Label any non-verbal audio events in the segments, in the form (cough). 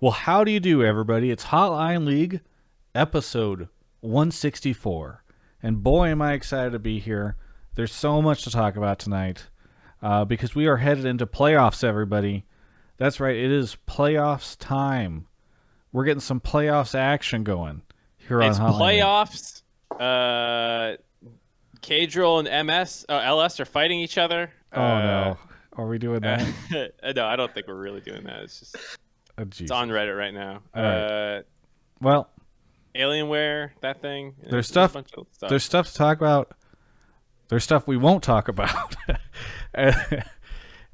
Well, how do you do, everybody? It's Hotline League, episode 164. And boy, am I excited to be here. There's so much to talk about tonight uh, because we are headed into playoffs, everybody. That's right, it is playoffs time. We're getting some playoffs action going here It's on Hotline League. playoffs. Uh, Caedrel and MS, uh, LS are fighting each other. Oh, Uh, no. Are we doing that? (laughs) no, I don't think we're really doing that. It's just Oh, it's on Reddit right now. Right. Uh, Well, Alienware, that thing. There's stuff- A bunch of stuff. there's stuff to talk about. There's stuff we won't talk about. and, (laughs)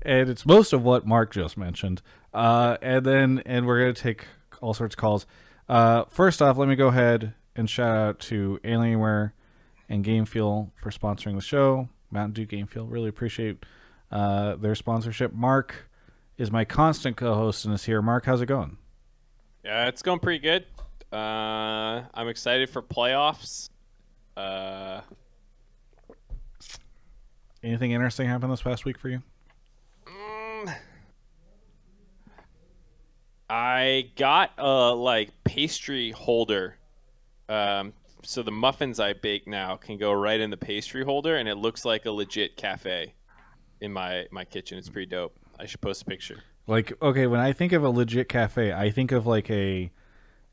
and it's most of what Mark just mentioned. Uh, and then and we're gonna take all sorts of calls. Uh, first off, let me go ahead and shout out to Alienware and Game Fuel for sponsoring the show. Mountain Dew Game Fuel, really appreciate uh, their sponsorship. Mark is my constant co-host and is here. Mark, how's it going? Yeah, it's going pretty good. Uh, I'm excited for playoffs. Uh, Anything interesting happened this past week for you? mm, I got a like pastry holder. Um, so the muffins I bake now can go right in the pastry holder, and it looks like a legit cafe in my my kitchen. It's pretty dope. I should post a picture. Like, okay, when I think of a legit cafe, I think of like a,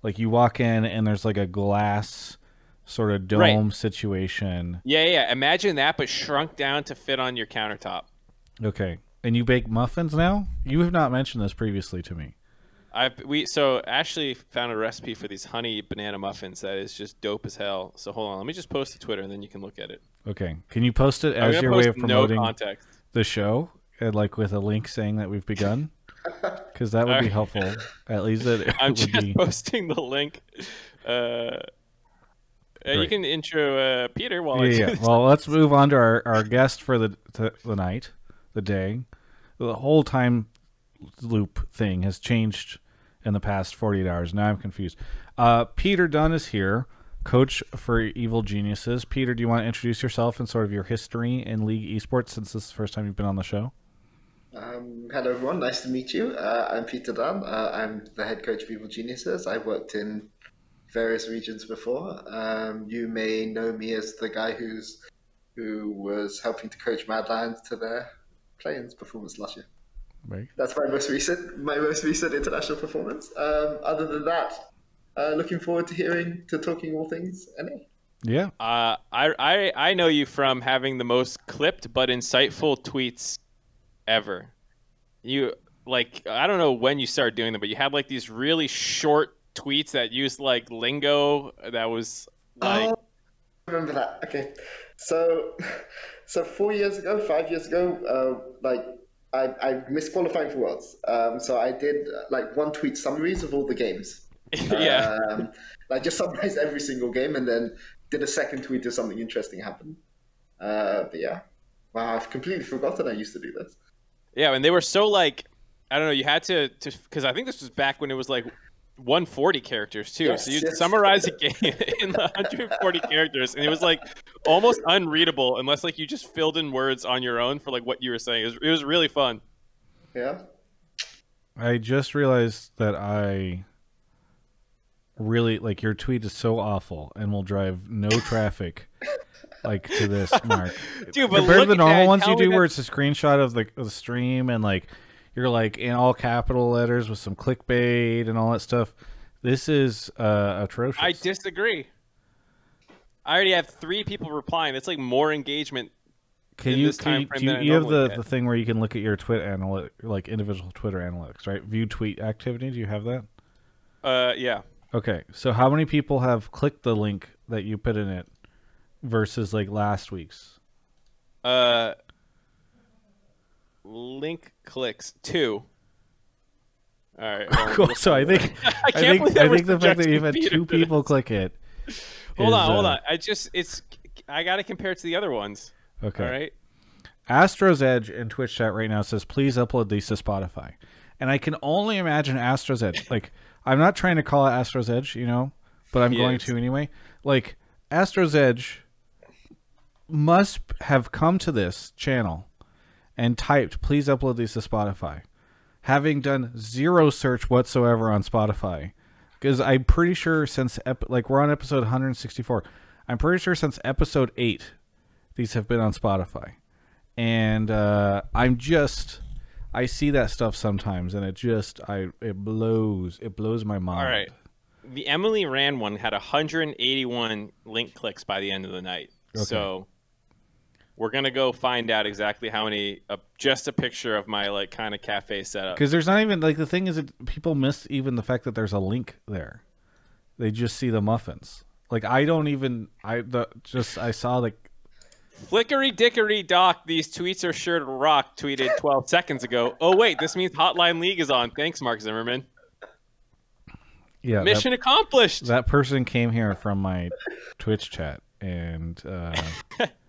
like you walk in and there's like a glass sort of dome Right. situation. Yeah, yeah. Imagine that, but shrunk down to fit on your countertop. Okay. And you bake muffins now? You have not mentioned this previously to me. I we so Ashley found a recipe for these honey banana muffins that is just dope as hell. So hold on, let me just post to Twitter and then you can look at it. Okay. Can you post it as your way of promoting no the show? And like with a link saying that we've begun? (laughs) Because that would be Alright. helpful. At least that it (laughs) I'm would just be. posting the link. Uh, uh, you can intro uh, Peter while I Yeah, do yeah. this. Well, let's move on to our, our guest for the, the the night, the day. The whole time loop thing has changed in the past 48 hours. Now I'm confused. Uh, Peter Dun is here, coach for Evil Geniuses. Peter, do you want to introduce yourself and sort of your history in League Esports since this is the first time you've been on the show? Um, hello, everyone. Nice to meet you. Uh, I'm Peter Dun. Uh, I'm the head coach of Evil Geniuses. I've worked in various regions before. Um, you may know me as the guy who's who was helping to coach MAD Lions to their play-ins performance last year. Right. That's my most recent my most recent international performance. Um, other than that, uh, looking forward to hearing to talking all things NA. Yeah. Uh, I, I I know you from having the most clipped but insightful tweets ever. You like I don't know when you started doing them, but you had like these really short tweets that used like lingo that was like Oh, I remember that. Okay, so (laughs) so four years ago, five years ago, uh, like I I missed qualifying for Worlds. Um, so I did uh, like one tweet summaries of all the games. (laughs) yeah. Um, like just summarize every single game, and then did a second tweet if something interesting happened. Uh, but yeah, wow, I've completely forgotten I used to do this. Yeah, and they were so like I don't know. You had to to because I think this was back when it was like 140 characters too. Yes, so you'd yes. summarize a game (laughs) in the 140 characters, and it was like almost unreadable unless like you just filled in words on your own for like what you were saying. It was, it was really fun. Yeah. I just realized that I really like your tweet is so awful and will drive no traffic like to this mark. (laughs) Dude, but Compared to the normal ones you do where it's a screenshot of the, of the stream and like you're like in all capital letters with some clickbait and all that stuff. This is uh, atrocious. I disagree. I already have three people replying. That's like more engagement. Can you, can you, do you, you have the, get. the thing where you can look at your Twitter analytic, like individual Twitter analytics, right? View tweet activity. Do you have that? Uh, yeah. Okay, so how many people have clicked the link that you put in it versus like last week's? Uh, link clicks two. All right. (laughs) on. Cool. So I think (laughs) I I, can't think believe I think the fact that you've had two people click it. (laughs) Hold is, on, hold uh, on. I just it's I got to compare it to the other ones. Okay. All right. Astro's Edge in Twitch chat right now says, "Please upload these to Spotify." And I can only imagine Astro's Edge. Like, I'm not trying to call it Astro's Edge, you know, but I'm He going to anyway. Like, Astro's Edge must have come to this channel and typed, "Please upload these to Spotify," having done zero search whatsoever on Spotify. Because I'm pretty sure since ep- like we're on episode 164, I'm pretty sure since episode eight, these have been on Spotify, and uh, I'm just I see that stuff sometimes, and it just I it blows it blows my mind. All right. The Emily Rand one had 181 link clicks by the end of the night. Okay. So we're gonna go find out exactly how many. Uh, just a picture of my like kind of cafe setup. Because there's not even like the thing is that people miss even the fact that there's a link there. They just see the muffins. Like I don't even I the just I saw like Flickery dickery doc, these tweets are sure to rock. Tweeted 12 seconds ago. Oh wait, this means Hotline League is on. Thanks, Mark Zimmerman. yeah that- Mission accomplished. that, person came here from my Twitch chat and uh, and (laughs)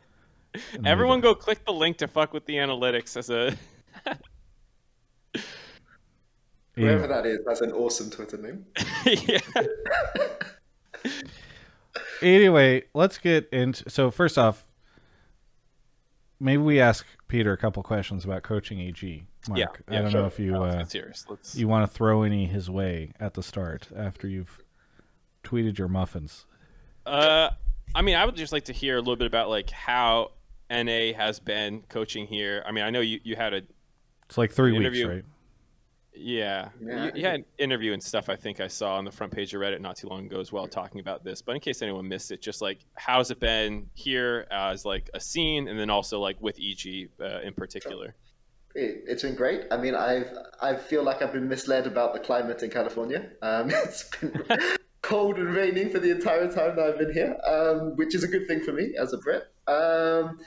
Everyone, go click the link to fuck with the analytics as a. (laughs) they- Whoever that is, that's an awesome Twitter name. (laughs) yeah. anyway, let's get into. So first off, maybe we ask Peter a couple questions about coaching EG. Mark, Yeah, I don't sure. know if you Let's uh, serious. Let's. you want to throw any his way at the start after you've tweeted your muffins. Uh, I mean, I would just like to hear a little bit about like how NA has been coaching here. I mean, I know you, you had a It's like three weeks, interview- right? yeah, Yeah. You, you had an interview and stuff. I think I saw on the front page of Reddit not too long ago as well, talking about this. But in case anyone missed it, just like how's it been here as like a scene, and then also like with EG uh, in particular. It, it's been great. I mean, I've I feel like I've been misled about the climate in California. Um, (laughs) it's been (laughs) cold and raining for the entire time that I've been here, um, which is a good thing for me as a Brit. Um,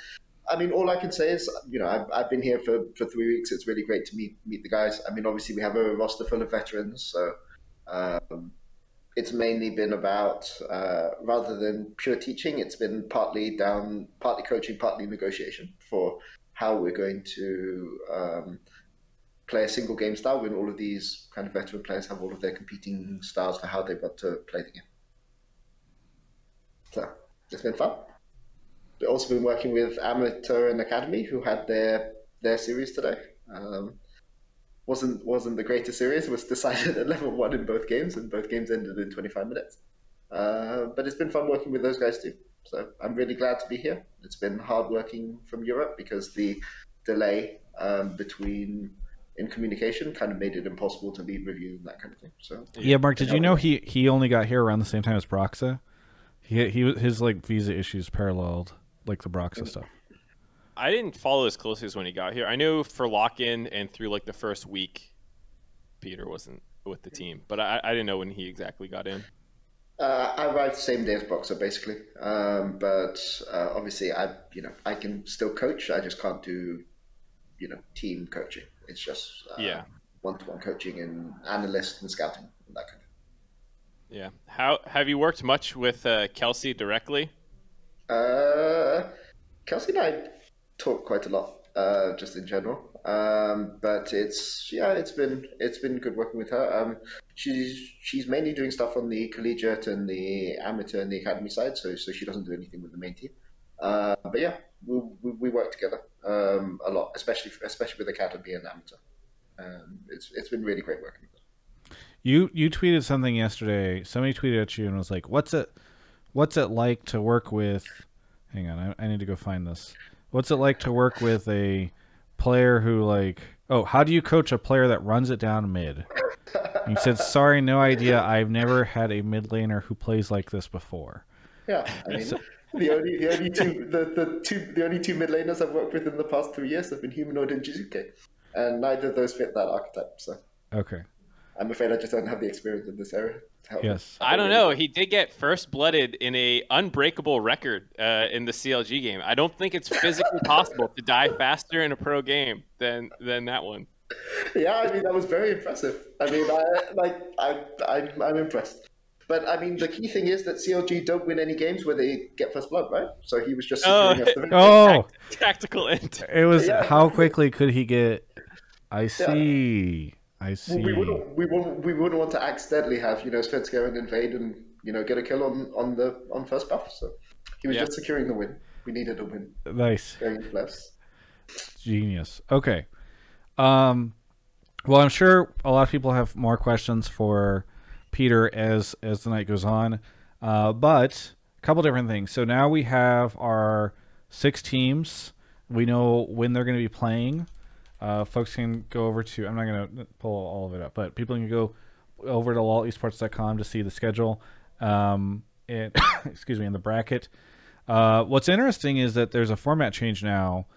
I mean, all I can say is, you know, I've, I've been here for, for three weeks. It's really great to meet meet the guys. I mean, obviously we have a roster full of veterans, so um, it's mainly been about uh, rather than pure teaching, it's been partly down, partly coaching, partly negotiation for how we're going to um, play a single game style when all of these kind of veteran players have all of their competing styles for how they want to play the game. So it's been fun. Also been working with Amateur and Academy, who had their their series today. Um, wasn't wasn't the greatest series. It was (laughs) decided at level one in both games, and both games ended in 25 minutes. Uh, but it's been fun working with those guys too. So I'm really glad to be here. It's been hard working from Europe because the delay um, between in communication kind of made it impossible to lead review and that kind of thing. So Yeah, Mark. Did you know he he only got here around the same time as Broxah? He he his like visa issues paralleled like the Broxah stuff. I didn't follow as closely as when he got here. I knew for lock in and through like the first week, Peter wasn't with the team, but I, I didn't know when he exactly got in. Uh, I arrived the same day as Broxah, basically. Um, but uh, obviously, I you know I can still coach. I just can't do you know team coaching. It's just uh, Yeah. one-to-one coaching and analyst and scouting and that kind of. Yeah. How have you worked much with uh, Kelsey directly? Uh, Kelsey and I talk quite a lot, uh, just in general. Um, but it's yeah, it's been it's been good working with her. Um, she's she's mainly doing stuff on the collegiate and the amateur and the academy side, so so she doesn't do anything with the main team. Uh, but yeah, we, we, we work together um, a lot, especially especially with academy and amateur. Um, it's it's been really great working with her. You you tweeted something yesterday. Somebody tweeted at you and was like, "What's it? What's it like to work with?" Hang on, I, I need to go find this. What's it like to work with a player who like? Oh, how do you coach a player that runs it down mid? And you said, "Sorry, no idea. I've never had a mid laner who plays like this before." Yeah, I mean, (laughs) the only the only two the, the two the only two mid laners I've worked with in the past three years have been Humanoid and Jiizuke, and neither of those fit that archetype. So Okay. I'm afraid I just don't have the experience in this area. to help me. Yes. I don't know. He did get first blooded in a unbreakable record uh, in the CLG game. I don't think it's physically possible to die faster in a pro game than than that one. Yeah, I mean that was very impressive. I mean, I like I I'm, I'm impressed. But I mean, the key thing is that CLG don't win any games where they get first blood, right? So he was just Oh. securing us the. (laughs) Oh, Tactical int. it was Yeah. how quickly could he get? I see. I see. Well, we wouldn't we wouldn't we wouldn't want to accidentally have you know Svenskeren invade and you know get a kill on on the on first buff. So he was Yeah. just securing the win. We needed a win Nice. going left. Genius. Okay. Um Well, I'm sure a lot of people have more questions for Peter as as the night goes on, uh, but a couple different things. So now we have our six teams. We know when they're going to be playing. Uh, folks can go over to. I'm not going to pull all of it up, but people can go over to lolesports.com to see the schedule. Um, and (coughs) excuse me, in the bracket. Uh, what's interesting is that there's a format change now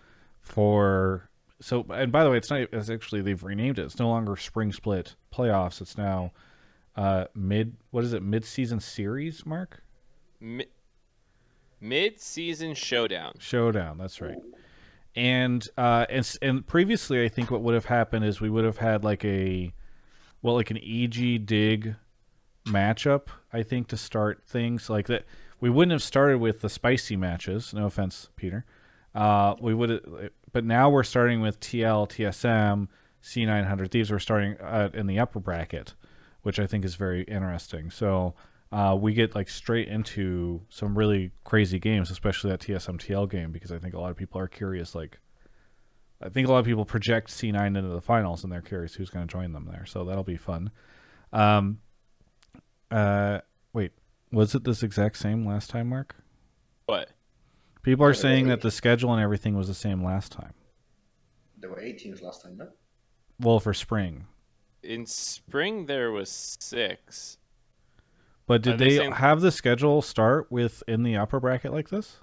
for so. And by the way, it's not. It's actually they've renamed it. It's no longer spring split playoffs. It's now uh, mid. What is it? Mid season series, Mark. Mi- mid-season showdown. Showdown. That's right. And uh, and and previously, I think what would have happened is we would have had like a well, like an EG dig matchup. I think to start things like that. We wouldn't have started with the spicy matches. No offense, Peter. Uh, we would, but now we're starting with TL, TSM, C900 Thieves. We're starting uh, in the upper bracket, which I think is very interesting. So uh, we get like straight into some really crazy games, especially that TSM TL game, because I think a lot of people are curious. Like, I think a lot of people project C9 into the finals, and they're curious who's going to join them there. So that'll be fun. Um, uh, wait, was it this exact same last time, Mark? What? People are saying that the schedule and everything was the same last time. There were eight teams last time, no? Well, for spring, In spring there was six. But did they they have the schedule start with in the upper bracket like this?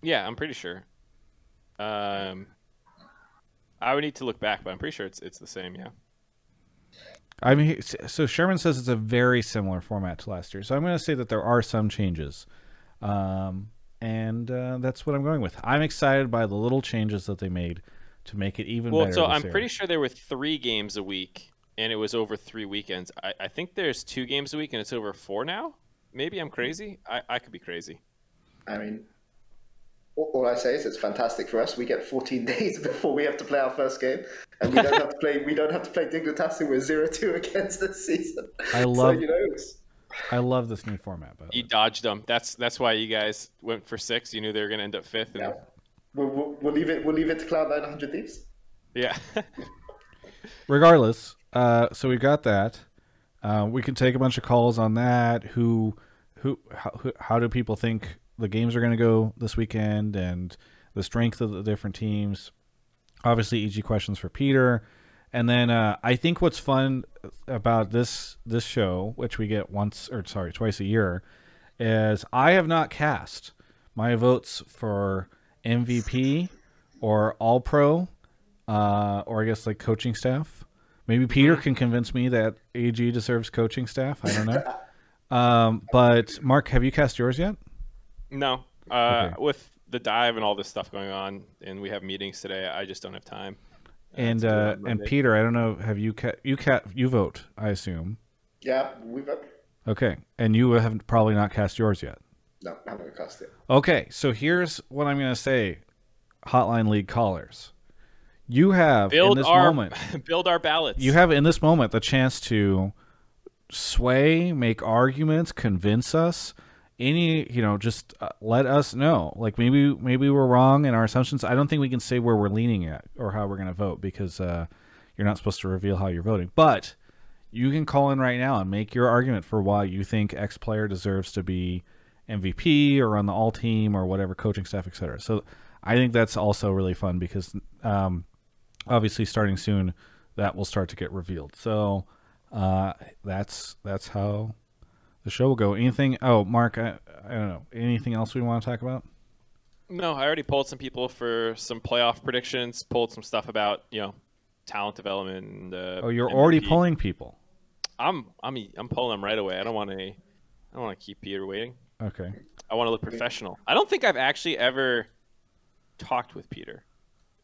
Yeah, I'm pretty sure. Um, I would need to look back, but I'm pretty sure it's it's the same. Yeah. I mean, so Sherman says it's a very similar format to last year. So I'm going to say that there are some changes, um, and uh, that's what I'm going with. I'm excited by the little changes that they made to make it even Well, better. so I'm year. pretty sure there were three games a week, and it was over three weekends. I, I think there's two games a week, and it's over four now. Maybe I'm crazy. I, I could be crazy. I mean, all, all I say is it's fantastic for us. We get 14 (laughs) days before we have to play our first game, and we don't have to play. We don't have to play Dignitas, and we're zero two (laughs) against this season. I so, love you know, I love this new format. But the You dodged them. That's that's why you guys went for six. You knew they were going to end up fifth. And, yeah. We'll, we'll, we'll leave it. We'll leave it to Cloud 900 Thieves. yeah. (laughs) regardless, uh, so we got that. Uh, we can take a bunch of calls on that. Who, who, how, how do people think the games are going to go this weekend, and the strength of the different teams? Obviously, easy questions for Peter, and then uh, I think what's fun about this this show, which we get once or sorry twice a year, is I have not cast my votes for MVP or All Pro uh, or I guess like coaching staff. Maybe Peter can convince me that EG deserves coaching staff. I don't know. (laughs) um, but Mark, have you cast yours yet? No. Uh, Okay. With the dive and all this stuff going on, and we have meetings today, I just don't have time. And to do it uh, and Peter, I don't know. Have you ca- you ca- you vote? I assume. Yeah, we've. uh, Okay, and you have probably not cast yours yet. No, I haven't cast it. Okay, so here's what I'm going to say, Hotline League callers. You have in this our moment. (laughs) build our ballots. You have in this moment the chance to sway, make arguments, convince us. Any, you know, just uh, let us know. Like maybe maybe we're wrong in our assumptions. I don't think we can say where we're leaning at or how we're going to vote because uh, you're not supposed to reveal how you're voting. But you can call in right now and make your argument for why you think X player deserves to be MVP or on the all team or whatever coaching staff, etc. So I think that's also really fun because um, obviously starting soon that will start to get revealed. So uh, that's that's how the show will go. Anything? Oh, Mark, I, I don't know. Anything else we want to talk about? No, I already pulled some people for some playoff predictions. Pulled some stuff about you know talent development. And, uh, Oh, you're already pulling people. I'm I'm I'm pulling them right away. I don't want to. I don't want to keep Peter waiting. Okay. I want to look professional. I don't think I've actually ever talked with Peter.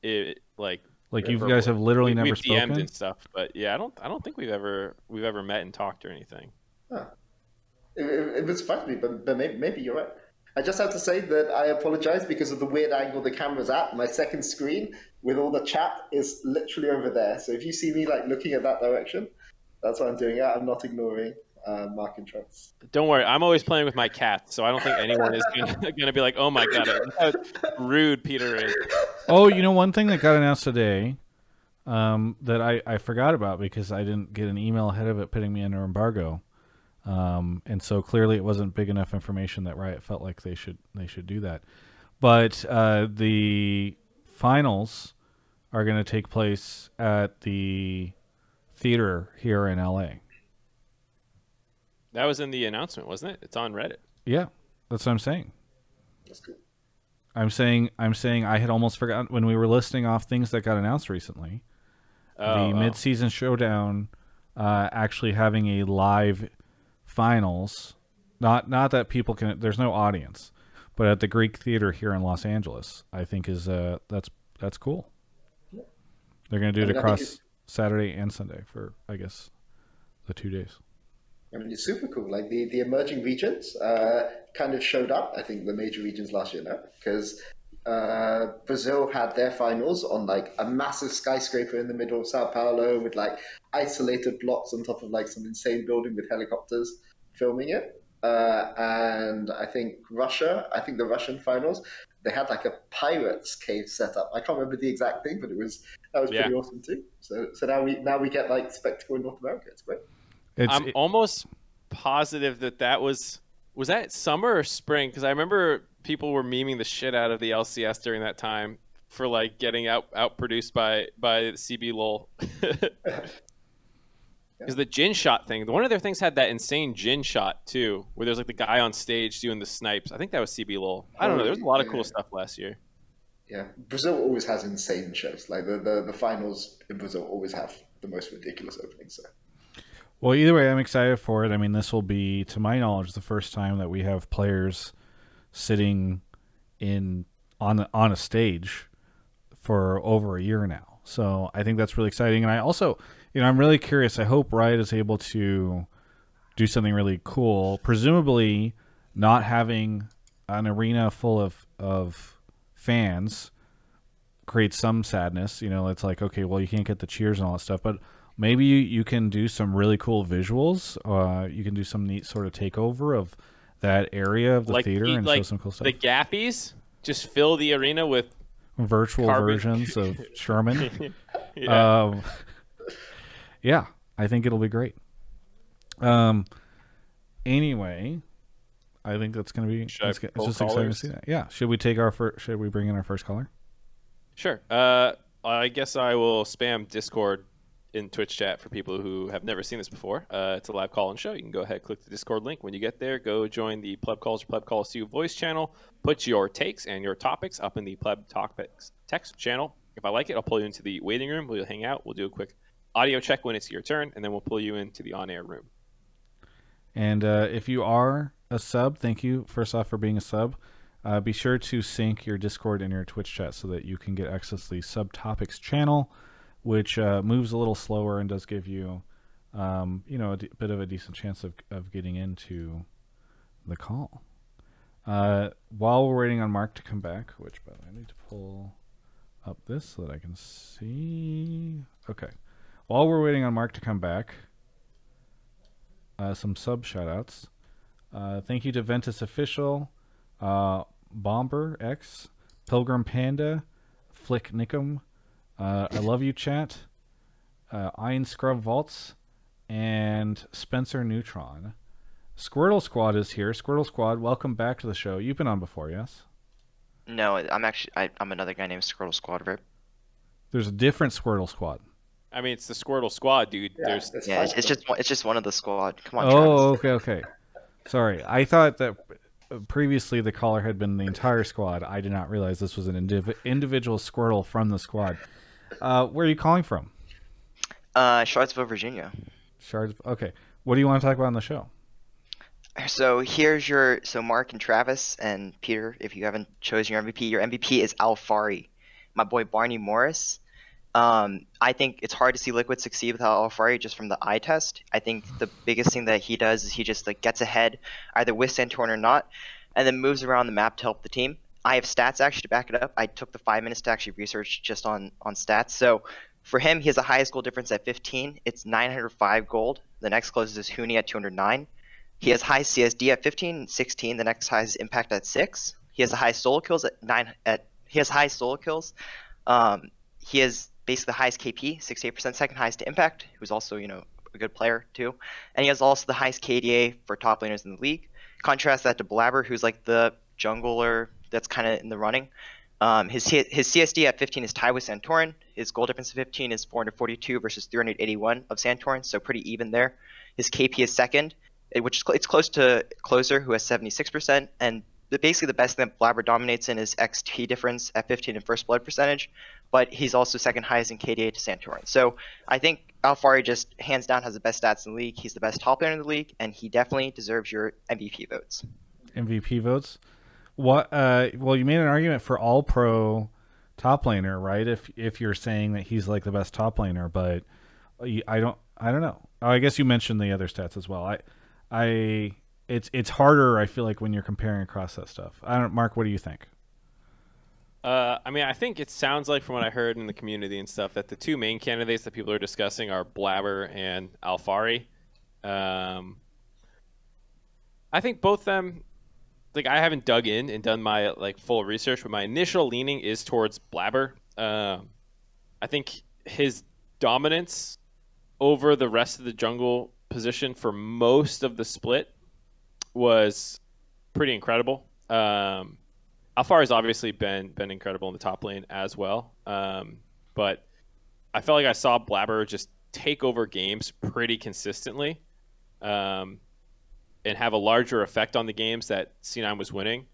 It like Like you guys have literally we, never we've DM'd spoken. and stuff, but yeah, I don't I don't think we've ever we've ever met and talked or anything. Huh. It, it, it would me, but, but maybe, maybe you're right. I just have to say that I apologize because of the weird angle the camera's at. My second screen with all the chat is literally over there. So if you see me like looking at that direction, that's what I'm doing. I'm not ignoring uh, Mark and Trunks. Don't worry, I'm always playing with my cat, so I don't think anyone is gonna, (laughs) gonna be like, "Oh my god, how rude Peter is." Oh, you know one thing that got announced today. um, that I, I forgot about because I didn't get an email ahead of it putting me under embargo. Um, and so clearly it wasn't big enough information that Riot felt like they should they should do that. But uh, the finals are going to take place at the theater here in LA. That was in the announcement, wasn't it? It's on Reddit. Yeah, that's what I'm saying. That's cool. I'm saying I'm saying I had almost forgotten when we were listing off things that got announced recently. Oh, the oh. mid-season showdown uh, actually having a live finals. Not not that people can. There's no audience, but at the Greek Theater here in Los Angeles, I think is uh that's that's cool. They're gonna do it I mean, I think across Saturday and Sunday for I guess the two days. I mean, it's super cool. Like the, the emerging regions uh, kind of showed up. I think the major regions last year now because uh, Brazil had their finals on like a massive skyscraper in the middle of Sao Paulo with like isolated blocks on top of like some insane building with helicopters filming it. Uh, and I think Russia, I think the Russian finals, they had like a pirates cave set up. I can't remember the exact thing, but it was that was pretty Yeah. awesome too. So so now we now we get like spectacle in North America. It's great. It's I'm it- almost positive that that was was that summer or spring because I remember people were memeing the shit out of the LCS during that time for like getting out outproduced by by CBLOL. (laughs) Because the gin shot thing, one of their things had that insane gin shot too, where there's like the guy on stage doing the snipes. I think that was CBLOL. I don't know. There was a lot of cool Yeah. stuff last year. Yeah, Brazil always has insane shows. Like the, the, the finals in Brazil always have the most ridiculous openings. So Well, either way, I'm excited for it. I mean, this will be, to my knowledge, the first time that we have players sitting in on on a stage for over a year now. So I think that's really exciting. And I also, you know, I'm really curious. I hope Riot is able to do something really cool. Presumably, not having an arena full of of fans creates some sadness. You know, it's like okay, well, you can't get the cheers and all that stuff, but maybe you, you can do some really cool visuals. Uh, you can do some neat sort of takeover of that area of the like theater and like show some cool stuff. The Gappies just fill the arena with Virtual carbon- versions of (laughs) Sherman. yeah. Um, yeah, I think it'll be great. Um, anyway, I think that's going to be. Should It's, it's just exciting to see that. Yeah, should we take our first? Should we bring in our first caller? Sure. Uh, I guess I will spam Discord in Twitch chat for people who have never seen this before. Uh, it's a live call and show. You can go ahead, click the Discord link. When you get there, go join the Pleb Calls Pleb Calls 2 voice channel. Put your takes and your topics up in the Pleb Topics text channel. If I like it, I'll pull you into the waiting room. We'll hang out. We'll do a quick audio check when it's your turn, and then we'll pull you into the on-air room. And uh, if you are a sub, thank you first off for being a sub. Uh, be sure to sync your Discord and your Twitch chat so that you can get access to the subtopics channel, which uh, moves a little slower and does give you, um, you know, a d- bit of a decent chance of, of getting into the call. Uh, while we're waiting on Mark to come back, which by the way, I need to pull up this so that I can see. Okay. While we're waiting on Mark to come back, uh, some sub shoutouts. Uh, thank you to Ventus Official, uh, Bomber X, Pilgrim Panda, Flick Nickum, uh, I Love You Chat, uh, Iron Scrub Vaults, and Spencer Neutron. Squirtle Squad is here. Squirtle Squad, welcome back to the show. You've been on before, yes? No, I'm actually I, I'm another guy named Squirtle Squad Rip. There's a different Squirtle Squad. I mean, it's the Squirtle Squad, dude. yeah, There's Yeah, it's, it's just one- it's just one of the squad. Come on, Oh, Travis. okay, okay. Sorry, I thought that uh, previously the caller had been the entire squad. I did not realize this was an indiv- individual Squirtle from the squad. Uh, where are you calling from? Uh, Charlottesville, Virginia. Shards. Okay, what do you want to talk about on the show? So here's your so Mark and Travis and Peter. If you haven't chosen your MVP, your MVP is Alphari, my boy Barney Morris. Um, I think it's hard to see Liquid succeed without Alphari just from the eye test. I think the biggest thing that he does is he just like gets ahead, either with Santorin or not, and then moves around the map to help the team. I have stats actually to back it up. I took the five minutes to actually research just on on stats. So for him, he has the highest goal difference at 15. It's 905 gold. The next closest is Huni at 209. He has high CSD at 15 and 16. The next highest impact at 6. He has the highest solo kills at 9 at he has high solo kills. Um, he has basically the highest KP, 68%, second highest to impact, who's also, you know, a good player too. And he has also the highest KDA for top laners in the league. Contrast that to Blabber, who's like the jungler that's kind of in the running. Um, his his CSD at 15 is tied with Santorin. His goal difference of 15 is 442 versus 381 of Santorin, so pretty even there. His KP is second, eh, which is cl- it's close to Closer, who has 76%, and the, basically the best thing that Blabber dominates in is XP difference at 15 and first blood percentage, but he's also second highest in KDA to Santorin. So I think Alphari just hands down has the best stats in the league. He's the best top player in the league, and he definitely deserves your MVP votes. MVP votes. What? Uh, well, you made an argument for all pro top laner, right? If if you're saying that he's like the best top laner, but I don't, I don't know. Oh, I guess you mentioned the other stats as well. I, I, it's it's harder. I feel like when you're comparing across that stuff. I don't, Mark. What do you think? Uh, I mean, I think it sounds like from what I heard in the community and stuff that the two main candidates that people are discussing are Blabber and Alphari. Um, I think both them like I haven't dug in and done my like full research, but my initial leaning is towards Blabber. Um, I think his dominance over the rest of the jungle position for most of the split was pretty incredible. Um, Alfar has obviously been been incredible in the top lane as well, um, but I felt like I saw Blabber just take over games pretty consistently. Um, and have a larger effect on the games that C9 was winning.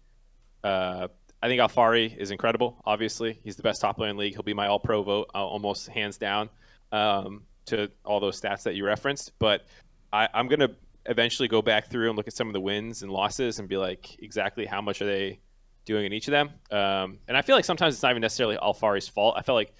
Uh, I think Alphari is incredible. Obviously, he's the best top player in the league. He'll be my All-Pro vote, uh, almost hands down, um, to all those stats that you referenced. But I, I'm gonna eventually go back through and look at some of the wins and losses and be like, exactly how much are they doing in each of them? Um, and I feel like sometimes it's not even necessarily Alphari's fault. I felt like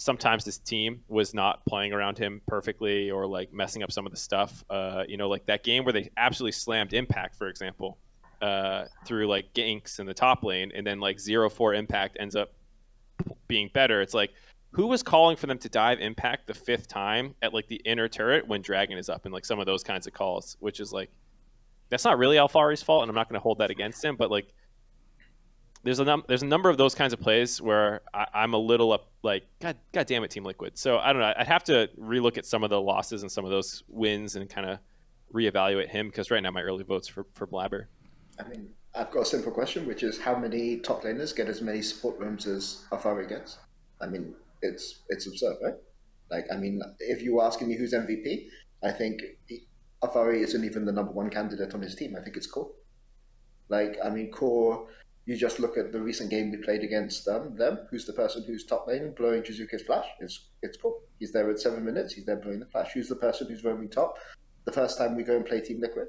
sometimes this team was not playing around him perfectly or like messing up some of the stuff. Uh, you know, like that game where they absolutely slammed Impact, for example, uh, through like ganks in the top lane, and then like zero four Impact ends up being better. It's like who was calling for them to dive Impact the fifth time at like the inner turret when Dragon is up, and like some of those kinds of calls, which is like that's not really Alphari's fault, and I'm not going to hold that against him, but like there's a num- there's a number of those kinds of plays where I, am a little up like god god damn it team liquid. So i don't know i'd have to relook at some of the losses and some of those wins and kind of reevaluate him because right now my early votes for for blabber. I mean i've got a simple question which is how many top laners get as many support rooms as Alphari gets? I mean it's it's absurd right? Like i mean if you were asking me who's mvp i think Alphari isn't even the number one candidate on his team. I think it's core. Like i mean core you just look at the recent game we played against um, them. Who's the person who's top lane blowing Jiizuke's flash? It's it's cool. He's there at seven minutes. He's there blowing the flash. Who's the person who's roaming top? The first time we go and play Team Liquid,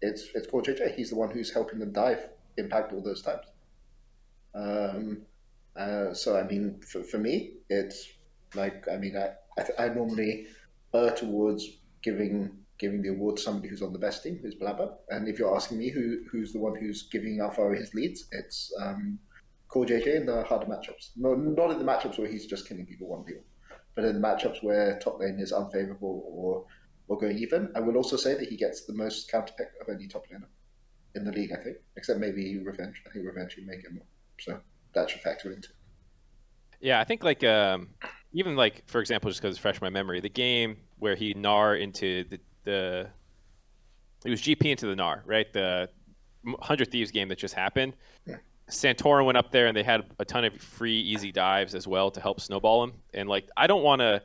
it's it's CoreJJ. He's the one who's helping them dive impact all those times. Um, uh, so I mean, for, for me, it's like I mean, I I, I normally err towards giving giving the award to somebody who's on the best team, who's Blabber. And if you're asking me who who's the one who's giving Alphari his leads, it's um, CoreJJ in the harder matchups. No, not in the matchups where he's just killing people one people, but in the matchups where top lane is unfavorable or or going even. I will also say that he gets the most counter pick of any top laner in the league, I think, except maybe Revenge. I think Revenge may get more, so that should factor into. Yeah, I think like um, even like for example, just because it's fresh in my memory, the game where he gnar into the the it was GP into the Gnar, right? The Hundred Thieves game that just happened. Yeah. Santorin went up there and they had a ton of free, easy dives as well to help snowball him. And like, I don't want to.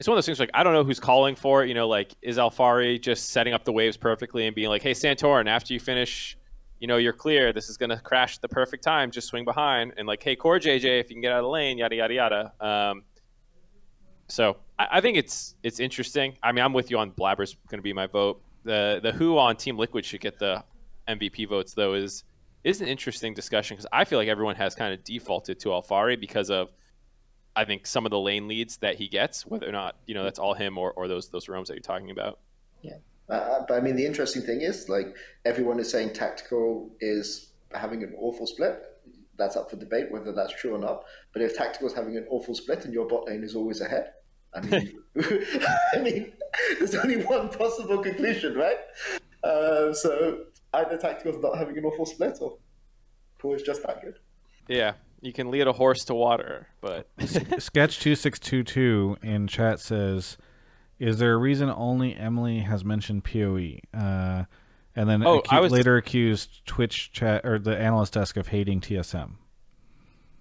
It's one of those things like I don't know who's calling for it. You know, like is Alphari just setting up the waves perfectly and being like, "Hey, Santorin, after you finish, you know, you're clear. This is gonna crash the perfect time. Just swing behind." And like, "Hey, Core JJ, if you can get out of the lane, yada yada yada." Um, so I, I, think it's it's interesting. I mean, I'm with you on Blabber's going to be my vote. The the who on Team Liquid should get the MVP votes though is is an interesting discussion because I feel like everyone has kind of defaulted to Alphari because of I think some of the lane leads that he gets, whether or not you know that's all him or, or those those roams that you're talking about. Yeah, uh, but I mean the interesting thing is like everyone is saying tactical is having an awful split. That's up for debate whether that's true or not. But if tactical is having an awful split and your bot lane is always ahead, I mean, (laughs) (laughs) I mean, there's only one possible conclusion, right? Uh, so either Tactical's not having an awful split, or Core is just that good. Yeah, you can lead a horse to water, but (laughs) Sketch two six two two in chat says, "Is there a reason only Emily has mentioned Poe?" Uh, and then Oh, acu- I was- later accused Twitch chat or the analyst desk of hating TSM.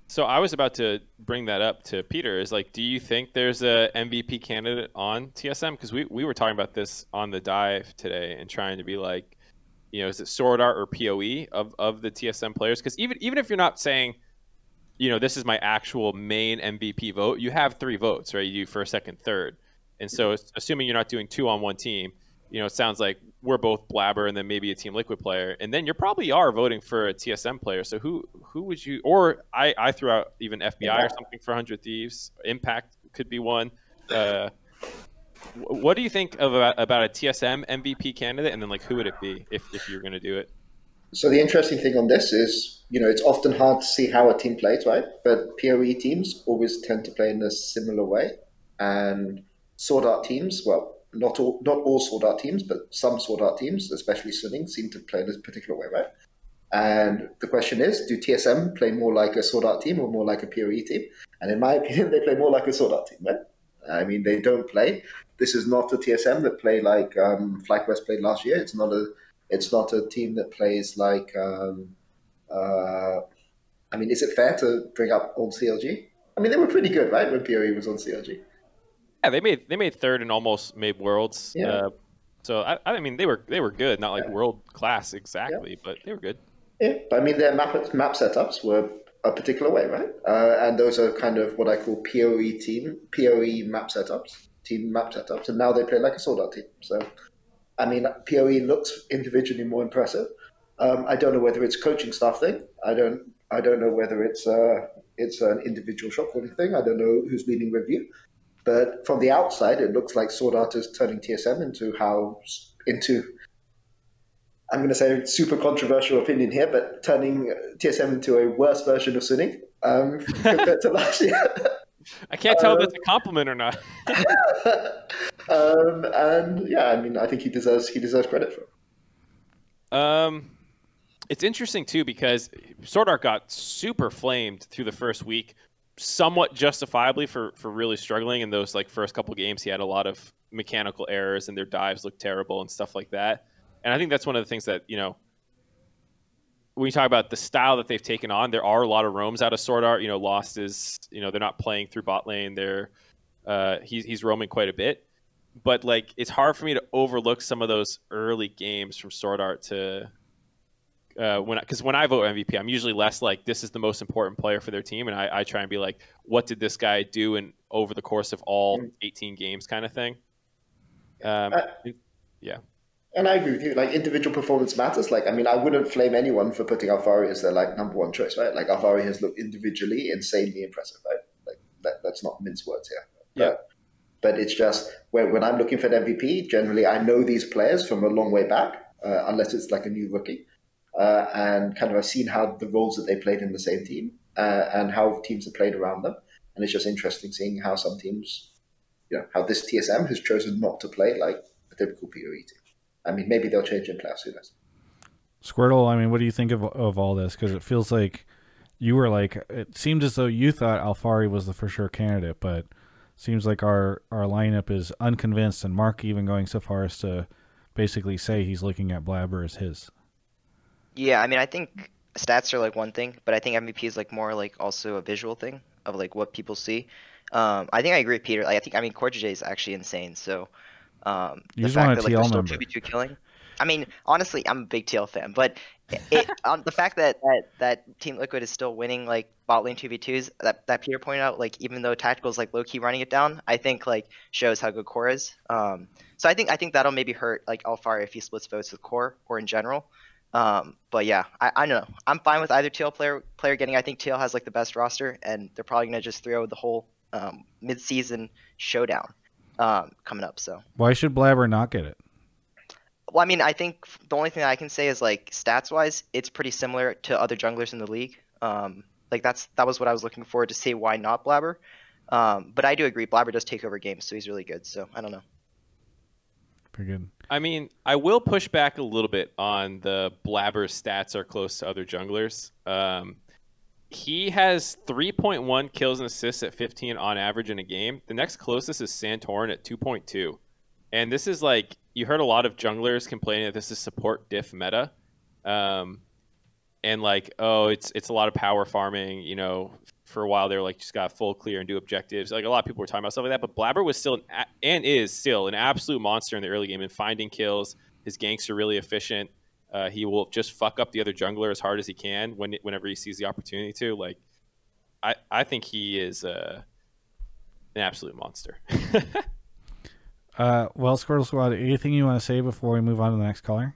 So I was about to bring that up to Peter. Is like, do you think there's a MVP candidate on TSM? Because we, we were talking about this on the dive today and trying to be like, you know, is it Sword Art or POE of, of the TSM players? Because even even if you're not saying, you know, this is my actual main MVP vote, you have three votes, right? You do first, second, third, and so assuming you're not doing two on one team, you know, it sounds like we're both Blabber and then maybe a Team Liquid player, and then you probably are voting for a TSM player. So who who would you? Or I I threw out even FBI or something for Hundred Thieves. Impact could be one. Uh, what do you think of about, about a TSM MVP candidate, and then like who would it be if if you're going to do it? So the interesting thing on this is, you know, it's often hard to see how a team plays, right? But PoE teams always tend to play in a similar way, and Sword Art teams, well, not all not all Sword Art teams, but some Sword Art teams, especially Suning, seem to play in a particular way, right? And the question is, do TSM play more like a Sword Art team or more like a PoE team? And in my (laughs) opinion, they play more like a Sword Art team, right? I mean, they don't play. This is not a TSM that play like um, FlyQuest played last year. It's not a it's not a team that plays like. Um, uh, I mean, is it fair to bring up old CLG? I mean, they were pretty good, right, when PoE was on CLG. Yeah, they made they made third and almost made worlds. Yeah. Uh, so I, I mean they were they were good, not like Yeah. world class exactly, but they were good. Yeah, but I mean, their map map setups were a particular way, right? Uh, and those are kind of what I call PoE team, PoE map setups, team map setups, and now they play like a Sword Art team. So, I mean, PoE looks individually more impressive. Um, I don't know whether it's coaching staff thing. I don't. I don't know whether it's uh, it's an individual shot calling thing. I don't know who's leading review. But from the outside, it looks like Sword Art is turning TSM into how into I'm going to say a super controversial opinion here, but turning TSM into a worse version of Suning um, (laughs) compared to last year. I can't tell Uh, if that's a compliment or not. (laughs) um, and yeah, I mean, I think he deserves he deserves credit for it. Um, it's interesting too because Sword Art got super flamed through the first week, somewhat justifiably for for really struggling in those like first couple games. He had a lot of mechanical errors and their dives looked terrible and stuff like that. And I think that's one of the things that you know when you talk about the style that they've taken on, there are a lot of roams out of Sword Art. You know, Lost is you know they're not playing through bot lane. They're uh, he's he's roaming quite a bit, but like it's hard for me to overlook some of those early games from Sword Art to uh, when because when I vote MVP, I'm usually less like this is the most important player for their team, and I, I try and be like, what did this guy do in over the course of all Mm. 18 games, kind of thing. Um, Uh, yeah. And I agree with you. Like individual performance matters. Like I mean, I wouldn't flame anyone for putting Alphari as their like number one choice, right? Like Alphari has looked individually insanely impressive, right? Like that, that's not mince words here. Yeah. But, but it's just when when I'm looking for an MVP, generally I know these players from a long way back, uh, unless it's like a new rookie, uh, and kind of I've seen how the roles that they played in the same team uh, and how teams have played around them, and it's just interesting seeing how some teams, you know, how this TSM has chosen not to play like a typical PoE team. I mean, maybe they'll change in playoffs. Who knows? Squirtle, I mean, what do you think of of all this? Because it feels like you were like it seemed as though you thought Alphari was the for sure candidate, but seems like our our lineup is unconvinced, and Mark even going so far as to basically say he's looking at Blabber as his. Yeah, I mean, I think stats are like one thing, but I think MVP is like more like also a visual thing of like what people see. Um, I think I agree with Peter. Like, I think I mean J is actually insane. So um, You the just fact want a that like TL still number. two v two killing. I mean, honestly, I'm a big TL fan, but it, (laughs) um, the fact that, that that Team Liquid is still winning like bot lane two v twos that that Peter pointed out, like even though Tactical is like low key running it down, I think like shows how good Core is. Um, so I think I think that'll maybe hurt like Alphari if he splits votes with Core or in general. Um, but yeah, I, I don't know. I'm fine with either TL player player getting. I think TL has like the best roster, and they're probably gonna just throw the whole um, mid-season showdown um, coming up. So, Why should Blabber not get it? well, I mean, I think the only thing I can say is like stats-wise, it's pretty similar to other junglers in the league. Um, like that's that was what I was looking for to see why not Blabber. Um, but I do agree, Blabber does take over games, so he's really good. So I don't know. Pretty good. I mean, I will push back a little bit on the Blabber stats are close to other junglers. Um, he has 3.1 kills and assists at 15 on average in a game. The next closest is Santorin at 2.2. And this is like you heard a lot of junglers complaining that this is support diff meta. Um, and like, oh, it's it's a lot of power farming, you know, for a while they were like just got full clear and do objectives. Like a lot of people were talking about stuff like that, but Blabber was still an, and is still an absolute monster in the early game and finding kills. His ganks are really efficient. Uh, he will just fuck up the other jungler as hard as he can when whenever he sees the opportunity to. Like, I I think he is uh, an absolute monster. (laughs) uh, well, Squirtle Squad, anything you want to say before we move on to the next caller?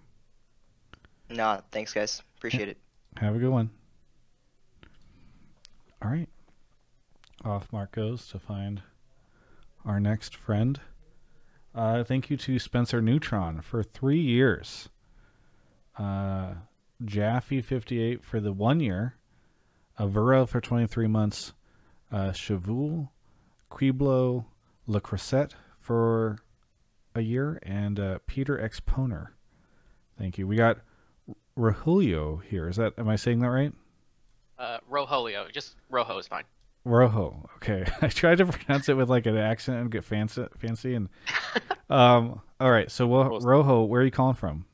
No, thanks guys. Appreciate it. Have a good one. All right. Off Mark goes to find our next friend. Uh, thank you to Spencer Neutron for three years. Uh, Jaffe58 for the one year. Avura for 23 months. Uh, Chavul, Quiblo, Le for a year. And uh, Peter Exponer. Thank you. We got Rahulio here. Is that, am I saying that right? Uh, Roholio. Just Rojo is fine. Rojo. Okay, (laughs) I tried to pronounce it with like an accent and get fancy, fancy, and um. All right, so well, Rojo, where are you calling from?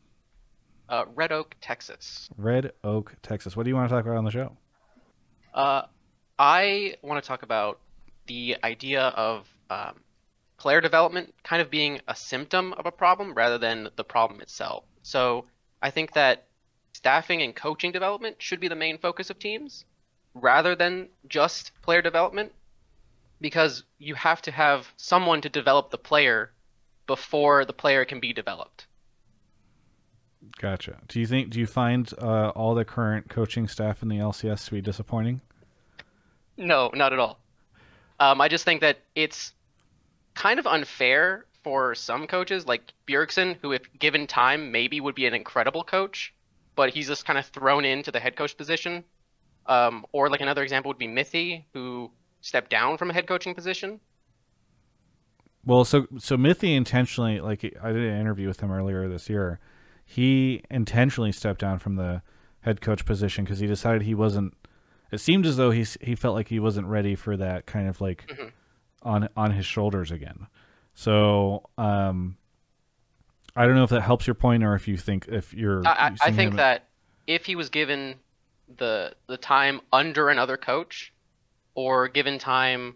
Uh, Red Oak, Texas. Red Oak, Texas. What do you want to talk about on the show? Uh, I want to talk about the idea of um, player development kind of being a symptom of a problem rather than the problem itself. So I think that staffing and coaching development should be the main focus of teams rather than just player development because you have to have someone to develop the player before the player can be developed. Gotcha. Do you think do you find uh, all the current coaching staff in the LCS to be disappointing? No, not at all. Um, I just think that it's kind of unfair for some coaches, like Bjergsen, who, if given time, maybe would be an incredible coach, but he's just kind of thrown into the head coach position. Um, or like another example would be Mithy, who stepped down from a head coaching position. Well, so so Mithy intentionally, like I did an interview with him earlier this year. He intentionally stepped down from the head coach position because he decided he wasn't. It seemed as though he he felt like he wasn't ready for that kind of like mm-hmm. on on his shoulders again. So um, I don't know if that helps your point or if you think if you're. I, I think that if he was given the the time under another coach, or given time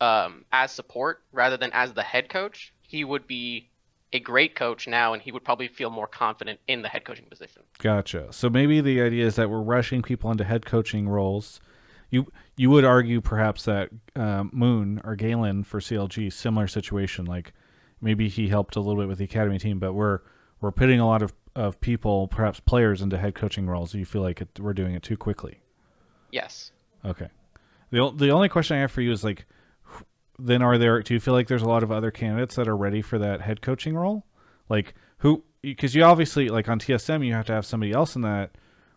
um, as support rather than as the head coach, he would be a great coach now, and he would probably feel more confident in the head coaching position. Gotcha. So maybe the idea is that we're rushing people into head coaching roles. You you would argue perhaps that um, Moon or Galen for CLG similar situation, like maybe he helped a little bit with the academy team, but we're we're putting a lot of, of people, perhaps players, into head coaching roles. Do you feel like it, we're doing it too quickly? Yes. Okay. the The only question I have for you is like, then are there? Do you feel like there's a lot of other candidates that are ready for that head coaching role? Like who? Because you obviously like on TSM, you have to have somebody else in that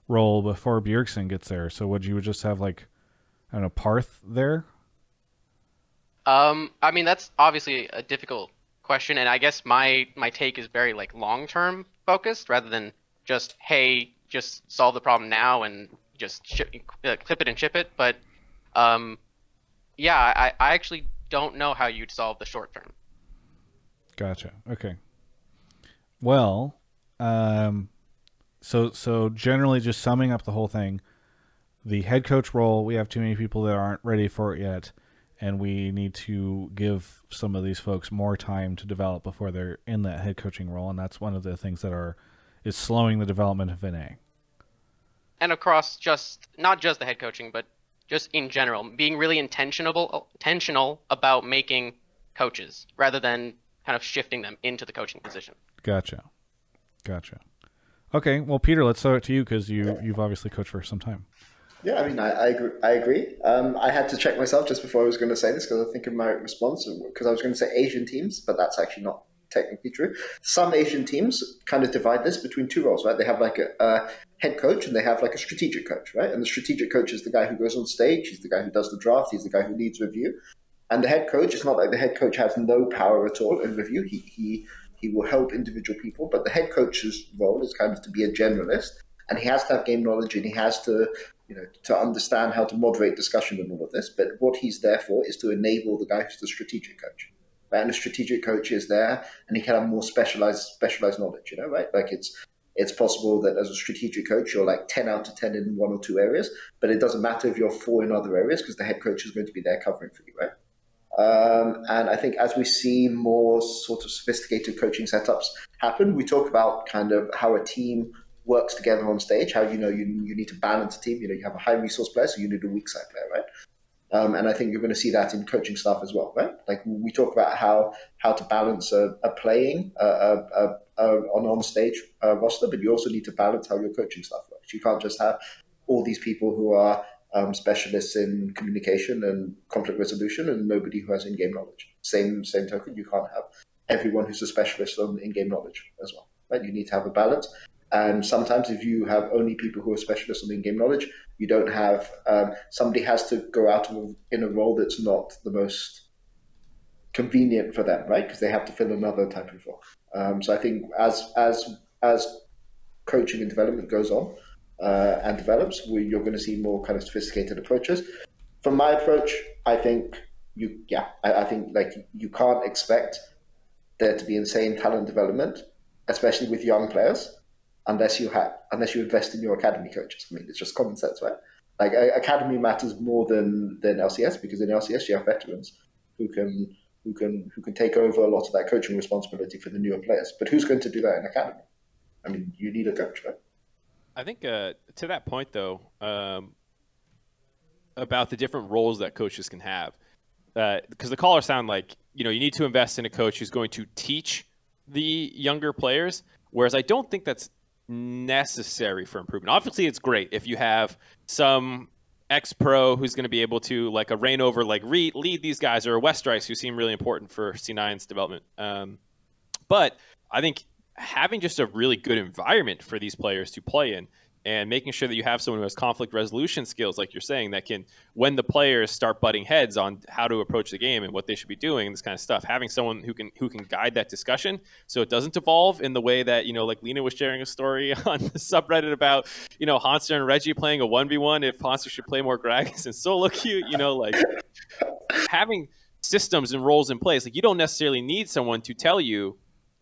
role before Bjergsen gets there. So would you just have like, I don't know, Parth there? Um, I mean that's obviously a difficult question, and I guess my my take is very like long term focused rather than just hey, just solve the problem now and just ship, uh, clip it and ship it. But um, yeah, I, I actually don't know how you'd solve the short term. Gotcha. Okay. Well, um, so so generally, just summing up the whole thing, the head coach role, we have too many people that aren't ready for it yet and we need to give some of these folks more time to develop before they're in that head coaching role, and that's one of the things that are is slowing the development of NA. And across just not just the head coaching, but just in general, being really intentional intentional about making coaches rather than kind of shifting them into the coaching position. Gotcha, gotcha. Okay, well, Peter, let's throw it to you because you you've obviously coached for some time. Yeah, I mean, I, I agree. I, agree. Um, I had to check myself just before I was going to say this because I think of my response because I was going to say Asian teams, but that's actually not technically true. Some Asian teams kind of divide this between two roles, right? They have like a, a, head coach and they have like a strategic coach, right? And the strategic coach is the guy who goes on stage, he's the guy who does the draft, he's the guy who leads review. And the head coach, it's not like the head coach has no power at all in review. He he he will help individual people, but the head coach's role is kind of to be a generalist and he has to have game knowledge and he has to you know, to understand how to moderate discussion and all of this. But what he's there for is to enable the guy who's the strategic coach. Right? And the strategic coach is there, and he can have more specialized specialized knowledge. You know, right? Like it's it's possible that as a strategic coach, you're like 10 out of 10 in one or two areas, but it doesn't matter if you're four in other areas because the head coach is going to be there covering for you, right? Um, and I think as we see more sort of sophisticated coaching setups happen, we talk about kind of how a team works together on stage, how you know you, you need to balance a team. You know, you have a high resource player, so you need a weak side player, right? Um, and I think you're going to see that in coaching staff as well, right? Like we talk about how how to balance a, a playing a, a, a, on stage uh, roster, but you also need to balance how your coaching staff works. You can't just have all these people who are um, specialists in communication and conflict resolution, and nobody who has in-game knowledge. Same same token, you can't have everyone who's a specialist on in-game knowledge as well. Right? You need to have a balance. And sometimes, if you have only people who are specialists on in-game knowledge, you don't have um, somebody has to go out in a role that's not the most convenient for them, right? Because they have to fill another type of role. Um, so I think as as as coaching and development goes on, uh, and develops, we, you're going to see more kind of sophisticated approaches. From my approach, I think you, yeah, I, I think like you can't expect there to be insane talent development, especially with young players, unless you have unless you invest in your academy coaches. I mean, it's just common sense, right? Like academy matters more than than LCS because in LCS you have veterans who can who can who can take over a lot of that coaching responsibility for the newer players. But who's going to do that in academy? I mean, you need a coach, right? I think uh, to that point, though, um, about the different roles that coaches can have, because uh, the callers sound like you know you need to invest in a coach who's going to teach the younger players, whereas I don't think that's necessary for improvement. Obviously, it's great if you have some ex pro who's going to be able to like a Reignover like re- lead these guys or a Westrice who seem really important for C9's development. Um, but I think having just a really good environment for these players to play in and making sure that you have someone who has conflict resolution skills, like you're saying, that can, when the players start butting heads on how to approach the game and what they should be doing, this kind of stuff, having someone who can who can guide that discussion so it doesn't evolve in the way that you know, like Lena was sharing a story (laughs) on the subreddit about you know Hanster and Reggie playing a one v one if Hanster should play more Gragas (laughs) and solo queue, you know, like having systems and roles in place. Like you don't necessarily need someone to tell you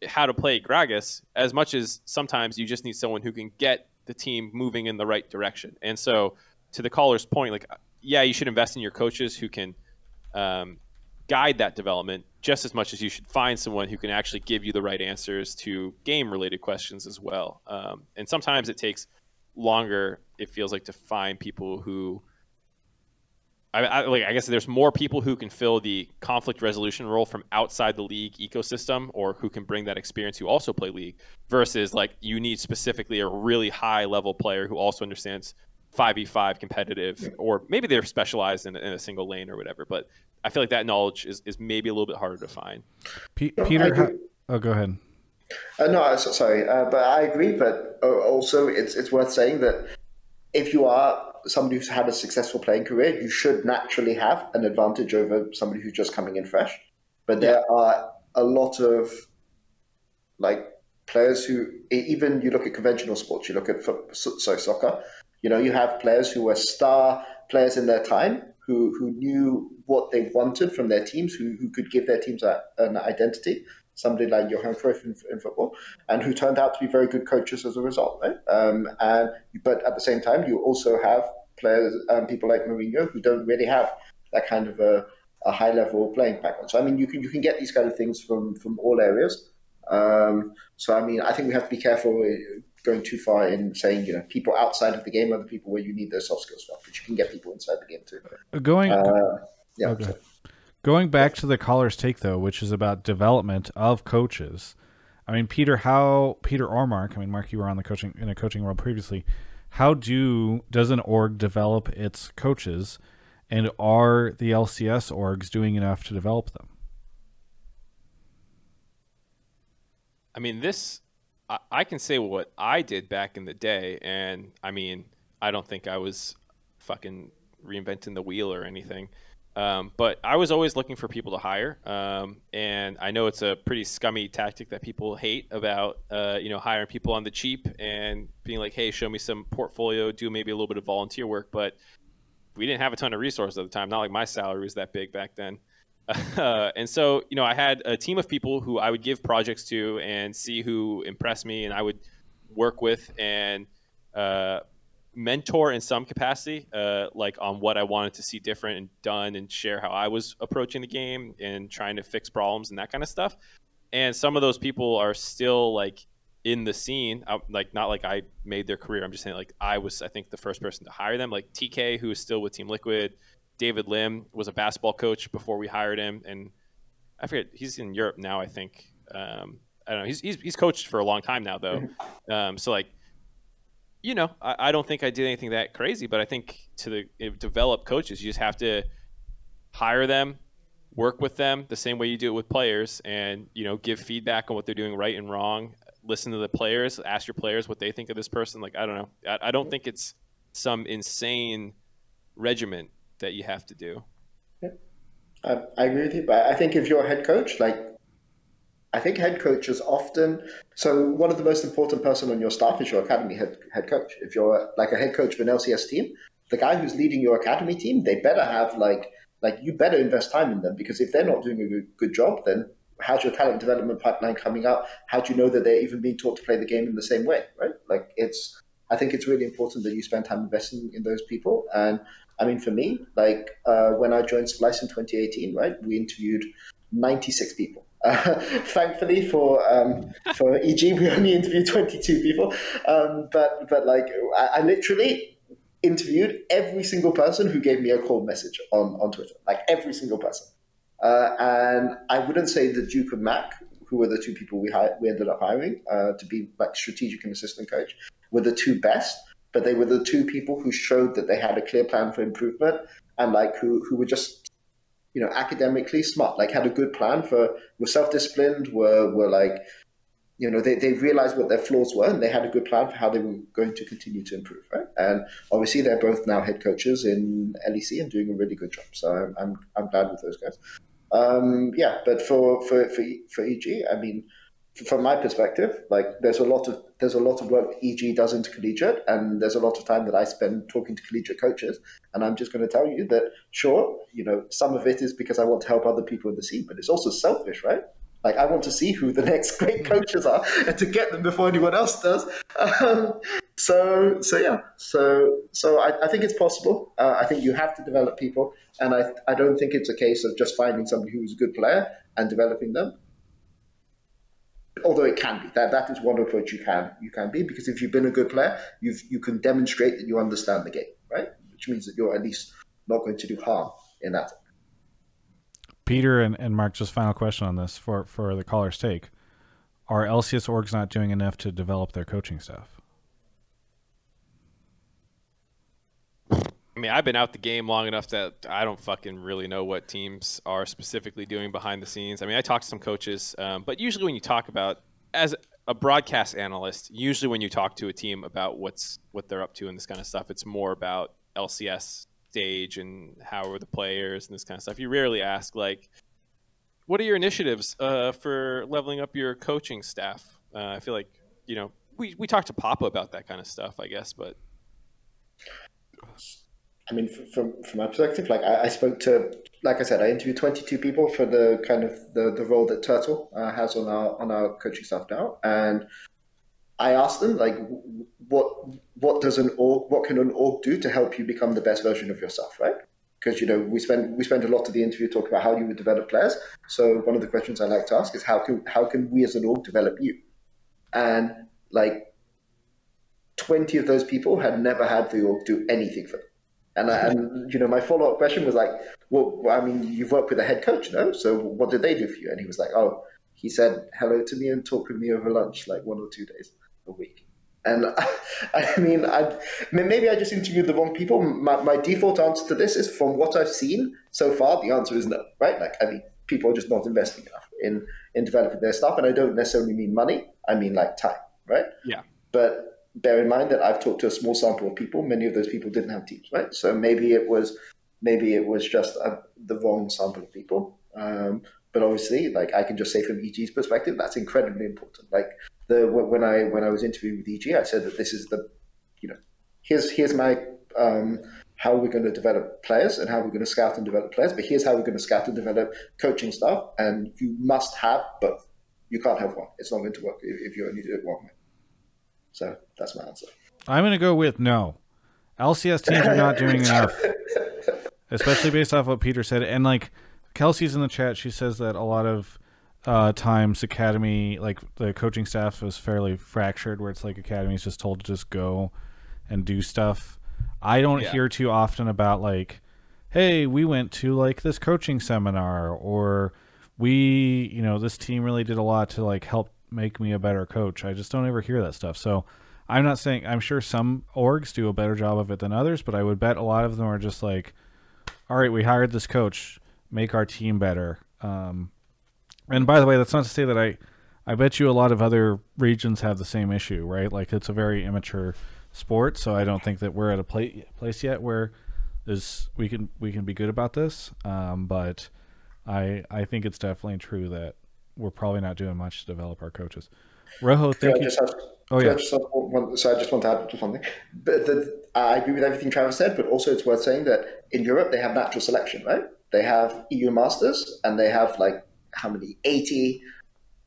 how to play Gragas as much as sometimes you just need someone who can get the team moving in the right direction. And so, to the caller's point, like, yeah, you should invest in your coaches who can um, guide that development just as much as you should find someone who can actually give you the right answers to game related questions as well. Um, and sometimes it takes longer, it feels like, to find people who I, I, like, I guess there's more people who can fill the conflict resolution role from outside the league ecosystem or who can bring that experience who also play league versus like you need specifically a really high level player who also understands 5v5 competitive or maybe they're specialized in, in, a single lane or whatever but i feel like that knowledge is, is maybe a little bit harder to find. P- peter how, oh go ahead. Uh, no sorry uh, but i agree but uh, also it's, it's worth saying that if you are somebody who's had a successful playing career, you should naturally have an advantage over somebody who's just coming in fresh. But there are a lot of like players who even you look at conventional sports, you look at so soccer. You know, you have players who were star players in their time who who knew what they wanted from their teams, who who could give their teams a, an identity somebody like Johan Cruyff in, in, football, and who turned out to be very good coaches as a result. Right? Um, and but at the same time, you also have players, um, people like Mourinho, who don't really have that kind of a, a, high level playing background. So I mean, you can you can get these kind of things from from all areas. Um, so I mean, I think we have to be careful uh, going too far in saying you know people outside of the game are the people where you need those soft skills from, but you can get people inside the game too. Going, uh, yeah. Okay. Going back to the caller's take though, which is about development of coaches. I mean, Peter, how Peter or Mark? I mean, Mark, you were on the coaching in a coaching role previously. How do does an org develop its coaches, and are the LCS orgs doing enough to develop them? I mean, this I, I can say what I did back in the day, and I mean, I don't think I was fucking reinventing the wheel or anything. Um, but I was always looking for people to hire, um, and I know it's a pretty scummy tactic that people hate about, uh, you know, hiring people on the cheap and being like, "Hey, show me some portfolio, do maybe a little bit of volunteer work." But we didn't have a ton of resources at the time. Not like my salary was that big back then. Uh, (laughs) and so, you know, I had a team of people who I would give projects to and see who impressed me, and I would work with and uh, mentor in some capacity, uh, like on what I wanted to see different and done, and share how I was approaching the game and trying to fix problems and that kind of stuff. And some of those people are still like in the scene, I, like not like I made their career. I'm just saying like I was, I think, the first person to hire them. Like TK, who is still with Team Liquid. David Lim was a basketball coach before we hired him, and I forget he's in Europe now. I think um, I don't know. He's, he's he's coached for a long time now though. Um, so like you know, I, I, don't think I did anything that crazy, but I think to the, develop coaches, you just have to hire them, work with them the same way you do it with players, and you know, give feedback on what they're doing right and wrong. Listen to the players, ask your players what they think of this person. Like I don't know, I, I don't think it's some insane regiment that you have to do. Yeah. I, I agree with you, but I think if you're a head coach, like I think head coaches often. So one of the most important person on your staff is your academy head head coach. If you're like a head coach of an LCS team, the guy who's leading your academy team, they better have like like you better invest time in them because if they're not doing a good, good job, then how's your talent development pipeline coming out? How do you know that they're even being taught to play the game in the same way, right? Like it's. I think it's really important that you spend time investing in those people. And I mean, for me, like uh, when I joined Splyce in 2018, right, we interviewed 96 people uh, (laughs) thankfully for um, for EG, we only interviewed 22 people. Um, but but like I, I, literally interviewed every single person who gave me a cold message on, on Twitter, like every single person. Uh, and I wouldn't say the Duke and Mac, who were the two people we hired, we ended up hiring uh, to be like strategic and assistant coach, were the two best. But they were the two people who showed that they had a clear plan for improvement and like who who were just you know, academically smart, like had a good plan for, were self-disciplined, were, were like, you know, they, they realized what their flaws were and they had a good plan for how they were going to continue to improve, right? And obviously they're both now head coaches in LEC and doing a really good job. So I'm, I'm, I'm glad with those guys. Um, yeah, but for, for, for, for EG, I mean, from my perspective, like there's a lot of there's a lot of work EG does into collegiate, and there's a lot of time that I spend talking to collegiate coaches. And I'm just going to tell you that, sure, you know, some of it is because I want to help other people in the scene, but it's also selfish, right? Like I want to see who the (laughs) next great coaches are and to get them before anyone else does. Um, so, so yeah, so so I, I think it's possible. Uh, I think you have to develop people, and I I don't think it's a case of just finding somebody who's a good player and developing them although it can be that that is one approach you can you can be because if you've been a good player you've you can demonstrate that you understand the game right? Which means that you're at least not going to do harm in that. Peter and, and mark just final question on this for for the caller's take. Are lcs orgs not doing enough to develop their coaching staff I mean, I've been out the game long enough that I don't fucking really know what teams are specifically doing behind the scenes. I mean, I talk to some coaches, um, but usually when you talk about as a broadcast analyst, usually when you talk to a team about what's what they're up to and this kind of stuff, it's more about LCS stage and how are the players and this kind of stuff. You rarely ask like, what are your initiatives uh, for leveling up your coaching staff? Uh, I feel like you know we we talked to Papa about that kind of stuff, I guess, but I mean, from from my perspective, like I, I, spoke to, like I said, I interviewed 22 people for the kind of the, the role that Turtle uh, has on our on our coaching staff now, and I asked them like, what what does an org, what can an org do to help you become the best version of yourself, right? Because you know we spend we spend a lot of the interview talking about how you would develop players. So one of the questions I like to ask is how can how can we as an org develop you? And like 20 of those people had never had the org do anything for them and, and you know, my follow up question was like, well, I mean, you've worked with a head coach, no? So what did they do for you? And he was like, oh, he said hello to me and talked with me over lunch like one or two days a week. And (laughs) I, I mean, I maybe I just interviewed the wrong people. My, my default answer to this is from what I've seen so far, the answer is no, right? Like, I mean, people are just not investing enough in, in developing their stuff. And I don't necessarily mean money, I mean like time, right? Yeah. But bear in mind that I've talked to a small sample of people. Many of those people didn't have teams, right? So maybe it was maybe it was just a, the wrong sample of people. Um, but obviously, like I can just say from EG's perspective, that's incredibly important. Like the when I when I was interviewing with EG, I said that this is the, you know, here's here's my um, how we're going to develop players and how we're going to scout and develop players. But here's how we're going to scout and develop coaching staff, and you must have both. You can't have one. It's not going to work if, if you only do it one way. So that's my answer. I'm going to go with no. LCS teams are not doing (laughs) enough, especially based off what Peter said. And like Kelsey's in the chat, she says that a lot of uh, times academy, like the coaching staff, is fairly fractured, where it's like academy is just told to just go and do stuff. I don't Yeah. hear too often about like, hey, we went to like this coaching seminar, or we, you know, this team really did a lot to like help make me a better coach. I just don't ever hear that stuff. So I'm not saying I'm sure some orgs do a better job of it than others, but I would bet a lot of them are just like, all right, we hired this coach, make our team better. Um, and by the way, that's not to say that I, I bet you a lot of other regions have the same issue, right? Like it's a very immature sport, so I don't think that we're at a pla- place yet where we can we can be good about this. Um, but I I think it's definitely true that we're probably not doing much to develop our coaches. Rojo, thank you. have, Oh yeah, just one, so I just want to add just one thing. But the, I agree with everything Travis said, but also it's worth saying that in Europe they have natural selection, right? They have EU Masters and they have like how many eighty,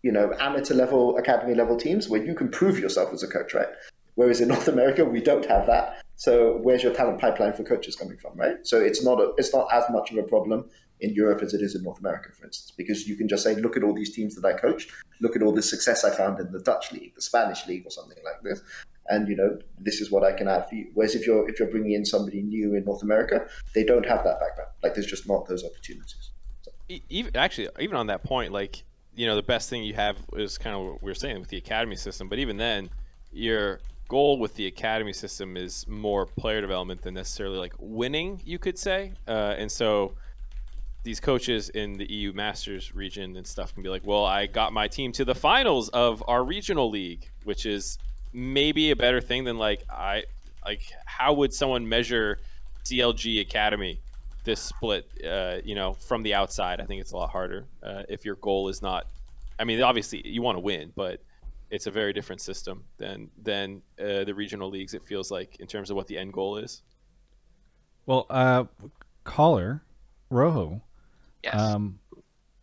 you know, amateur level, academy level teams where you can prove yourself as a coach, right? Whereas in (laughs) North America we don't have that. So where's your talent pipeline for coaches coming from, right? So it's not a, it's not as much of a problem in Europe as it is in North America, for instance, because you can just say, look at all these teams that I coach, look at all the success I found in the Dutch league, the Spanish league, or something like this, and you know this is what I can add for you. Whereas if you're if you're bringing in somebody new in North America, they don't have that background. Like there's just not those opportunities. E- even actually even on that point like you know the best thing you have is kind of what we were saying with the academy system but even then your goal with the academy system is more player development than necessarily like winning you could say uh, and so these coaches in the EU Masters region and stuff can be like, well, I got my team to the finals of our regional league, which is maybe a better thing than like I like how would someone measure CLG Academy this split? Uh, you know, from the outside, I think it's a lot harder uh, if your goal is not. I mean, obviously you want to win, but it's a very different system than than uh, the regional leagues. It feels like in terms of what the end goal is. well, uh, caller Rojo, Yes. um,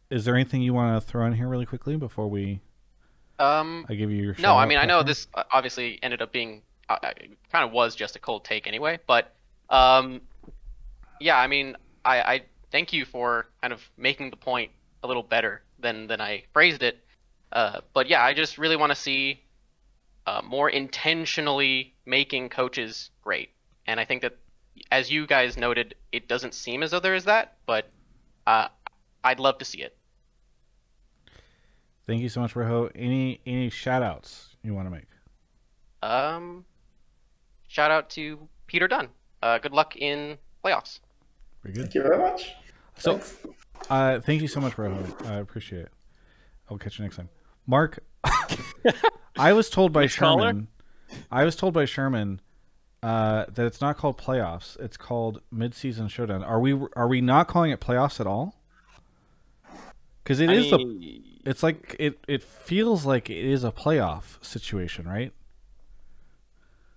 is there anything you want to throw in here really quickly before we Um, I give you your? no, I mean I know this uh, obviously ended up being uh, kind of was just a cold take anyway, but um, yeah, I mean I, I thank you for kind of making the point a little better than than I phrased it. Uh, but yeah, I just really want to see uh, more intentionally making coaches great, and I think that as you guys noted, it doesn't seem as though there is that, but uh, I'd love to see it. Thank you so much, Rojo. Any any shout outs you want to make? Um, shout out to Peter Dun. Uh, good luck in playoffs. Very good. Thank you very much. So, Thanks. uh, thank you so much, Rojo. I appreciate it. I'll catch you next time. Mark, (laughs) I was told by Sherman, I was told by Sherman uh, that it's not called playoffs. It's called mid-season showdown. Are we are we not calling it playoffs at all? Because it I is the. mean, It's like it. It feels like it is a playoff situation, right?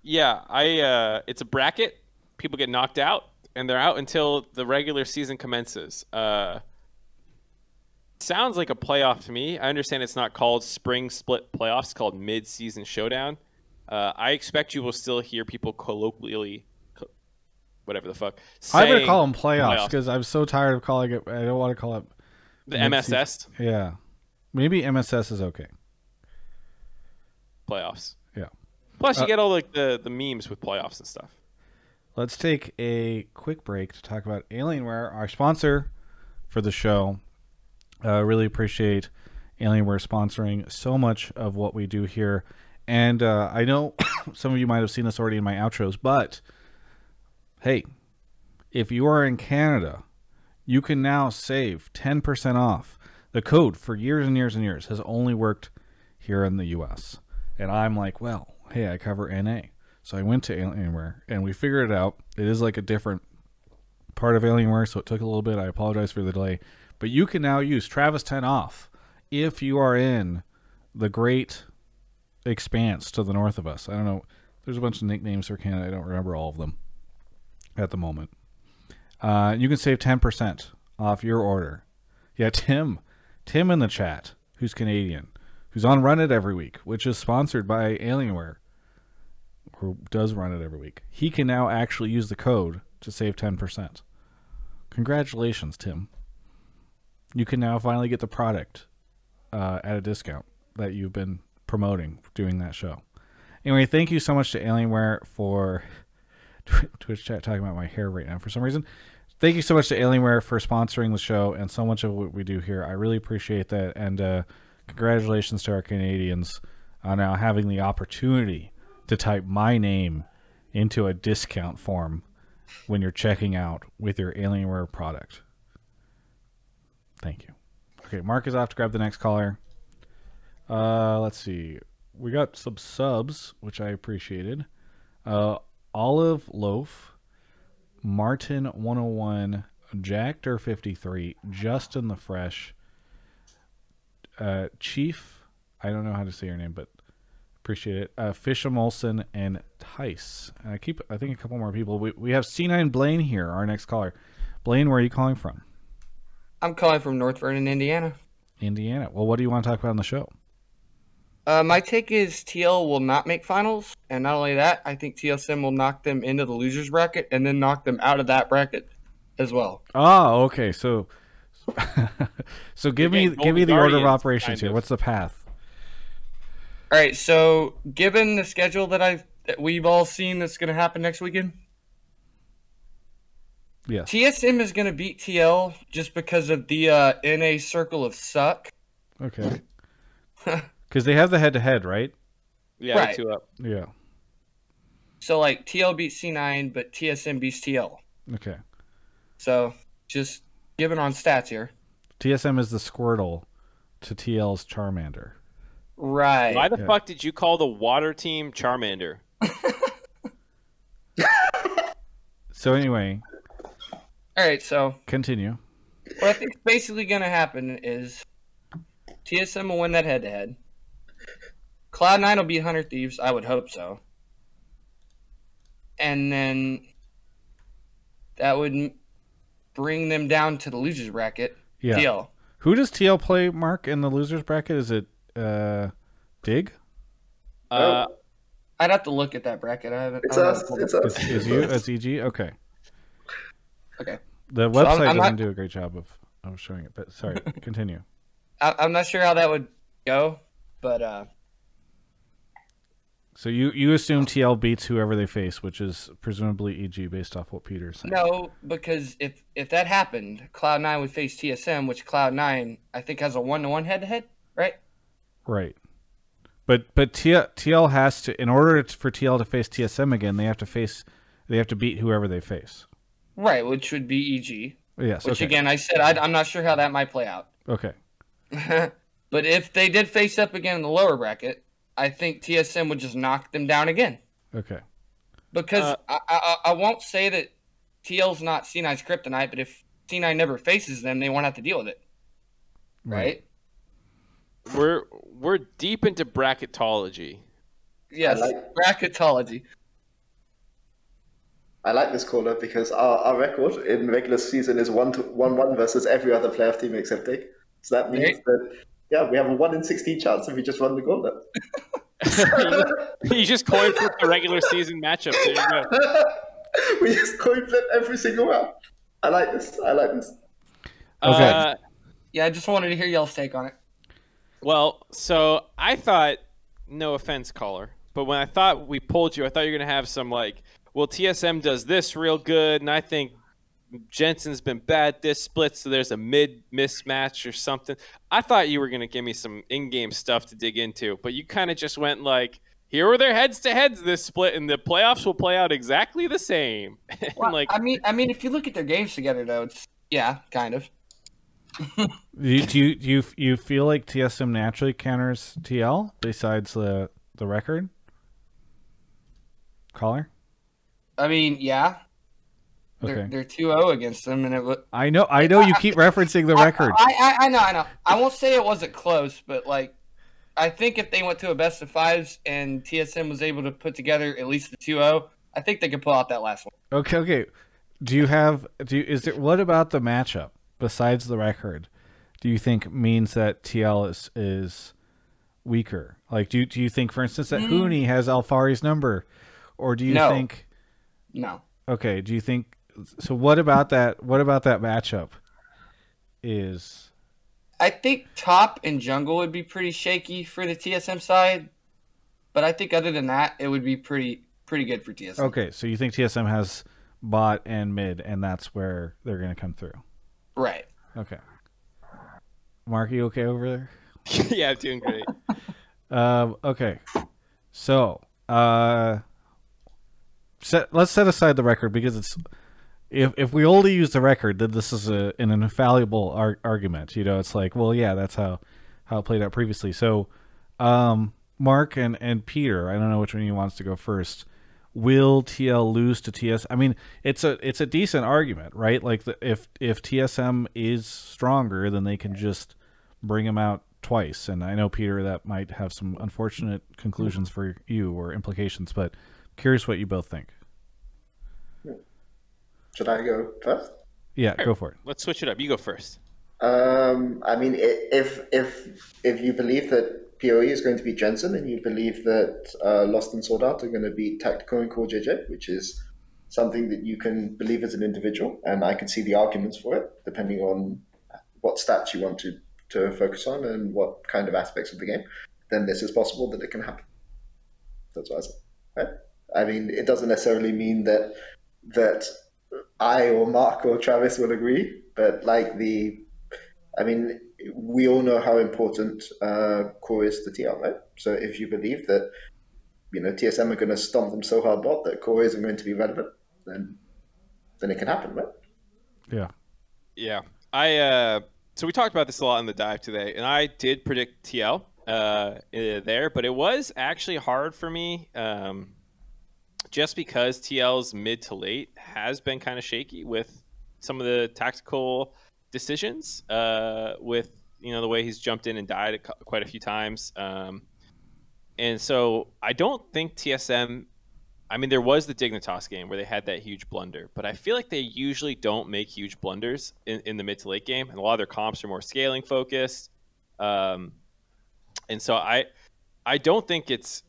Yeah, I. Uh, it's a bracket. People get knocked out, and they're out until the regular season commences. Uh, sounds like a playoff to me. I understand it's not called spring split playoffs; it's called mid-season showdown. Uh, I expect you will still hear people colloquially, co- whatever the fuck. I'm gonna call them playoffs because I'm so tired of calling it. I don't want to call it. the. MSS Yeah, maybe MSS is okay. playoffs. Yeah. Plus, you Uh, get all like the the memes with playoffs and stuff. Let's take a quick break to talk about Alienware, our sponsor for the show. Uh, really appreciate Alienware sponsoring so much of what we do here. And uh, I know (coughs) some of you might have seen this already in my outros, but hey, if you are in Canada, you can now save 10% off. The code for years and years and years has only worked here in the US. And I'm like, well, hey, I cover NA. So I went to Alienware and we figured it out. It is like a different part of Alienware, so it took a little bit. I apologize for the delay. But you can now use Travis 10 off if you are in the great expanse to the north of us. I don't know. There's a bunch of nicknames for Canada. I don't remember all of them at the moment. Uh, you can save 10% off your order. Yeah, Tim. Tim in the chat, who's Canadian, who's on Run It every week, which is sponsored by Alienware, who does run it every week. He can now actually use the code to save 10%. Congratulations, Tim. You can now finally get the product uh, at a discount that you've been promoting doing that show. Anyway, thank you so much to Alienware for (laughs) Twitch chat talking about my hair right now for some reason. Thank you so much to Alienware for sponsoring the show and so much of what we do here. I really appreciate that. And uh, congratulations to our Canadians on now having the opportunity to type my name into a discount form when you're checking out with your Alienware product. Thank you. Okay, Mark is off to grab the next caller. Uh, let's see. We got some subs, which I appreciated. Uh, Olive Loaf, Martin 101, Jack Dur 53, Justin the Fresh, uh, Chief, I don't know how to say your name, but appreciate it. Uh, Fisham Olson and Tice. And I keep, I think a couple more people. We, we have C9 Blaine here, our next caller. Blaine, where are you calling from? I'm calling from North Vernon, Indiana. Indiana. Well, what do you want to talk about on the show? Uh, my take is TL will not make finals, and not only that, I think TSM will knock them into the losers bracket and then knock them out of that bracket as well. Oh, okay. So, (laughs) so give me give me Golden the order of operations here. of. What's the path? All right, so given the schedule that I that we've all seen that's going to happen next weekend, Yes. TSM is going to beat TL just because of the uh, NA circle of suck. Okay. (laughs) Because they have the head to head, right? Yeah, Right. two up. Yeah. So like TL beats C9, but TSM beats TL. Okay. So just giving on stats here. TSM is the Squirtle to TL's Charmander. Right. Why the Yeah. fuck did you call the water team Charmander? (laughs) So anyway, All right, so continue. what I think is basically going to happen is TSM will win that head to head. Cloud9 will beat 100 Thieves. I would hope so. And then that would bring them down to the losers bracket. Yeah. TL. Who does TL play, Mark, in the losers bracket? Is it uh, Dig? Uh, I'd have to look at that bracket. I haven't. It's I don't us. It's Is, us. is you as EG? Okay. Okay. The So I'm- website I'm doesn't not- do a great job of, of showing it, but sorry, (laughs) continue. I, I'm not sure how that would go, but uh, So you you assume TL beats whoever they face, which is presumably EG based off what Peter's saying. no, because if if that happened, Cloud9 would face TSM, which Cloud9 I think has a one to one head to head, right? Right. But but TL, TL has to in order for TL to face TSM again, they have to face they have to beat whoever they face. Right, which would be EG. Yes. Which okay. again, I said I, I'm not sure how that might play out. Okay. (laughs) but if they did face up again in the lower bracket, I think TSM would just knock them down again. Okay. Because Uh, I, I I won't say that TL's not C9's kryptonite, but if C9 never faces them, they won't have to deal with it, right? we're we're deep into bracketology. Yes, like- bracketology. I like this caller because our, our record in regular season is one to one one versus every other playoff team except Dig. So that means Right. that yeah, we have a one in sixteen chance if we just run the gauntlet. (laughs) you just coin flip the regular season matchup. There you go. (laughs) we just coin flip every single round. I like this. I like this. Okay. Uh, Yeah, I just wanted to hear y'all's take on it. Well, so I thought, no offense, caller, but when I thought we pulled you, I thought you were gonna have some like, well, TSM does this real good, and I think Jensen's been bad this split, so there's a mid mismatch or something. I thought you were gonna give me some in-game stuff to dig into, but you kind of just went like, here were their heads-to-heads this split, and the playoffs will play out exactly the same. (laughs) Well, like, I mean, I mean, if you look at their games together, though, it's yeah, kind of. Do you, do you do you you feel like TSM naturally counters TL besides the the record? Caller. I mean, yeah, They're Okay. they're 2-0 against them, and it. I know. I know you keep referencing the record. I, I I know I know. I won't say it wasn't close, but like, I think if they went to a best of fives and TSM was able to put together at least the 2-0, I think they could pull out that last one. Okay, okay. Do you have do you, is there what about the matchup besides the record? Do you think means that TL is is weaker? Like do you, do you think for instance that mm. Huni has Alphari's number or do you No. think No. okay, do you think so what about that what about that matchup is I think top and jungle would be pretty shaky for the TSM side, but I think other than that, it would be pretty pretty good for TSM. Okay, so you think TSM has bot and mid and that's where they're going to come through. Right. Okay. Mark, you okay over there? (laughs) yeah, I'm doing great. (laughs) Um, okay, so uh, set, let's set aside the record because it's if if we only use the record, then this is a, an infallible ar- argument. You know, it's like, well, yeah, that's how how it played out previously. So, um, Mark and and Peter, I don't know which one you wants to go first. Will TL lose to TS? I mean, it's a it's a decent argument, right? Like the, if if TSM is stronger, then they can just bring him out twice. And I know Peter that might have some unfortunate conclusions for you or implications, but curious what you both think. Should I go first? Yeah, go for it. Let's switch it up. You go first. Um, I mean, if if if you believe that PoE is going to be Jensen, and you believe that uh, Lost and Sword Art are going to be Tactical and CoreJJ, which is something that you can believe as an individual, and I can see the arguments for it, depending on what stats you want to to focus on and what kind of aspects of the game, then this is possible that it can happen. That's what I said. Right? I mean, it doesn't necessarily mean that that I or Mark or Travis will agree, but like the I mean, we all know how important uh, core is to TL, right? So if you believe that, you know, TSM are going to stomp them so hard bot that core isn't going to be relevant, then then it can happen, right? Yeah. Yeah, I. Uh, so we talked about this a lot in the dive today, and I did predict TL uh, there, but it was actually hard for me, um, just because TL's mid to late has been kind of shaky with some of the tactical decisions, uh, with you know the way he's jumped in and died quite a few times, um, and so I don't think TSM I mean, there was the Dignitas game where they had that huge blunder, but I feel like they usually don't make huge blunders in, in the mid to late game, and a lot of their comps are more scaling focused. Um, and so I, I don't think it's.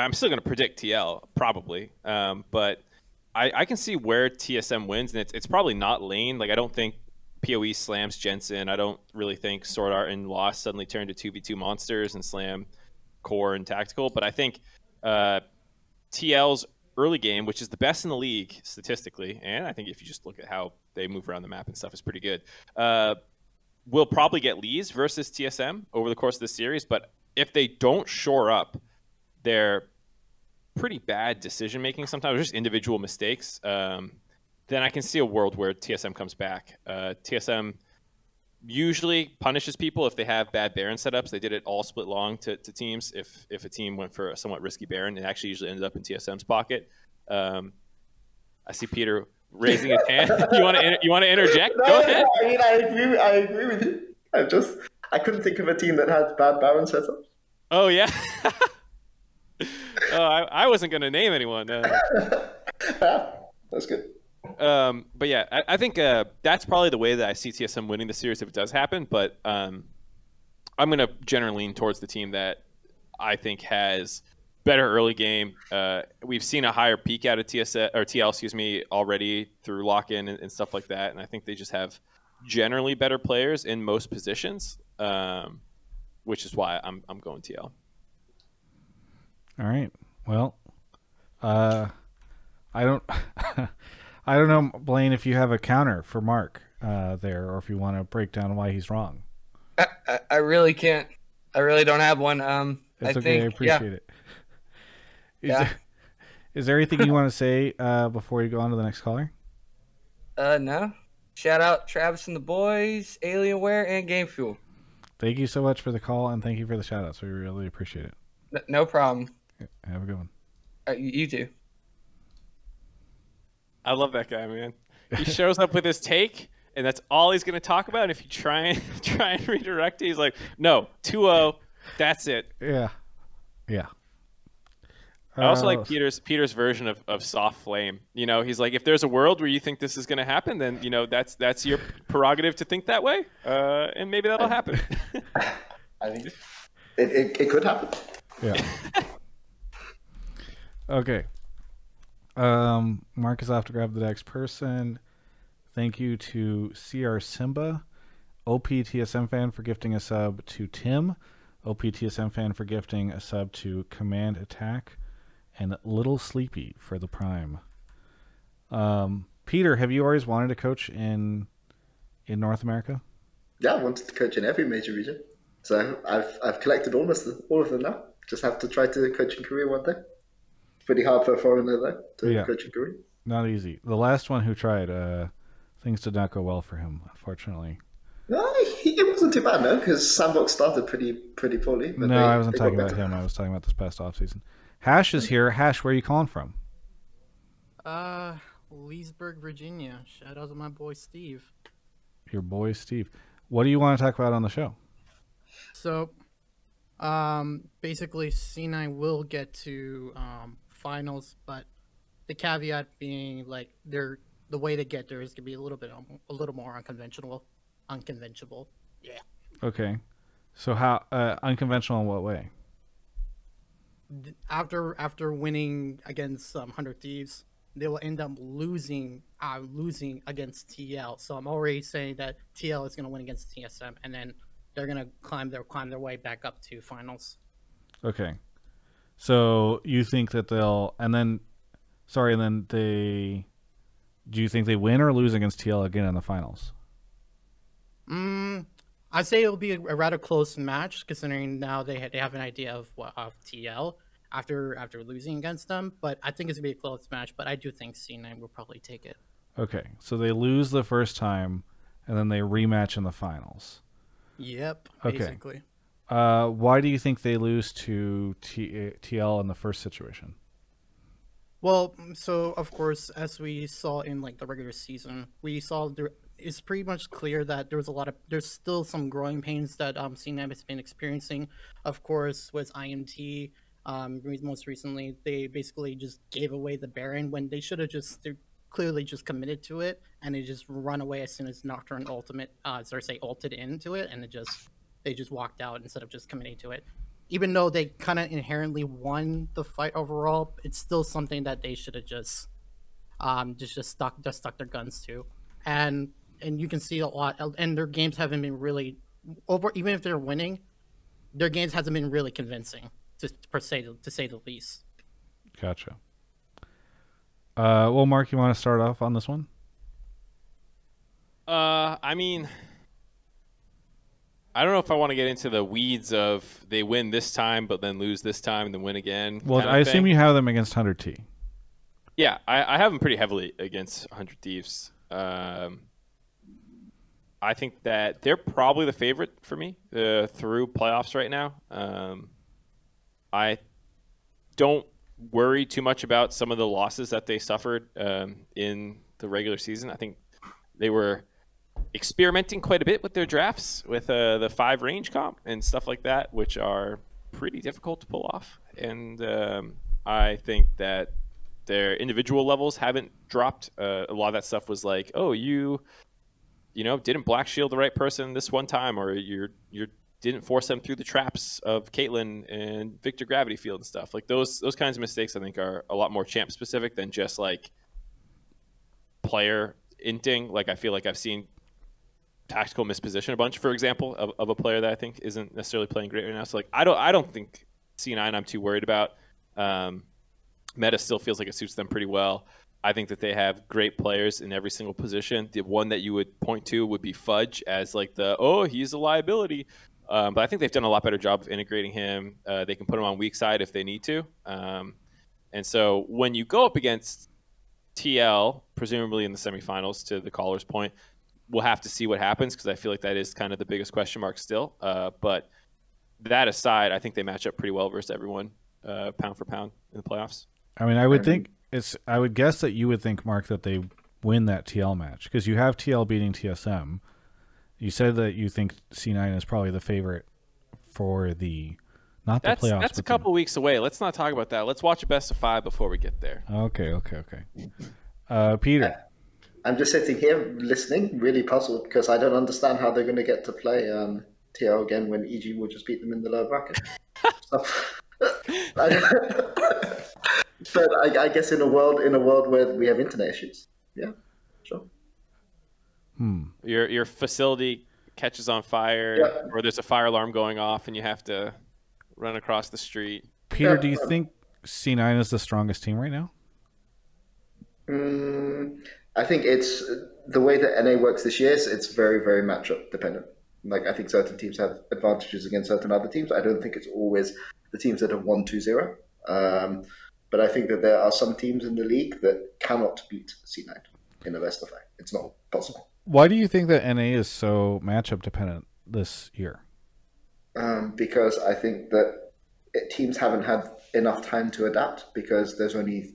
I'm still going to predict TL probably, um, but I, I can see where TSM wins, and it's it's probably not lane. Like I don't think Poe slams Jensen. I don't really think Sword Art and Lost suddenly turn to two v two monsters and slam core and tactical, but I think. Uh, TL's early game, which is the best in the league statistically, and I think if you just look at how they move around the map and stuff, is pretty good. Uh, will probably get leads versus TSM over the course of the series, but if they don't shore up their pretty bad decision making sometimes, just individual mistakes, um, then I can see a world where TSM comes back. Uh, TSM usually punishes people if they have bad Baron setups. They did it all split long to, to teams. If if a team went for a somewhat risky Baron, it actually usually ended up in TSM's pocket. Um, I see Peter raising his hand. (laughs) you want to you want to interject? No, Go no. I mean, I agree. I agree with you. I just I couldn't think of a team that had bad Baron setups. Oh yeah. (laughs) oh, I, I wasn't gonna name anyone. Uh, (laughs) That's good. um, but yeah, I, I think uh, that's probably the way that I see TSM winning the series if it does happen. But um, I'm going to generally lean towards the team that I think has better early game. Uh, we've seen a higher peak out of TS or TL, excuse me, already through lock in and, and stuff like that. And I think they just have generally better players in most positions, um, which is why I'm I'm going TL. All right. Well, uh, I don't, (laughs) I don't know, Blaine, if you have a counter for Mark uh, there, or if you want to break down why he's wrong. I, I, I really can't. I really don't have one. Um, It's I okay. think, I appreciate it. Is, Yeah. there, is there anything you want to say uh, before you go on to the next caller? Uh, no. Shout out Travis and the boys, Alienware, and Game Fuel. Thank you so much for the call and thank you for the shout outs. We really appreciate it. No problem. Have a good one. Uh, you you too. I love that guy, man. he (laughs) shows up with his take, and that's all he's going to talk about. And if you try and (laughs) try and redirect it, he's like, "No, 2-0, that's it." Yeah, yeah. I also Uh, like Peter's Peter's version of, of soft flame. You know, he's like, if there's a world where you think this is going to happen, then you know that's that's your prerogative to think that way, uh, and maybe that'll happen. (laughs) I mean, it, it, it could happen. Yeah. Okay. Um, Mark is off to grab the next person. Thank you to CR Simba, OPTSM fan for gifting a sub to Tim, OPTSM fan for gifting a sub to Command Attack, and Little Sleepy for the Prime. Um, Peter, have you always wanted to coach in in North America? Yeah, I wanted to coach in every major region. So I've I've collected almost all of them now. Just have to try to coach in Korea one day. Pretty hard for a foreigner though to Yeah. coach in Korea. Not easy. The last one who tried, uh, things did not go well for him, unfortunately. No, he, it wasn't too bad, no, because Sandbox started pretty pretty poorly. but No, they- I wasn't talking about him. I was talking about this past offseason. Hash is here. Hash, where are you calling from? Uh, Leesburg, Virginia. Shout out to my boy Steve. Your boy Steve. What do you want to talk about on the show? So, um, basically, C9 will get to um, finals, but the caveat being like they're the way to get there is gonna be a little bit um, a little more unconventional, unconventional. Yeah. Okay. So how uh, unconventional in what way? After after winning against um, Hundred Thieves, they will end up losing uh, losing against TL. So I'm already saying that TL is gonna win against TSM, and then they're gonna climb their climb their way back up to finals. Okay. So you think that they'll and then sorry, and then they do you think they win or lose against TL again in the finals? Mm, I'd say it'll be a, a rather close match, considering now they ha- they have an idea of what of TL after after losing against them. But I think it's gonna be a close match. But I do think C9 will probably take it. Okay. So they lose the first time and then they rematch in the finals. Yep, Okay. basically. Uh, why do you think they lose to T- TL in the first situation? Well, mm, so of course, as we saw in like the regular season, we saw there it's pretty much clear that there was a lot of there's still some growing pains that um CNAM has been experiencing. Of course, with IMT, um, most recently they basically just gave away the Baron when they should have just they're clearly just committed to it and they just run away as soon as Nocturne Ultimate, uh, say ulted into it, and it just they just walked out instead of just committing to it even though they kind of inherently won the fight overall, it's still something that they should have just um just just stuck just stuck their guns to, and and you can see a lot, and their games haven't been really over. Even if they're winning, their games hasn't been really convincing, to per se to say the least. Gotcha. Uh, well, Mark, you want to start off on this one? Uh, I mean, I don't know if I want to get into the weeds of they win this time, but then lose this time, and then win again. Well, I assume thing. you have them against Hundred T. Yeah, I, I have them pretty heavily against 100 Thieves. Um, I think that they're probably the favorite for me uh, through playoffs right now. Um, I don't worry too much about some of the losses that they suffered um, in the regular season. I think they were experimenting quite a bit with their drafts with uh, the five range comp and stuff like that, which are pretty difficult to pull off. And um, I think that their individual levels haven't dropped. Uh, a lot of that stuff was like, oh, you, you know, didn't black shield the right person this one time, or you're you didn't force them through the traps of Caitlyn and Viktor Gravity Field and stuff. Like those those kinds of mistakes, I think, are a lot more champ specific than just like player inting. Like I feel like I've seen tactical misposition a bunch, for example, of, of a player that I think isn't necessarily playing great right now. So like I don't I don't think C9 I'm too worried about. Um, meta still feels like it suits them pretty well. I think that they have great players in every single position. The one that you would point to would be Fudge as like the oh he's a liability, um, but I think they've done a lot better job of integrating him. Uh, they can put him on weak side if they need to, um, and so when you go up against TL, presumably in the semifinals, to the caller's point, we'll have to see what happens because I feel like that is kind of the biggest question mark still. Uh, but that aside, I think they match up pretty well versus everyone, uh, pound for pound in the playoffs. I mean, I would think it's. I would guess that you would think, Mark, that they win that TL match? Because you have TL beating TSM. You said that you think C9 is probably the favorite for the not the That's playoffs. that's a but the- couple weeks away. Let's not talk about that. Let's watch a best of five before we get there. Okay, okay, okay. Uh, Peter, I'm just sitting here listening, really puzzled because I don't understand how they're going to get to play um, TL again when EG will just beat them in the lower bracket. (laughs) So- I- (laughs) but I, I guess in a world in a world where we have internet issues, yeah, sure. hmm. Your your facility catches on fire, Yeah. or there's a fire alarm going off, and you have to run across the street. Peter, Yeah, do you um, think C9 is the strongest team right now? Mm, I think it's the way that NA works this year. Is it's very, very matchup dependent. Like I think certain teams have advantages against certain other teams. I don't think it's always the teams that have won 2-0. Um, but I think that there are some teams in the league that cannot beat C9 in a best of five. It's not possible Why do you think that NA is so matchup dependent this year? um, because I think that it, teams haven't had enough time to adapt because there's only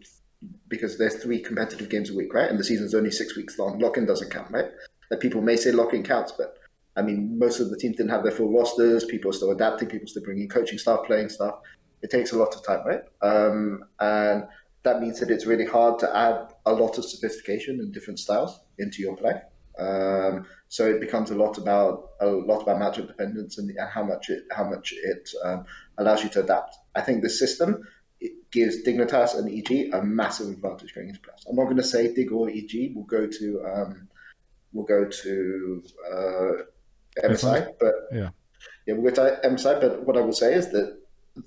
because there's three competitive games a week, right? And the season's only six weeks long. Lock-in doesn't count, right? Like people may say lock-in counts, but I mean, most of the teams didn't have their full rosters. People are still adapting. People are still bringing coaching staff, playing staff. It takes a lot of time, right? Um, and that means that it's really hard to add a lot of sophistication and different styles into your play. Um, so it becomes a lot about a lot about matchup dependence and, how much it how much it um, allows you to adapt. I think the system gives Dignitas and EG a massive advantage going into playoffs. I'm not going to say Dig or EG will go to um, will go to uh, MSI, but Yeah. yeah, we'll go to MSI. But what I will say is that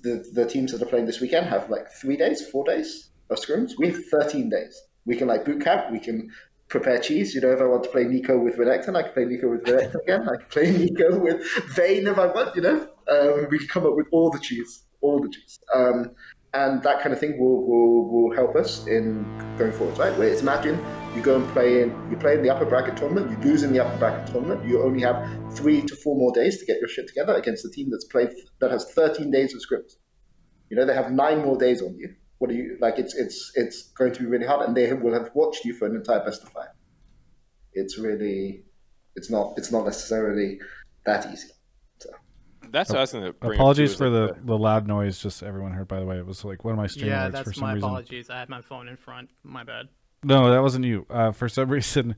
the the teams that are playing this weekend have like three days, four days of scrims. We have 13 days. We can like boot camp. We can prepare cheese. You know, if I want to play Neeko with Renekton, I can play Neeko with Renekton again. I can play Neeko with Vayne if I want. You know, um, we can come up with all the cheese, all the cheese. Um, and that kind of thing will, will, will help us in going forward, right? Where it's imagine you go and play in, you play in the upper bracket tournament, you lose in the upper bracket tournament, you only have three to four more days to get your shit together against a team that's played that has 13 days of scrims. You know, they have nine more days on you. What do you like? It's it's it's going to be really hard, and they will have watched you for an entire best of five. It's really, it's not it's not necessarily that easy. That's what I was going to bring. Apologies up for too, is, the, like, the loud noise. Just everyone heard. By the way, it was like one of my stream Yeah, alerts for that's some my reason. apologies. I had my phone in front. My bad. No, that wasn't you. Uh, for some (laughs) reason,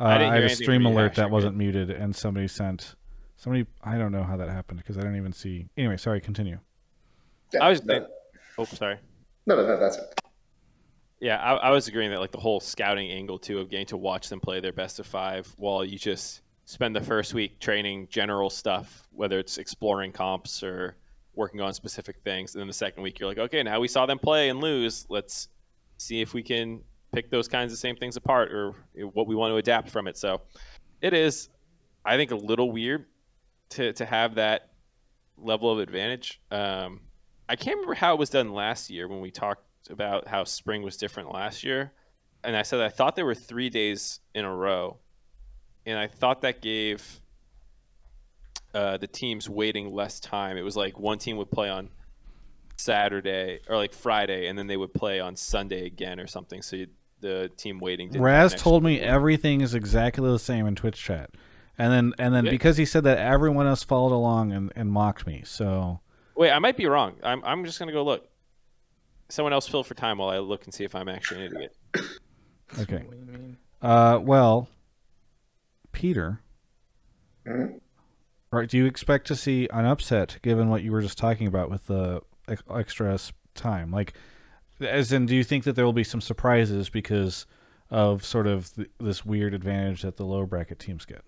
uh, I I, had a stream alert actually, that wasn't good. muted, and somebody sent somebody. I don't know how that happened because I don't even see. Anyway, sorry. Continue. Yeah, I was no, oh, sorry. no, no, no, that's it. Yeah, I, I was agreeing that like the whole scouting angle too of getting to watch them play their best of five while you just spend the first week training general stuff, whether it's exploring comps or working on specific things, and then the second week you're like, okay, now we saw them play and lose. Let's see if we can pick those kinds of same things apart or what we want to adapt from it. So it is, I think, a little weird to to have that level of advantage. Um, I can't remember how it was done last year when we talked about how spring was different last year, and I said I thought there were three days in a row, and I thought that gave uh, the teams waiting less time. It was like one team would play on Saturday or like Friday, and then they would play on Sunday again or something. So you, the team waiting. didn't Raz told me everything is exactly the same in Twitch chat, and then and then Yeah. because he said that everyone else followed along and, and mocked me. So Wait, I might be wrong. I'm I'm just gonna go look. Someone else fill for time while I look and see if I'm actually an idiot. okay. What do you mean? Uh, well, Peter, Mhm. right? Do you expect to see an upset given what you were just talking about with the extra time? Like, as in, do you think that there will be some surprises because of sort of th- this weird advantage that the lower bracket teams get?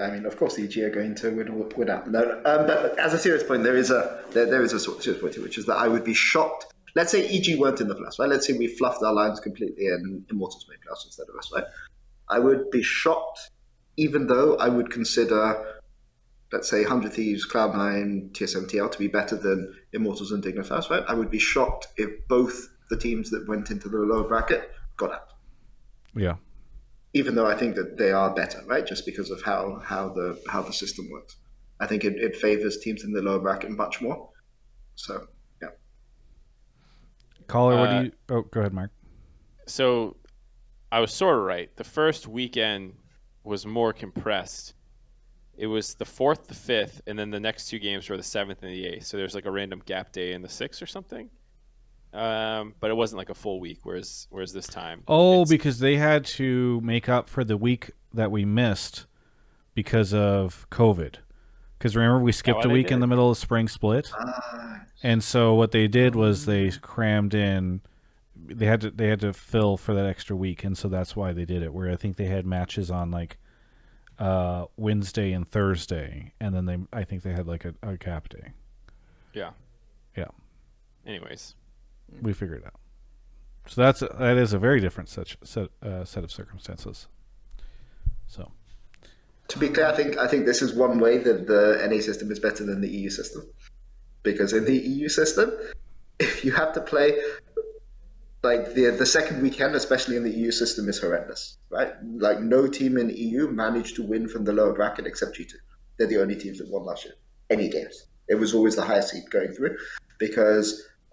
I mean, of course, EG are going to win, win out. No, um, but as a serious point, there is a there, there is a sort of serious point here, which is that I would be shocked. Let's say EG weren't in the playoffs, right? Let's say we fluffed our lines completely and Immortals made playoffs instead of us, right? I would be shocked, even though I would consider, let's say, Hundred Thieves, Cloud9, TSM TL to be better than Immortals and Dignitas, right? I would be shocked if both the teams that went into the lower bracket got out Yeah. even though I think that they are better, right? Just because of how how the how the system works. I think it, it favors teams in the lower bracket much more. So yeah. Caller, what Uh, do you? Oh, go ahead, Mark. So I was sort of right. The first weekend was more compressed. It was the fourth, the fifth, and then the next two games were the seventh and the eighth. So there's like a random gap day in the sixth or something. Um, but it wasn't like a full week. Whereas, whereas this time, Oh, because they had to make up for the week that we missed because of COVID. Because remember, we skipped why a week in the middle of spring split, Ah, and so what they did was they crammed in. They had to they had to fill for that extra week, and so that's why they did it. Where I think they had matches on like uh, Wednesday and Thursday, and then they I think they had like a, a gap day. yeah, Yeah. Anyways, We figured it out. So that's that is a very different such set uh, set of circumstances. So. To be clear, I think I think this is one way that the NA system is better than the EU system, because in the EU system, if you have to play like the the second weekend, especially in the EU system, is horrendous, right? Like no team in EU managed to win from the lower bracket except G2. They're the only teams that won last year. Any games, it was always the highest seed going through, because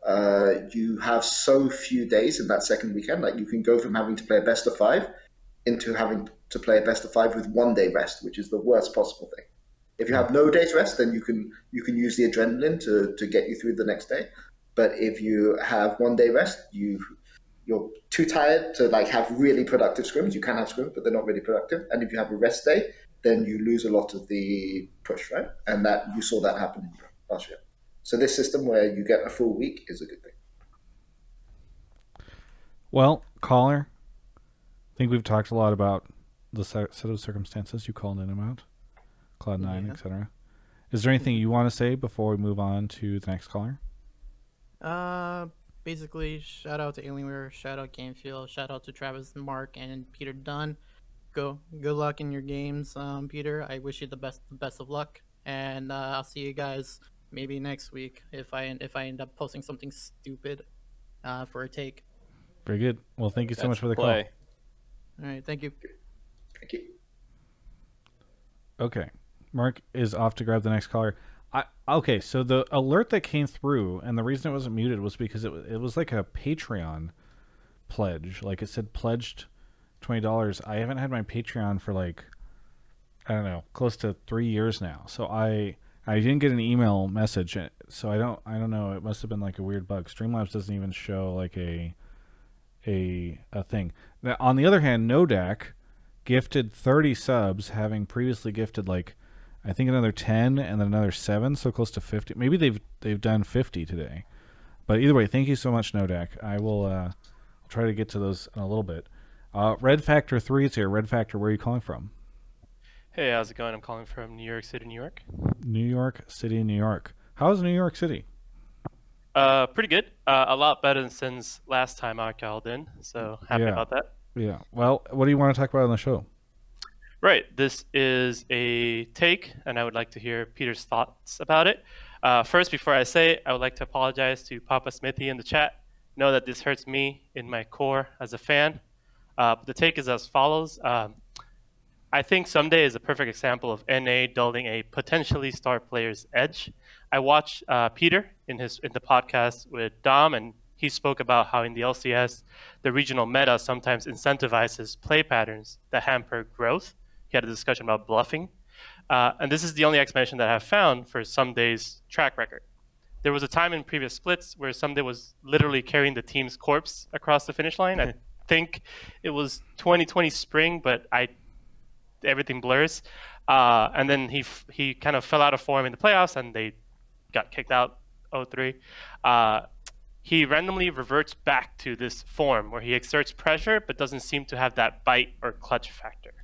uh, you have so few days in that second weekend. Like you can go from having to play a best of five into having to play a best of five with one day rest, which is the worst possible thing. If you have no days rest, then you can you can use the adrenaline to, to get you through the next day. But if you have one day rest, you you're too tired to like have really productive scrims. You can have scrims, but they're not really productive. And if you have a rest day, then you lose a lot of the push, right? And that you saw that happen last year. So this system where you get a full week is a good thing. Well, caller, I think we've talked a lot about the set set of circumstances you called in about, Cloud Nine, Yeah. etc. Is there anything you want to say before we move on to the next caller? Uh, basically, shout out to Alienware, shout out Game Fuel, shout out to Travis Mark and Peter Dun. Go, good luck in your games, um, Peter. I wish you the best, the best of luck, and uh, I'll see you guys maybe next week if I if I end up posting something stupid, uh, for a take. Very good. Well, thank you so that's much for the play. All right, thank you. Thank you. Okay, Mark is off to grab the next caller. Okay. So the alert that came through, and the reason it wasn't muted was because it wa- it was like a Patreon pledge. Like it said pledged twenty dollars. I haven't had my Patreon for like I don't know, close to three years now. So I I didn't get an email message, uh, so I don't I don't know. It must have been like a weird bug. Streamlabs doesn't even show like a a a thing. Now, on the other hand, Nodak gifted 30 subs, having previously gifted like I think another 10 and then another seven, so close to 50. Maybe they've they've done 50 today. But either way, thank you so much, Nodak. I will uh, try to get to those in a little bit. Uh, Red Factor Three is here. Red Factor, where are you calling from? Hey, how's it going? I'm calling from New York City, New York. New York City, New York. How's New York City? Uh, pretty good. Uh, a lot better than since last time I called in, so happy Yeah. about that. Yeah. Well, what do you want to talk about on the show? Right. This is a take, and I would like to hear Peter's thoughts about it. Uh, first, before I say it, I would like to apologize to Papa Smithy in the chat. Know that this hurts me in my core as a fan. Uh, the take is as follows. Um, I think Someday is a perfect example of NA dulling a potentially star player's edge. I watched uh, Peter in his in the podcast with Dom, and he spoke about how in the LCS, the regional meta sometimes incentivizes play patterns that hamper growth. He had a discussion about bluffing, uh, and this is the only explanation that I've found for Ssumday's track record. There was a time in previous splits where Ssumday was literally carrying the team's corpse across the finish line. I think it was 2020 spring, but I everything blurs. Uh, and then he f- he kind of fell out of form in the playoffs, and they got kicked out 0-3. Uh, he randomly reverts back to this form where he exerts pressure but doesn't seem to have that bite or clutch factor.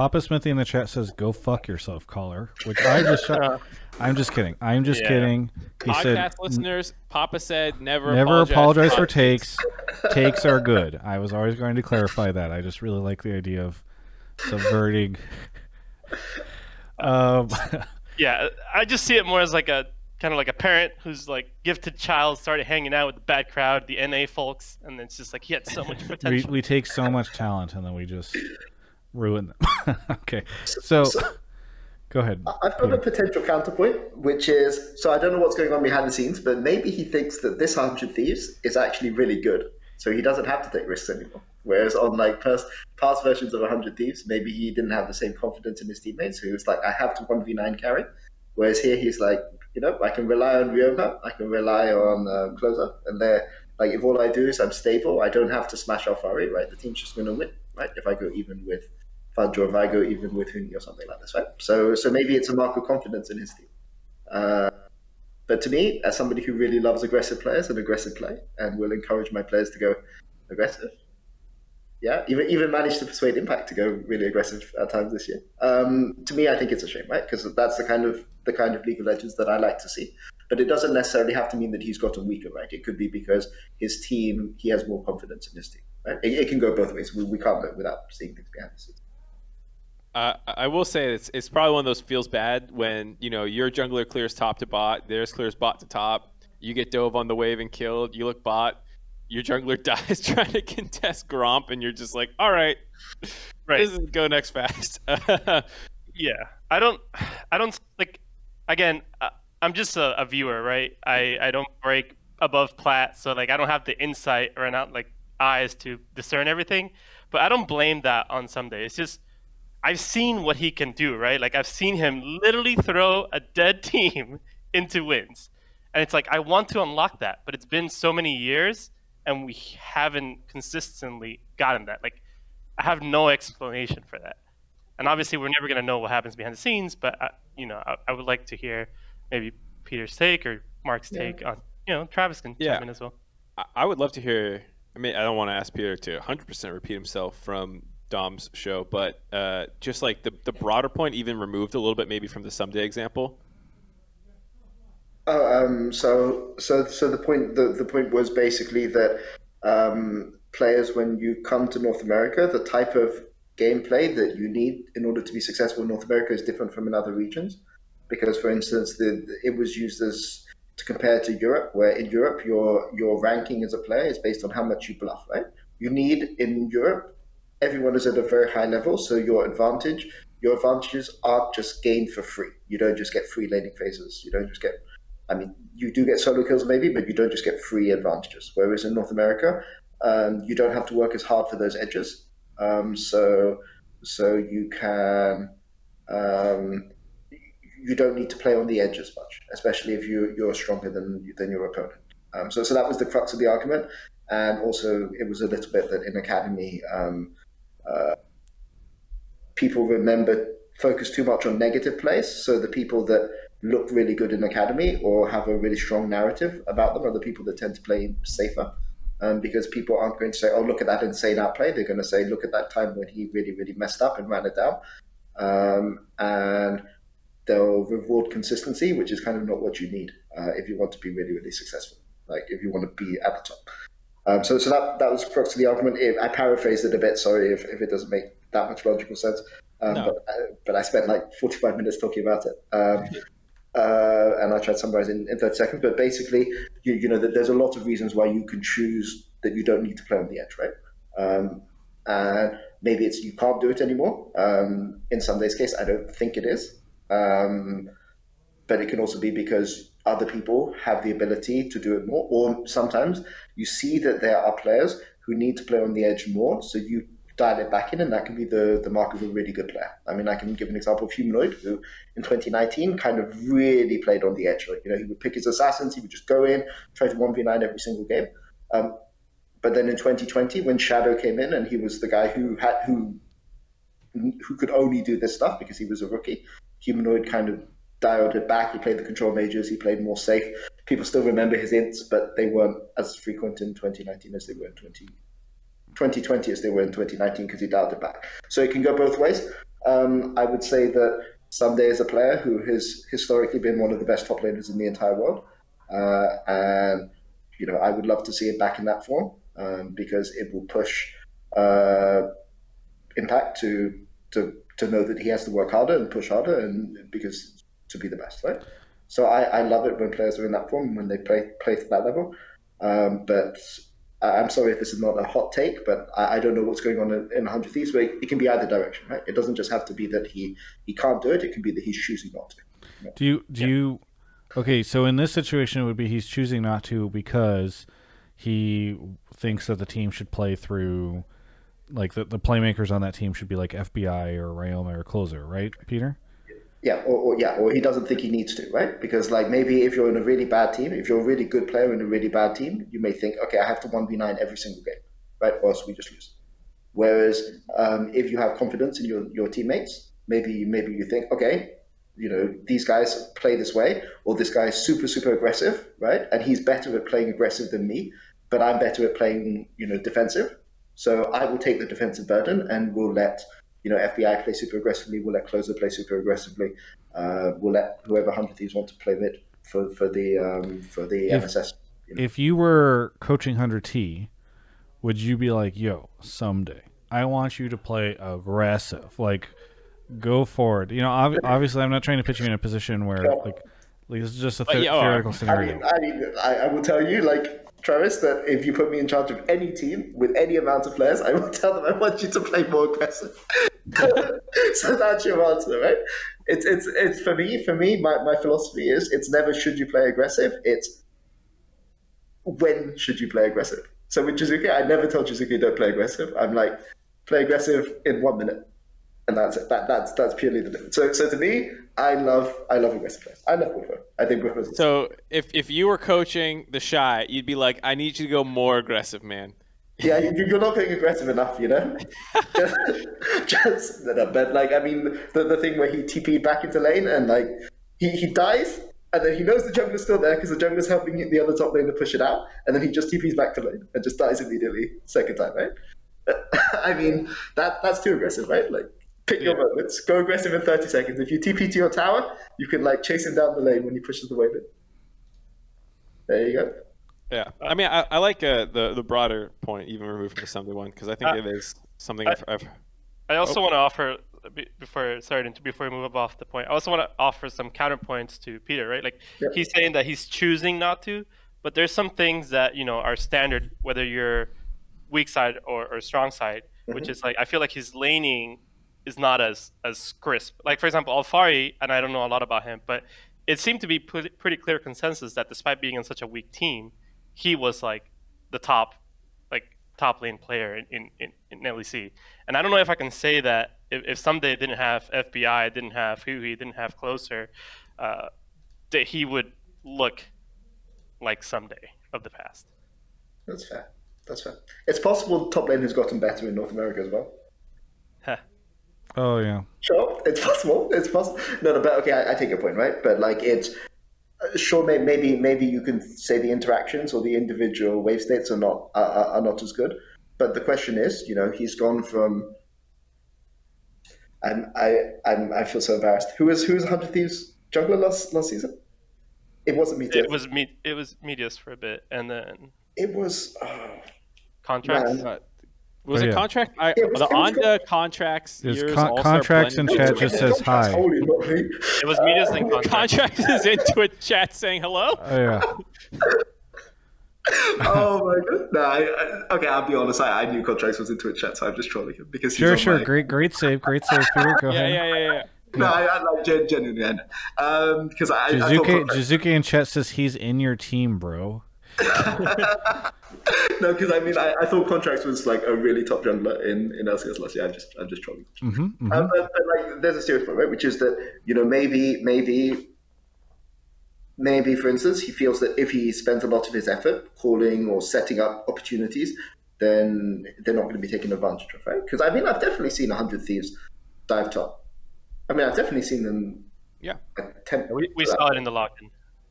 Papa Smithy in the chat says, "Go fuck yourself, caller." Which I just shut. (laughs) I'm just kidding. I'm just Yeah. kidding. He Podcast said, listeners, Papa said never Never apologize for takes. takes. (laughs) takes are good. I was always going to clarify that. I just really like the idea of subverting. (laughs) um, Yeah, I just see it more as like a kind of like a parent who's like gifted child started hanging out with the bad crowd, the NA folks, and then it's just like he had so much we potential. we take so much talent and then we just ruin them. (laughs) okay, so go ahead. I've got a potential counterpoint, which is so I don't know what's going on behind the scenes, but maybe he thinks that this Hundred Thieves is actually really good. so he doesn't have to take risks anymore. Whereas on like past, past versions of 100 Thieves, maybe he didn't have the same confidence in his teammates. So he was like, I have to 1v9 carry. Whereas here he's like, you know, I can rely on Ryoma, I can rely on uh, Closer, and they're like, if all I do is I'm stable, I don't have to smash Alphari, right? The team's just going to win, right? If I go even with Fudge or if I go even with Huni or something like this, right? So, so maybe it's a mark of confidence in his team. Uh, but to me, as somebody who really loves aggressive players and aggressive play, and will encourage my players to go aggressive, yeah, even even managed to persuade Impact to go really aggressive at times this year. Um, to me, I think it's a shame, right? Because that's the kind of the kind of League of Legends that I like to see. But it doesn't necessarily have to mean that he's gotten weaker, right? It could be because his team, he has more confidence in his team, right? It, it can go both ways. We, we can't look without seeing things behind the scenes. Uh, I will say it's it's probably one of those feels bad when you know your jungler clears top to bot, theirs clears bot to top. You get dove on the wave and killed. You look bot, your jungler (laughs) dies trying to contest Gromp, and you're just like, all right, Right. this is go next fast. (laughs) Yeah, I don't, I don't like. Again, I'm just a, a viewer, right? I I don't break above plat, so like I don't have the insight or not like eyes to discern everything. But I don't blame that on Ssumday. It's just I've seen what he can do, right? Like I've seen him literally throw a dead (laughs) team into wins, and it's like I want to unlock that, but it's been so many years, and we haven't consistently gotten that. Like I have no explanation for that and obviously we're never going to know what happens behind the scenes but I, you know I, I would like to hear maybe peter's take or mark's take on you know travis can Yeah. chime in as well I- I would love to hear. I mean, I don't want to ask Peter to 100% repeat himself from Dom's show, but uh, just like the, the broader point, even removed a little bit maybe from the Ssumday example. Oh, um, so so so the point the, the point was basically that um, players when you come to North America, the type of gameplay that you need in order to be successful in North America is different from in other regions. Because, for instance, the it was used as to compare to Europe, where in Europe your your ranking as a player is based on how much you bluff, right? You need in Europe, everyone is at a very high level, so your advantage, your advantages aren't just gained for free. You don't just get free laning phases. You don't just get I mean, you do get solo kills maybe, but you don't just get free advantages. Whereas in North America, um, you don't have to work as hard for those edges. Um, so, so you can, um, you don't need to play on the edge as much, especially if you you're stronger than than your opponent. Um, so, so that was the crux of the argument, and also it was a little bit that in academy, um, people remember focus too much on negative plays. So the people that look really good in academy or have a really strong narrative about them are the people that tend to play safer. Um, because people aren't going to say, "Oh, look at that insane outplay." They're going to say, "Look at that time when he really, really messed up and ran it down," um, and they'll reward consistency, which is kind of not what you need uh, if you want to be really, really successful. Like if you want to be at the top. Um, so, so that that was the crux of the argument. I paraphrased it a bit. Sorry if, if it doesn't make that much logical sense. Um, No. but, uh, but I spent like 45 minutes talking about it. Um, uh, and I tried to summarize in, in 30 seconds. But basically, you, you know, that there's a lot of reasons why you can choose that you don't need to play on the edge, right? Um, and maybe it's you can't do it anymore. Um, in Ssumday's case, I don't think it is. Um, but it can also be because other people have the ability to do it more, or sometimes you see that there are players who need to play on the edge more, so you dial it back in, and that can be the, the mark of a really good player. I mean, I can give an example of Humanoid, who in 2019 kind of really played on the edge. Like, you know, he would pick his assassins, he would just go in, try to 1v9 every single game. Um, but then in 2020, when Shadow came in and he was the guy who had who who could only do this stuff because he was a rookie, Humanoid kind of dialed it back. He played the control majors. He played more safe. People still remember his ints, but they weren't as frequent in 2019 as they were in 20, 2020 as they were in 2019 because he dialed it back. So it can go both ways. Um, I would say that Ssumday is a player who has historically been one of the best top laners in the entire world, uh, and you know I would love to see it back in that form um, because it will push uh, Impact to to to know that he has to work harder and push harder, and because to be the best, right? So I, I love it when players are in that form when they play play to that level. Um, but I'm sorry if this is not a hot take, but I, I don't know what's going on in, in 100 Thieves. But it, it can be either direction, right? It doesn't just have to be that he he can't do it. It can be that he's choosing not to. Do you do you? Okay, so in this situation, it would be he's choosing not to because he thinks that the team should play through like the, the playmakers on that team should be like FBI or Ryoma or closer, right, Peter? Yeah, or, or yeah, or he doesn't think he needs to, right? Because like maybe if you're in a really bad team, if you're a really good player in a really bad team, you may think, okay, I have to one v nine every single game, right? Or else we just lose. Whereas um, if you have confidence in your, your teammates, maybe maybe you think, okay, you know, these guys play this way, or this guy is super super aggressive, right? And he's better at playing aggressive than me, but I'm better at playing, you know, defensive. So I will take the defensive burden and we'll let you know FBI play super aggressively. We'll let Closer play super aggressively. Uh, we'll let whoever hundred thieves want to play mid for for the um, for the If- MSS. You know. If you were coaching Hundred T, would you be like, "Yo, Ssumday I want you to play aggressive, like go forward"? You know, ob- obviously, I'm not trying to put you in a position where like, like this is just a But the- yeah, oh, theoretical I scenario. mean, I, mean I, I will tell you, like Travis, that if you put me in charge of any team with any amount of players, I will tell them I want you to play more aggressive. So that's your answer, right? It's it's it's for me. For me, my, my philosophy is it's never should you play aggressive. It's when should you play aggressive. So with Jiizuke, I never tell Jiizuke don't play aggressive. I'm like play aggressive in one minute, and that's it. That that's that's purely the difference. So so to me, I love I love aggressive players. I love Buffer. I think Buffer's So if if you were coaching TheShy, you'd be like, I need you to go more aggressive, man. Yeah, you- you're not going aggressive enough, you know. (laughs) just, just no, no, but like I mean, the, the thing where he TP'd back into lane and like he, he dies, and then he knows the jungler's still there because the jungler's helping the other top lane to push it out, and then he just TP's back to lane and just dies immediately second time, right? (laughs) I mean, that that's too aggressive, right? Like pick your moments, go aggressive in 30 seconds. If you TP to your tower, you can like chase him down the lane when he pushes the wave in. There you go. Yeah, I mean, I, I like uh, the the broader point, even removed from the Ssumday one, because I think Uh, it is something I- I've, I've I also Oh. want to offer be- before sorry to- before we move off the point. I also want to offer some counterpoints to Peter. Right, like he's saying that he's choosing not to, but there's some things that you know are standard, whether you're weak side or, or strong side, which is like I feel like his laning is not as as crisp. Like for example, Alphari, and I don't know a lot about him, but it seemed to be pretty, pretty clear consensus that despite being on such a weak team, he was like the top like top lane player in, in, in, in LEC. And I don't know if I can say that if, if Ssumday didn't have FBI, didn't have Huni, didn't have Closer, uh, that he would look like Ssumday of the past. That's fair. That's fair. It's possible top lane has gotten better in North America as well. Huh. Oh yeah, Sure, it's possible. It's possible. No, no, but okay, I, I take your point, right? But like, it's Uh, sure. may- Maybe, maybe you can say the interactions or the individual wave states are not are, are are not as good. But the question is, you know, he's gone from. I'm, I, I'm, I feel so embarrassed. Who was who was Hundred Thieves jungler last last season? It wasn't me. It was me. It was Meteos for a bit, and then It was. Oh, Contractz. Man. Uh, was Oh, it contract? I, Yeah, was- the it was Onda Contractz. It's years con- Contractz in chat just says hi. Holy moly. It was Meteos and (laughs) Contractz. Is into a chat saying hello. oh yeah. (laughs) oh my god! No, I, I, okay. I'll be honest. I, I knew Contractz was into a chat, so I'm just trolling him because he's Sure, on sure. my- Great, great save, great save, Peter. Go (laughs) Yeah, ahead. yeah, yeah, yeah. No, I, I like gen, genuinely. I know. Um, because I, I thought Jiizuke, Contractz- Jiizuke in chat says he's in your team, bro. (laughs) no, because I mean, I, I thought Contractz was like a really top jungler in in LCS last year. I'm just, I'm just trolling. hmm hmm Um, but, but like, there's a serious point, right? Which is that you know maybe, maybe, maybe, for instance, he feels that if he spends a lot of his effort calling or setting up opportunities, then they're not going to be taken advantage of, right? Because I mean, I've definitely seen hundred thieves dive top. I mean, I've definitely seen them. Yeah. Attempt We, we that. saw it in the lock-in.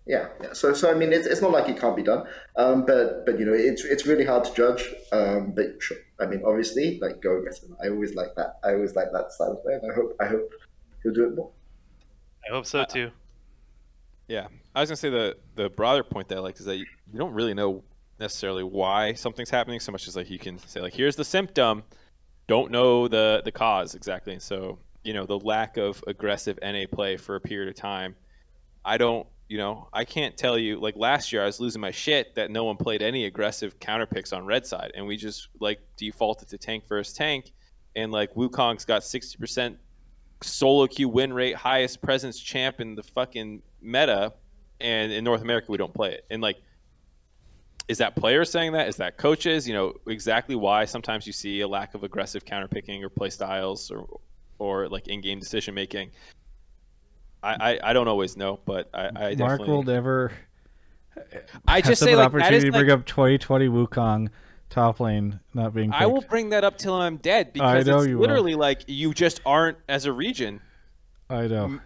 Yeah, yeah. So, so I mean, it's, it's not like it can't be done, um, but but you know, it's it's really hard to judge. Um, but sure, I mean, obviously, like go aggressive. I always like that. I always like that style of play, and I hope I hope he'll do it more. I hope so too. Yeah, I was gonna say the the broader point that I like is that you, you don't really know necessarily why something's happening so much as like you can say like here's the symptom, don't know the the cause exactly. And so you know the lack of aggressive NA play for a period of time, I don't you know I can't tell you like last year I was losing my shit that no one played any aggressive counter picks on red side and we just like defaulted to tank versus tank and like Wukong's got sixty percent solo queue win rate, highest presence champ in the fucking meta, and in North America we don't play it. And like, is that players saying that? Is that coaches? You know exactly why sometimes you see a lack of aggressive counter picking or play styles or or like in-game decision making. I, I, I don't always know, but I, I Mark will never. I just say an like, opportunity to like, bring up 2020 Wukong top lane not being. I will bring that up till I'm dead because know it's you will. literally like you just aren't as a region. I know.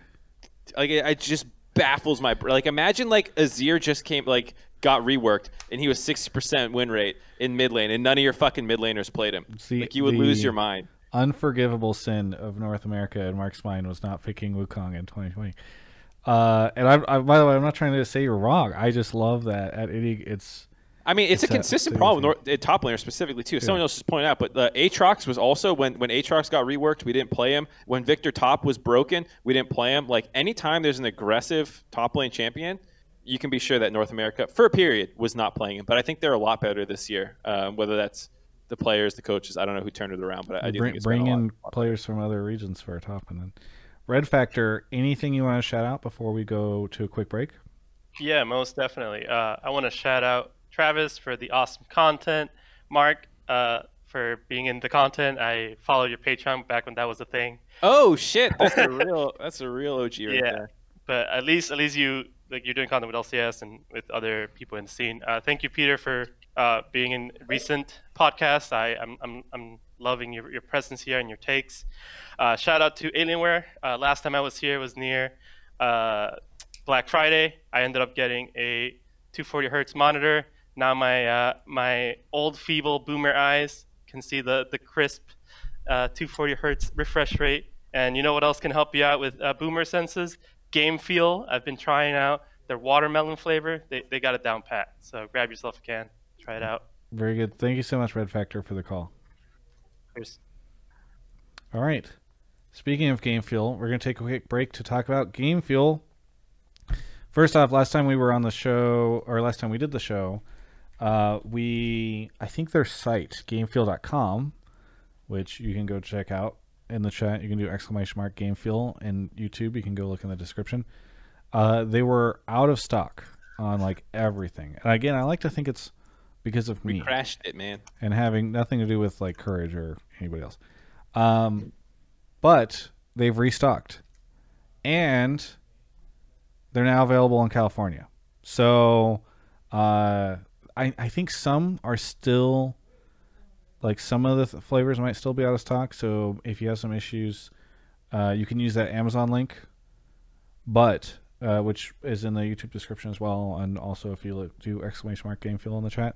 Like it, it just baffles my like. Imagine like Azir just came like got reworked and he was 60% win rate in mid lane and none of your fucking mid laners played him. See, like you would lose your mind. Unforgivable sin of North America and Mark's mind was not picking Wukong in 2020. Uh, and I, I, by the way, I'm not trying to say you're wrong. I just love that at any, it's I mean, it's, It's a consistent problem with Nor- uh, top laner specifically too. Someone else just pointed out, but the Aatrox was also when when Aatrox got reworked, we didn't play him. When Viktor Top was broken, we didn't play him. Like anytime there's an aggressive top lane champion, you can be sure that North America for a period was not playing him. But I think they're a lot better this year. Um, whether that's the players, the coaches, I don't know who turned it around, but I, I do bring, think bring in players from other regions for a top. And then Red Factor, anything you want to shout out before we go to a quick break? Yeah, most definitely. Uh, I want to shout out Travis for the awesome content. Mark uh, for being in the content. I followed your Patreon back when that was a thing. Oh shit, that's a (laughs) real that's a real OG right yeah, there. but at least at least you like you're doing content with LCS and with other people in the scene. Uh, thank you, Peter, for uh, being in recent podcasts. I I'm I'm, I'm loving your, your presence here and your takes. Uh, shout out to Alienware. Uh, last time I was here was near uh, Black Friday. I ended up getting a 240 hertz monitor. Now my uh, my old feeble boomer eyes can see the the crisp uh, 240 hertz refresh rate. And you know what else can help you out with boomer senses? Game Fuel. I've been trying out their watermelon flavor. They, they got it down pat. So grab yourself a can, try it out. Very good. Thank you so much, Red Factor, for the call. Cheers. All right. Speaking of Game Fuel, we're going to take a quick break to talk about Game Fuel. First off, last time we were on the show, or last time we did the show, uh, we, I think their site, gamefuel.com, which you can go check out in the chat. You can do exclamation mark Game Fuel and YouTube. You can go look in the description. Uh, they were out of stock on like everything. And again, I like to think it's because of We me crashed it, man. and having nothing to do with like courage or anybody else. Um, but they've restocked, and they're now available in California. So, uh, I I think some are still like some of the th- flavors might still be out of stock. So if you have some issues, uh, you can use that Amazon link, but uh, which is in the YouTube description as well, and also if you look, do exclamation mark Game Fuel in the chat.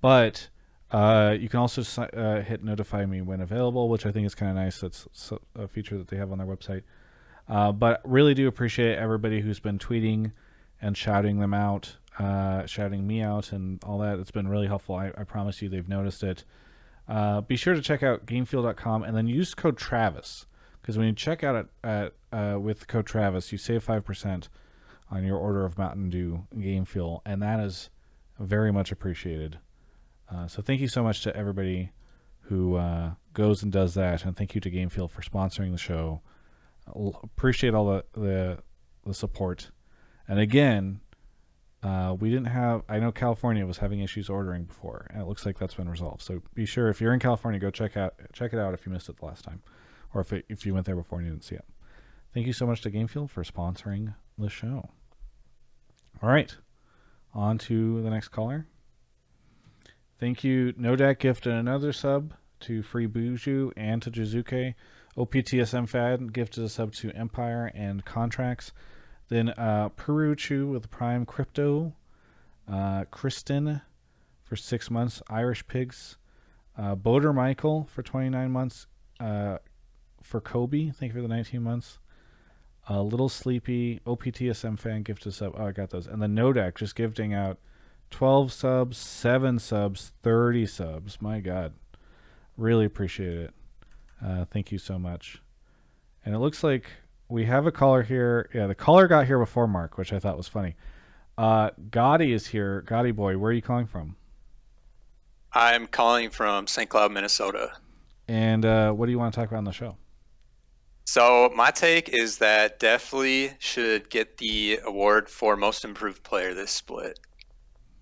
But uh, you can also uh, hit notify me when available, which I think is kind of nice. That's a feature that they have on their website. Uh, but really do appreciate everybody who's been tweeting and shouting them out, uh, shouting me out, and all that. It's been really helpful. I, I promise you, they've noticed it. Uh, be sure to check out gamefuel.com and then use code Travis because when you check out at, at with code Travis, you save five percent on your order of Mountain Dew Game Fuel, and that is very much appreciated. Uh, so thank you so much to everybody who uh, goes and does that, and thank you to Game Fuel for sponsoring the show. Appreciate all the, the the support, and again, uh, we didn't have. I know California was having issues ordering before, and it looks like that's been resolved. So be sure if you're in California, go check out check it out if you missed it the last time, or if it, if you went there before and you didn't see it. Thank you so much to GameFuel for sponsoring the show. All right, on to the next caller. Thank you, Nodak gifted another sub to Free Buju and to Jiizuke. OPTSM Fad gifted a sub to Empire and Contractz. Then uh, Peruchu with Prime Crypto. Uh, Kristen for six months. Irish Pigs. Uh, Boater Michael for 29 months. Uh, for Kobe, thank you for the 19 months. Uh, Little Sleepy, OPTSM fan gifted a sub. Oh, I got those. And the Nodak just gifting out 12 subs, 7 subs, 30 subs. My God. Really appreciate it. Uh, thank you so much. And it looks like we have a caller here. Yeah, the caller got here before Mark, which I thought was funny. Uh, Gotti is here. Gotti boy, where are you calling from? I'm calling from St. Cloud, Minnesota. And uh, what do you want to talk about on the show? So my take is that Deftly should get the award for most improved player this split.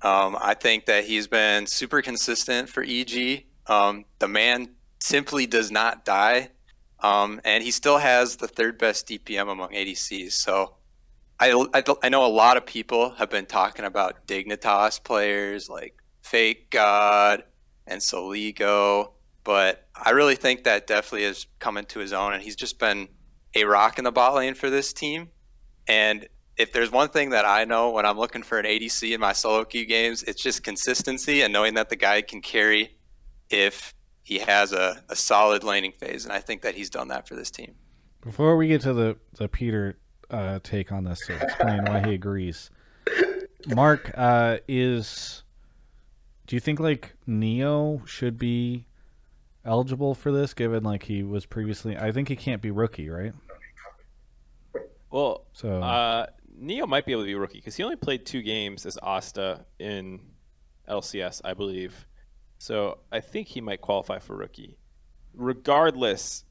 Um, I think that he's been super consistent for EG. Um, the man simply does not die, um, and he still has the third best DPM among ADCs. So I, I, I know a lot of people have been talking about Dignitas players like FakeGod and Soligo, but I really think that Deftly has come into his own, and he's just been a rock in the bot lane for this team. And if there's one thing that I know when I'm looking for an ADC in my solo queue games, it's just consistency and knowing that the guy can carry if he has a, a solid laning phase. And I think that he's done that for this team. Before we get to the, the Peter uh, take on this to explain why he agrees, Mark uh, is. Do you think like Neo should be eligible for this, given like he was previously? I think he can't be rookie, right? Well, So uh, Neo might be able to be rookie because he only played two games as Asta in LCS, I believe. So I think he might qualify for rookie. Regardless,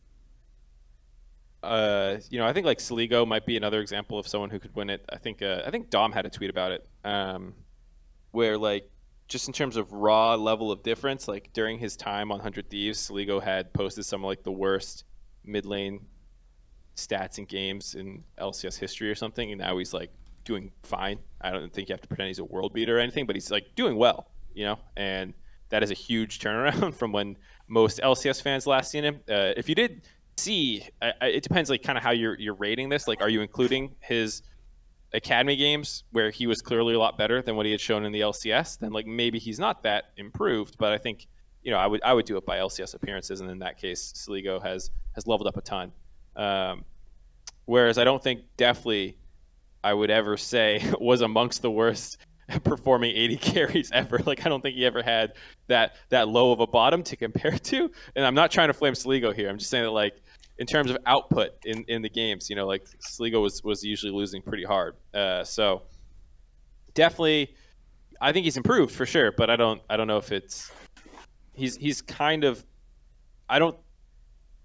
uh, you know, I think like Soligo might be another example of someone who could win it. I think uh, I think Dom had a tweet about it, um, where like just in terms of raw level of difference, like during his time on Hundred Thieves, Soligo had posted some of like the worst mid lane stats and games in LCS history or something, and now he's like doing fine. I don't think you have to pretend he's a world beater or anything, but he's like doing well, you know, and that is a huge (laughs) turnaround from when most LCS fans last seen him. Uh, if you did see, I, I, it depends like kind of how you're you're rating this. Like, are you including his academy games where he was clearly a lot better than what he had shown in the LCS? Then like maybe he's not that improved, but I think you know I would I would do it by LCS appearances, and in that case, Soligo has has leveled up a ton. Um, whereas I don't think Deftly I would ever say (laughs) was amongst the worst (laughs) performing AD carries ever. (laughs) Like I don't think he ever had that that low of a bottom to compare to. And I'm not trying to flame Soligo here. I'm just saying that like in terms of output in, in the games, you know, like Soligo was was usually losing pretty hard. Uh, so Deftly, I think he's improved for sure. But I don't I don't know if it's he's he's kind of I don't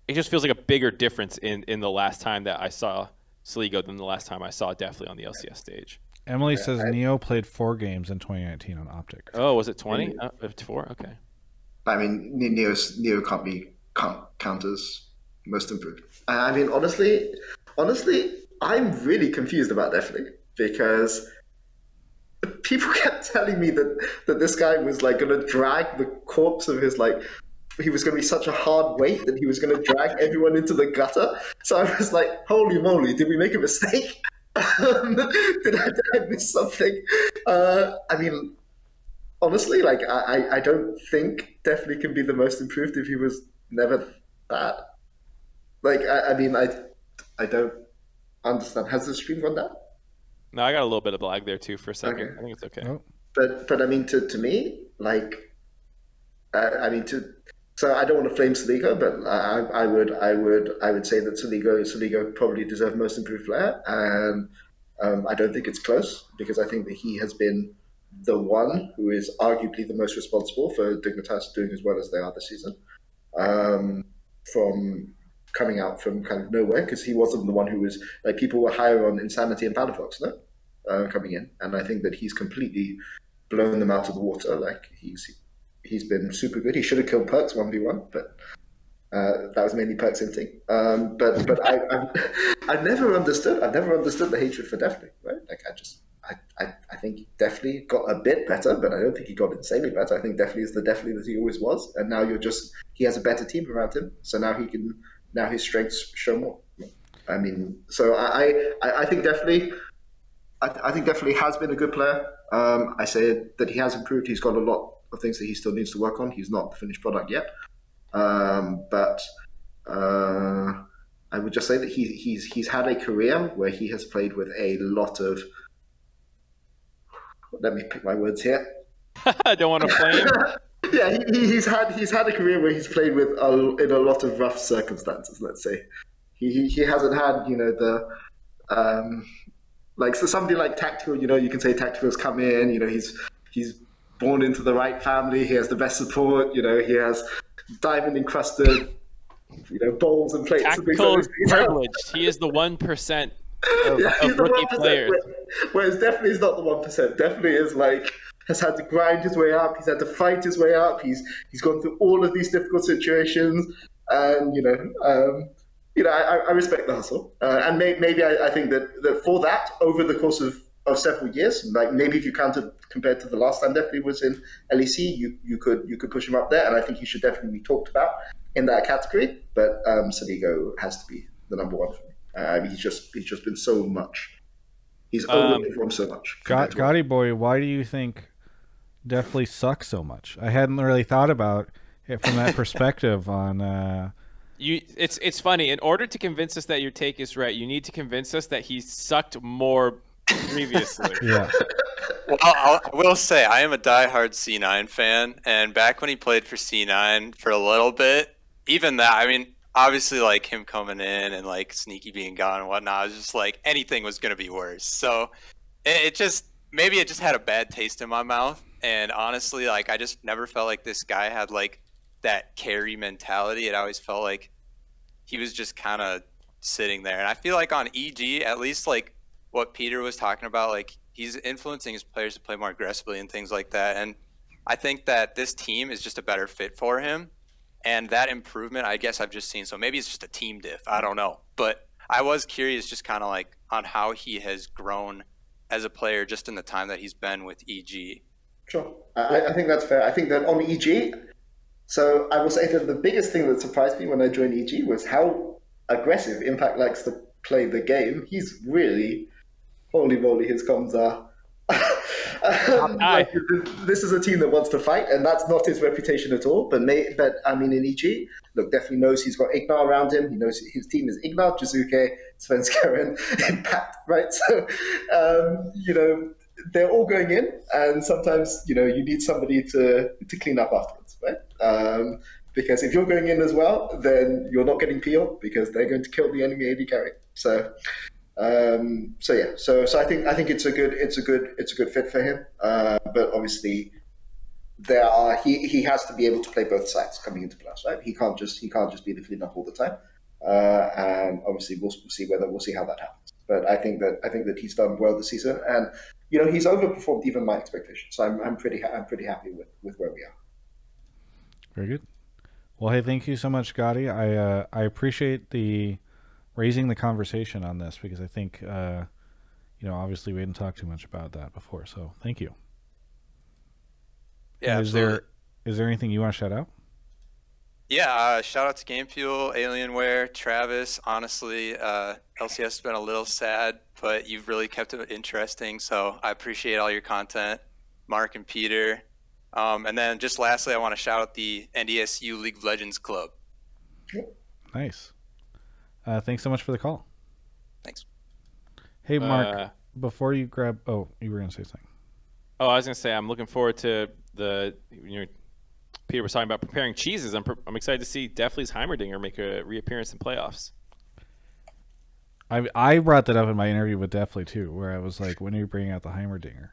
it just feels like a bigger difference in in the last time that I saw Soligo than the last time I saw it Deftly on the LCS stage. Emily says Neo played four games in 2019 on Optic. Oh, was it 20? Uh, four? Okay. I mean, Ne- Neo's, Neo can't be count, counters most improved. I mean, honestly, honestly, I'm really confused about Deftly because people (laughs) kept telling me that that this guy was like going to drag the corpse of his like he was going to be such a hard weight that he was going to drag everyone into the gutter. So I was like, holy moly, did we make a mistake? (laughs) Um, did, I, did I miss something? Uh, I mean, honestly, like I, I- I don't think Deftly can be the most improved if he was never that. Like I, I mean, I I don't understand. Has the stream gone down? No, I got a little bit of lag there too for a second. Okay. I think it's okay. Oh. But but I mean, to to me, like, I, I mean, to so I don't want to flame Soligo, but I, I would I would I would say that Soligo Soligo probably deserved most improved player, and um, I don't think it's close because I think that he has been the one who is arguably the most responsible for Dignitas doing as well as they are this season. Um, from coming out from kind of nowhere because he wasn't the one who was like people were higher on Insanity and Palafox, no, uh, coming in, and I think that he's completely blown them out of the water. Like he's he's been super good. He should have killed Perks one v one, but uh, that was mainly Perks hinting. Um, but but I I've (laughs) never understood. I've never understood the hatred for Deftly. Right? Like I just. I, I, I think Deftly got a bit better, but I don't think he got insanely better. I think Deftly is the Deftly that he always was, and now you're just he has a better team around him, so now he can now his strengths show more. I mean, so I I, I think Deftly I, I think Deftly has been a good player. Um, I say that he has improved. He's got a lot of things that he still needs to work on. He's not the finished product yet. Um, but uh, I would just say that he, he's he's had a career where he has played with a lot of. Let me pick my words here. (laughs) I don't want to flame. Yeah, he, he- he's had he's had a career where he's played with a, in a lot of rough circumstances. Let's say he he, hasn't had you know the um, like so somebody like tactical. You know, you can say tactical's come in. You know, he's he's born into the right family. He has the best support. You know, he has diamond encrusted. You know, bowls and plates. and Tactical is (laughs) privileged. He is the one percent of, Yeah, of rookie players. Whereas Deftly is not the one percent. Deftly is like has had to grind his way up. He's had to fight his way up. He's he's gone through all of these difficult situations, and you know, um, you know, I, I respect the hustle, uh, and may, maybe I, I, think that, that for that over the course of, of several years, like maybe if you counted compared to the last time Deftly was in LEC, you you could you could push him up there, and I think he should definitely be talked about in that category. But um, Soligo has to be the number one for me. Uh, I mean, he's just he's just been so much. He's um, overperformed so much. Got, Gotti boy, why do you think Deftly sucks so much? I hadn't really thought about it from that (laughs) perspective on. Uh, you, it's it's funny. In order to convince us that your take is right, you need to convince us that he sucked more previously. (laughs) yeah. Well, I'll, I will say I am a diehard C9 fan, and back when he played for C9 for a little bit, even that, I mean, obviously, like him coming in and like Sneaky being gone and whatnot, I was just like anything was gonna be worse. So it, it just maybe it just had a bad taste in my mouth, and honestly, like I just never felt like this guy had like that carry mentality. It always felt like he was just kind of sitting there. And I feel like on EG, at least like what Peter was talking about, like he's influencing his players to play more aggressively and things like that. And I think that this team is just a better fit for him. And that improvement, I guess I've just seen. So maybe it's just a team diff. I don't know. But I was curious just kind of like on how he has grown as a player just in the time that he's been with EG. Sure. I, I think that's fair. I think that on EG, so I will say that the biggest thing that surprised me when I joined EG was how aggressive Impact likes to play the game. He's really, holy moly, his comms are. (laughs) like, this is a team that wants to fight, and that's not his reputation at all. But may, but I mean, in EG, look, Deftly knows he's got Ignar around him. He knows his team is Ignar, Jiizuke, Svenskeren, (laughs) Impact, right? So, um, you know, they're all going in, and sometimes you know you need somebody to to clean up afterwards, right? Um, because if you're going in as well, then you're not getting peel because they're going to kill the enemy AD carry. So, um, so yeah, so so I think I think it's a good it's a good it's a good fit for him. Uh, but obviously, there are he he has to be able to play both sides coming into plus, right? He can't just he can't just be the cleanup all the time. Uh, and obviously, we'll, we'll see whether we'll see how that happens. But I think that I think that he's done well this season, and you know he's overperformed even my expectations. So I'm, I'm pretty I'm pretty happy with, with where we are. Very good. Well, hey, thank you so much, Gotti. I uh, I appreciate the raising the conversation on this because I think uh, you know obviously we didn't talk too much about that before. So thank you. Yeah. Is there is there anything you want to shout out? Yeah, uh, shout out to Game Fuel, Alienware, Travis. Honestly, uh, LCS has been a little sad, but you've really kept it interesting. So I appreciate all your content, Mark and Peter. Um, and then just lastly, I want to shout out the NDSU League of Legends Club. Nice. Uh, thanks so much for the call. Thanks. Hey, Mark. Uh, before you grab, oh, you were gonna say something. Oh, I was gonna say I'm looking forward to the you know, Peter was talking about preparing cheeses. I'm I'm excited to see Deftly's Heimerdinger make a reappearance in playoffs. I I brought that up in my interview with Deftly too, where I was like, when are you bringing out the Heimerdinger?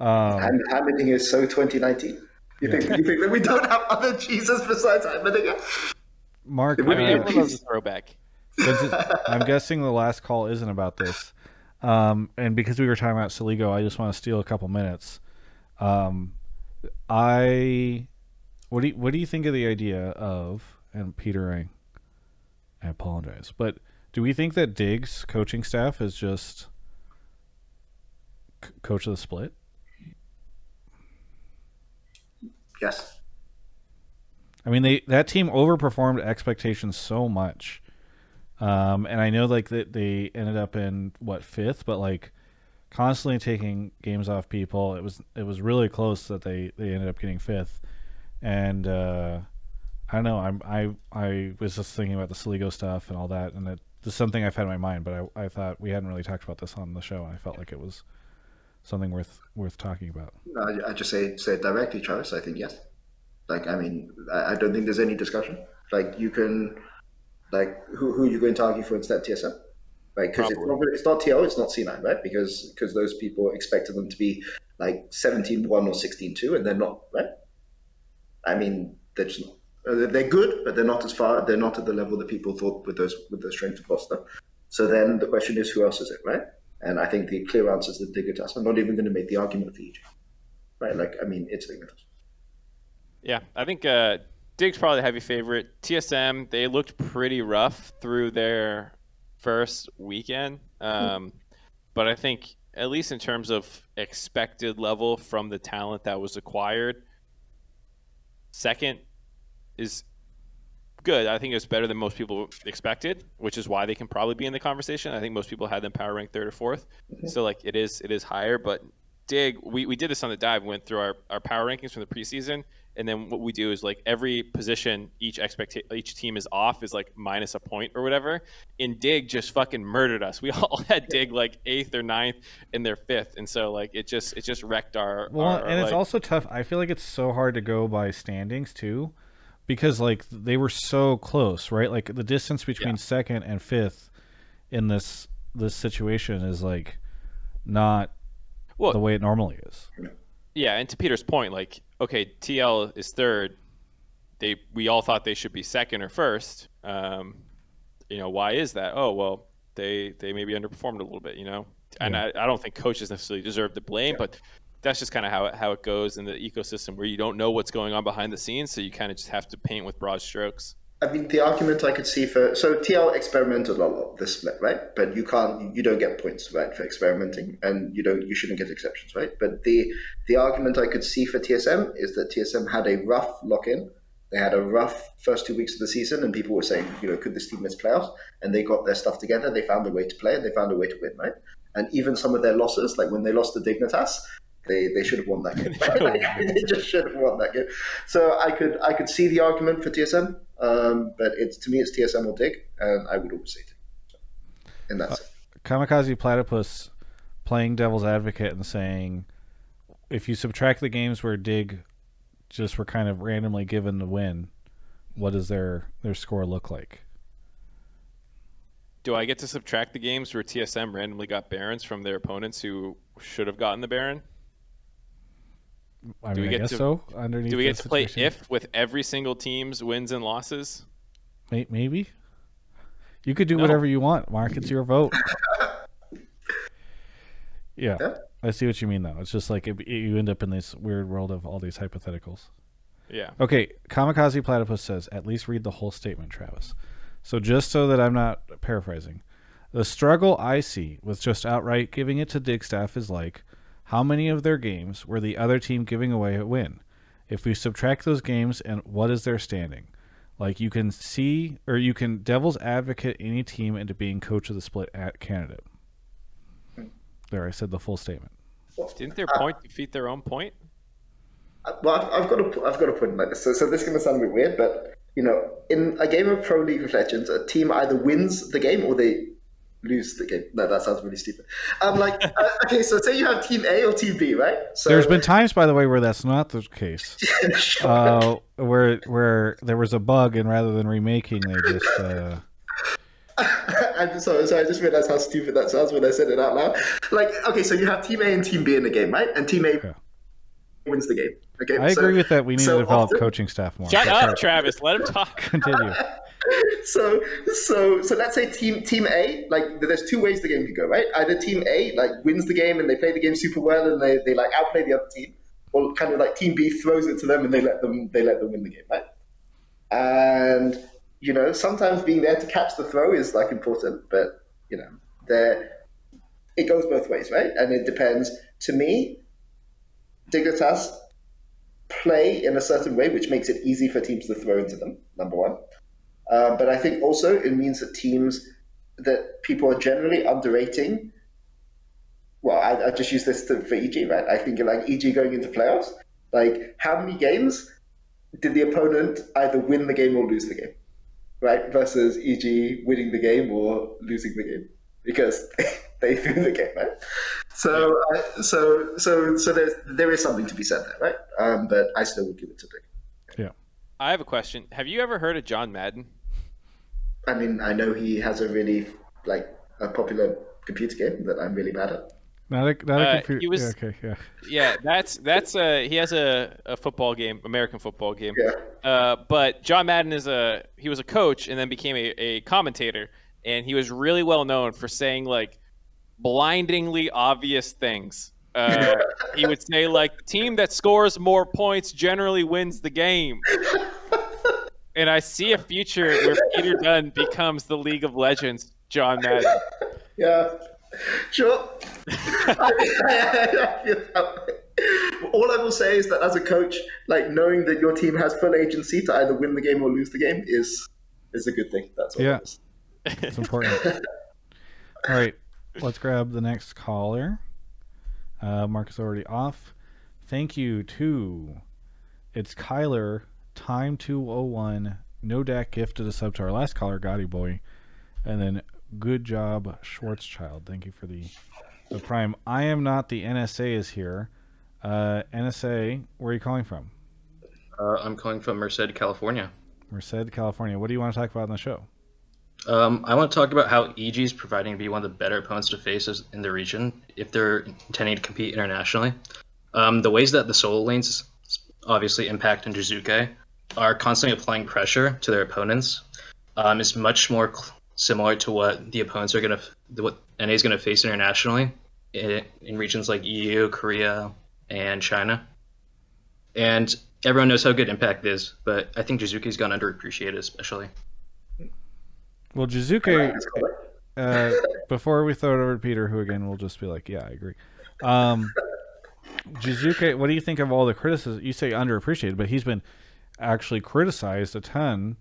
Um, Heimerdinger is so 2019. You yeah. think you think that we don't have other cheeses besides Heimerdinger? Mark, uh, a throwback. I'm guessing the last call isn't about this. Um, and because we were talking about Soligo, I just want to steal a couple minutes. Um, I, what do you, what do you think of the idea of and Peter? I, I apologize, but do we think that Diggs coaching staff is just c- coach of the split? Yes. I mean, they that team overperformed expectations so much, um, and I know like that they ended up in what fifth, but like constantly taking games off people. It was it was really close that they they ended up getting fifth, and uh, I don't know. I'm I I was just thinking about the Soligo stuff and all that, and it, this is something I've had in my mind, but I I thought we hadn't really talked about this on the show, and I felt like it was something worth worth talking about? I, I just say say it directly, Travis. I think yes. Like I mean, I, I don't think there's any discussion. Like you can, like who who are you going to argue for instead TSM? Right, because it's not, it's not TL, it's not C9, right? Because because those people expected them to be like 17-1 or 16-2, and they're not, right? I mean, they're just. Uh, they're good, but they're not as far. They're not at the level that people thought with those with those strengths of roster. So then the question is, who else is it, right? And I think the clear answer is the Dignitas. I'm not even going to make the argument for EG. right? Like, I mean, it's Dignitas. Yeah, I think uh, Dig's probably the heavy favorite. TSM, they looked pretty rough through their first weekend. Um, but I think, at least in terms of expected level from the talent that was acquired, second is good. I think it's better than most people expected, which is why they can probably be in the conversation. I think most people had them power ranked third or 4th mm-hmm. So like it is it is higher, but Dig, we, we did this on the dive, went through our, our power rankings from the preseason, and then what we do is like every position each expect each team is off is like minus a point or whatever. And Dig just fucking murdered us. We (laughs) all had Dig like eighth or ninth and their fifth, and so like it just it just wrecked our. Well, our, and it's like- also tough. I feel like it's so hard to go by standings too, because like they were so close, right? Like the distance between second and fifth in this this situation is like not Well- the way it normally is. Yeah, and to Peter's point, like, okay, TL is third. They we all thought they should be second or first. Um, you know, why is that? Oh well, they they maybe underperformed a little bit, you know. And I, I don't think coaches necessarily deserve the blame, but that's just kind of how it, how it goes in the ecosystem where you don't know what's going on behind the scenes, so you kind of just have to paint with broad strokes. I mean, the argument I could see for so TL experimented a lot this split, right? But you can't, you don't get points, right, for experimenting, and you don't, you shouldn't get exceptions, right? But the the argument I could see for TSM is that TSM had a rough lock in. They had a rough first two weeks of the season, and people were saying, you know, could this team miss playoffs? And they got their stuff together. They found a way to play, and they found a way to win, right? And even some of their losses, like when they lost to Dignitas, they, they should have won that game. (laughs) (laughs) they just should have won that game. So I could I could see the argument for TSM, um, but it's to me it's TSM or Dig, and I would always say Dig. So, and that's it. Kamikaze Platypus playing devil's advocate and saying if you subtract the games where Dig just were kind of randomly given the win, what does their their score look like? Do I get to subtract the games where TSM randomly got Barons from their opponents who should have gotten the Baron? I Do mean, we I get guess to- so. Underneath Do we get this to play if with every single team's wins and losses? Maybe. You could do No. whatever you want, Mark. It's your vote. (laughs) yeah, Yeah. I see what you mean, though. It's just like it, you end up in this weird world of all these hypotheticals. Yeah. Okay, Kamikaze Platypus says, at least read the whole statement, Travis. So just so that I'm not paraphrasing, the struggle I see with just outright giving it to Digstaff is like, how many of their games were the other team giving away a win? If we subtract those games, and what is their standing? Like you can see, or you can devil's advocate any team into being coach of the split at candidate. There, I said the full statement. Didn't their point defeat their own point? Uh, well, I've, I've got to I've got to put it like this. So, so this is going to sound a bit weird, but you know, in a game of Pro League of Legends, a team either wins the game or they lose the game. No, that sounds really stupid. I'm like uh, (laughs) okay, so say you have Team A or Team B, right? So There's been times, by the way, where that's not the case. (laughs) Sure. uh, where where there was a bug, and rather than remaking, they just uh, (laughs) I'm just sorry, so I just realized how stupid that sounds when I said it out loud. Like, okay, so you have Team A and Team B in the game, right? And Team A Yeah. wins the game. Okay, I so- agree with that. We need so to develop often- coaching staff more. Shut up. Travis. Let him talk. Continue. (laughs) so so so let's say team team A like there's two ways the game could go right? Either team A like wins the game and they play the game super well and they, they like outplay the other team or kind of like team B throws it to them and they let them they let them win the game right? And you know sometimes being there to catch the throw is like important but you know there it goes both ways right? And it depends. To me Dignitas play in a certain way which makes it easy for teams to throw into them number one uh, but I think also it means that teams that people are generally underrating. Well, I, I just use this to, for EG, right? I think like EG going into playoffs, like how many games did the opponent either win the game or lose the game, right? Versus EG winning the game or losing the game because (laughs) they threw the game, right? So, uh, so, so, so there's there is something to be said there, right? Um, but I still would give it to Dig. Yeah. I have a question. Have you ever heard of John Madden? I mean, I know he has a really like a popular computer game that I'm really bad at. Not a, not a Uh, confu- he was- yeah, okay, yeah. Yeah, that's that's uh he has a, a football game, American football game. Yeah. Uh, but John Madden is a he was a coach and then became a, a commentator, and he was really well known for saying like blindingly obvious things uh, (laughs) he would say like the team that scores more points generally wins the game. (laughs) And I see a future where Peter Dun becomes the League of Legends John Madden. Yeah, sure. I feel that way. All I will say is that as a coach, like knowing that your team has full agency to either win the game or lose the game is is a good thing. That's all. Yeah. it is. It's important. All right, let's grab the next caller. Uh, Mark is already off. Thank you to it's Kyler time two oh one no Dak gifted a sub to our last caller Gotti boy, and then good job Schwarzchild. Thank you for the the prime. I am not the NSA is here. Uh, NSA, where are you calling from? Uh, I'm calling from Merced, California. Merced, California. What do you want to talk about in the show? Um, I want to talk about how EG is providing to be one of the better opponents to face in the region if they're intending to compete internationally. Um, the ways that the solo lanes obviously impact in Jiizuke are constantly applying pressure to their opponents. Um, is much more cl- similar to what the opponents are going to, what NA is going to face internationally in, in regions like EU, Korea, and China. And everyone knows how good Impact is, but I think Jiizuke's gone underappreciated, especially. Well, Jiizuke, uh, before we throw it over to Peter, who again will just be like, yeah, I agree. Um, Jiizuke, what do you think of all the criticism? You say underappreciated, but he's been actually criticized a ton.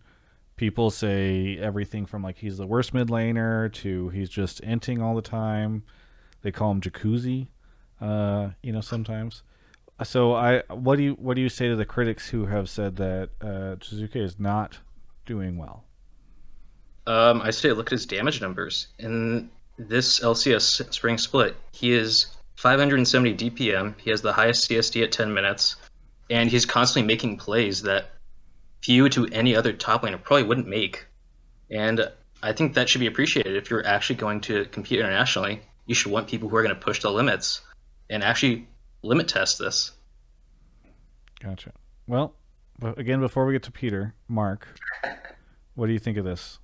People say everything from like he's the worst mid laner to he's just inting all the time. They call him Jacuzzi, uh, you know, sometimes. So I, what do you what do you say to the critics who have said that uh, Jiizuke is not doing well? Um, I say look at his damage numbers. In this LCS spring split, he is 570 DPM. He has the highest CSD at 10 minutes, and he's constantly making plays that few to any other top laner probably wouldn't make. And I think that should be appreciated. If you're actually going to compete internationally, you should want people who are going to push the limits and actually limit test this. Gotcha. Well, again, before we get to Peter, Mark, what do you think of this?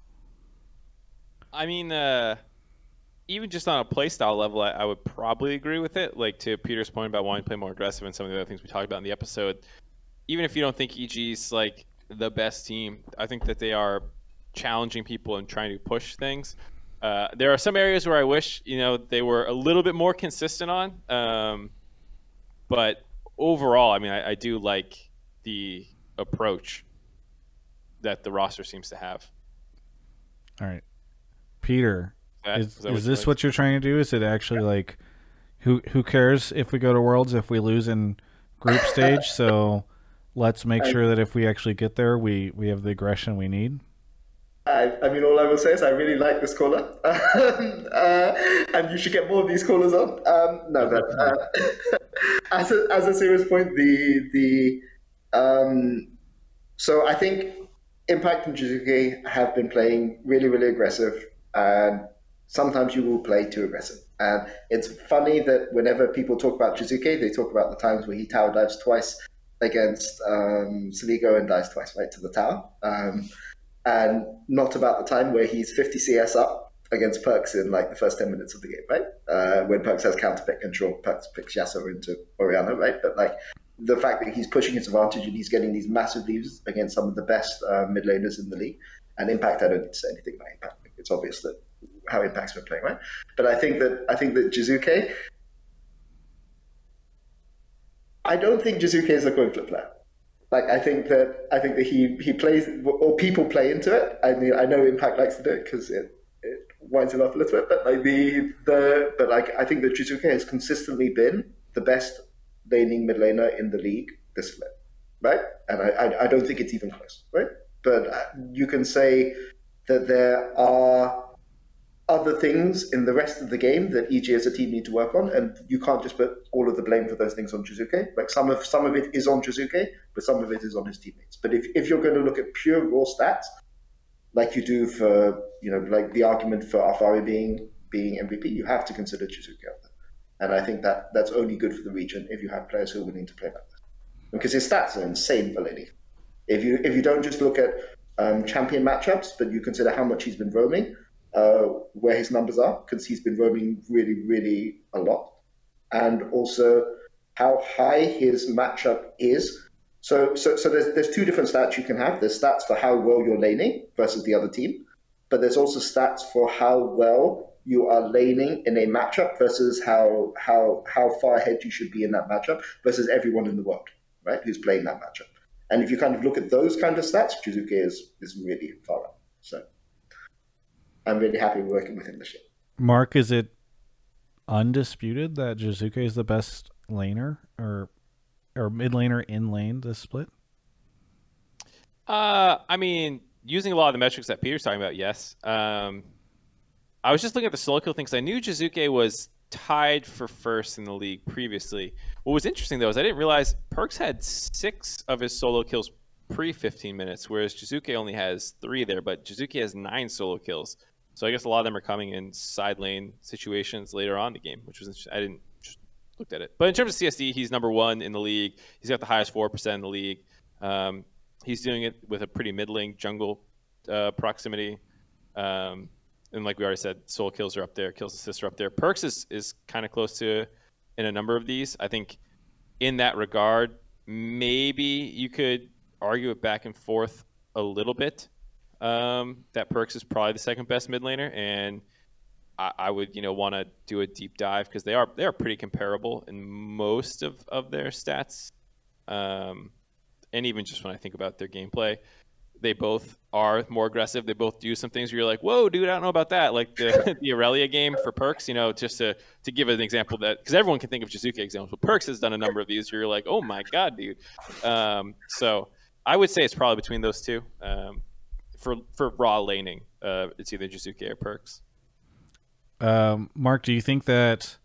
I mean, uh, even just on a playstyle level, I, I would probably agree with it. Like to Peter's point about wanting to play more aggressive and some of the other things we talked about in the episode. Even if you don't think EG's like the best team, I think that they are challenging people and trying to push things. Uh, there are some areas where I wish you know they were a little bit more consistent on, um, but overall, I mean, I, I do like the approach that the roster seems to have. All right, Peter, That- is, is that is what this like? what you're trying to do? Is it actually like, who who cares if we go to Worlds if we lose in group stage? So let's make I- sure that if we actually get there, we we have the aggression we need. I, I mean, all I will say is I really like this caller, (laughs) uh, and you should get more of these callers on. Um, no, but uh, (laughs) as a as a serious point, the the um, so I think Impact and Jiizuke have been playing really really aggressive, and sometimes you will play too aggressive. And it's funny that whenever people talk about Jiizuke, they talk about the times where he tower dives twice against um, Soligo and dies twice right to the tower. Um, and not about the time where he's 50 CS up against Perks in like the first 10 minutes of the game, right? Uh, when Perks has counter pick control, Perks picks Yasuo into Orianna, right? But like the fact that he's pushing his advantage and he's getting these massive leads against some of the best uh, mid laners in the league. And Impact, I don't need to say anything about Impact. It's obvious that how Impact's been playing, right? But I think that I think that Jiizuke. I don't think Jiizuke is a coin flip player. Like I think that I think that he he plays or people play into it. I mean I know Impact likes to do it because it it winds him up a little bit, but like the the but like I think that Jiizuke has consistently been the best laning mid laner in the league this split, right? And I I, I don't think it's even close, right? But uh, you can say that there are other things in the rest of the game that EG as a team need to work on, and you can't just put all of the blame for those things on Jiizuke. Like some of some of it is on Jiizuke, but some of it is on his teammates. But if, if you're going to look at pure raw stats, like you do for you know like the argument for Alphari being being MVP, you have to consider there. And I think that that's only good for the region if you have players who are willing to play like that, because his stats are insane for Lady. If you if you don't just look at um, champion matchups, but you consider how much he's been roaming, uh, where his numbers are, because he's been roaming really, really a lot. and also how high his matchup is. So, so, so there's, there's two different stats you can have. There's stats for how well you're laning versus the other team, but there's also stats for how well you are laning in a matchup versus how how how far ahead you should be in that matchup versus everyone in the world, right? Who's playing that matchup. And if you kind of look at those kind of stats, Jiizuke is is really far up. So I'm really happy working with him this year. Mark, is it undisputed that Jiizuke is the best laner or or mid laner in lane this split? Uh, I mean, using a lot of the metrics that Peter's talking about, yes. Um, I was just looking at the solo kill things. I knew Jiizuke was tied for first in the league previously. What was interesting though is I didn't realize Perks had six of his solo kills pre 15 minutes, whereas Jiizuke only has three there. But Jiizuke has nine solo kills, so I guess a lot of them are coming in side lane situations later on the game, which was I didn't just looked at it. But in terms of CSD, he's number one in the league. He's got the highest four percent in the league. Um, he's doing it with a pretty middling jungle uh, proximity. Um, and like we already said, solo kills are up there, kills assists are up there. Perks is is kind of close to in a number of these. I think in that regard, maybe you could argue it back and forth a little bit. Um, that Perks is probably the second best mid laner, and I, I would you know want to do a deep dive because they are they are pretty comparable in most of of their stats, um, and even just when I think about their gameplay they both are more aggressive. They both do some things where you're like, "Whoa, dude, I don't know about that." Like the (laughs) the Aurelion game for Perks, you know, just to to give an example that because everyone can think of Jiizuke examples, but Perks has done a number of these where you're like, "Oh my god, dude." Um, so I would say it's probably between those two. Um, for for raw laning, uh, it's either Jiizuke or Perks. Um, Mark, do you think that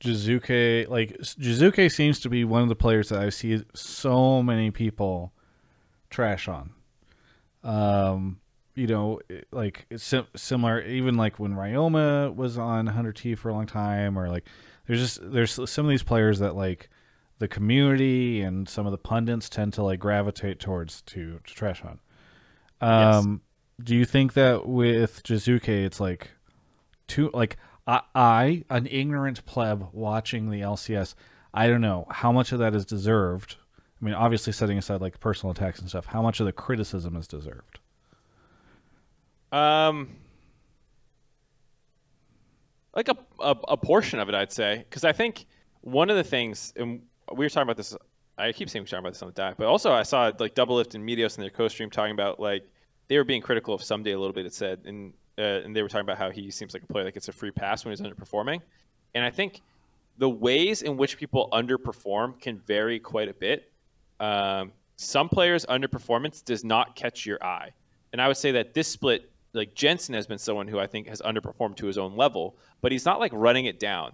Jiizuke, like Jiizuke, seems to be one of the players that I see so many people trash on? Um, you know, like sim- similar. Even like when Ryoma was on Hundred T for a long time, or like there's just there's some of these players that like the community and some of the pundits tend to like gravitate towards to, to trash on. Um, yes. do you think that with Jiizuke, it's like two like I, I an ignorant pleb watching the LCS, I don't know how much of that is deserved I mean, obviously, setting aside like personal attacks and stuff, how much of the criticism is deserved? Um, like a a, a portion of it, I'd say, because I think one of the things, and we were talking about this. I keep saying we're talking about this on the dive, but also I saw like Doublelift and Meteos in their co-stream talking about like they were being critical of Ssumday a little bit. It said, and uh, and they were talking about how he seems like a player that gets a free pass when he's underperforming, and I think the ways in which people underperform can vary quite a bit um, some players' underperformance does not catch your eye. And I would say that this split, like Jensen has been someone who I think has underperformed to his own level, but he's not like running it down.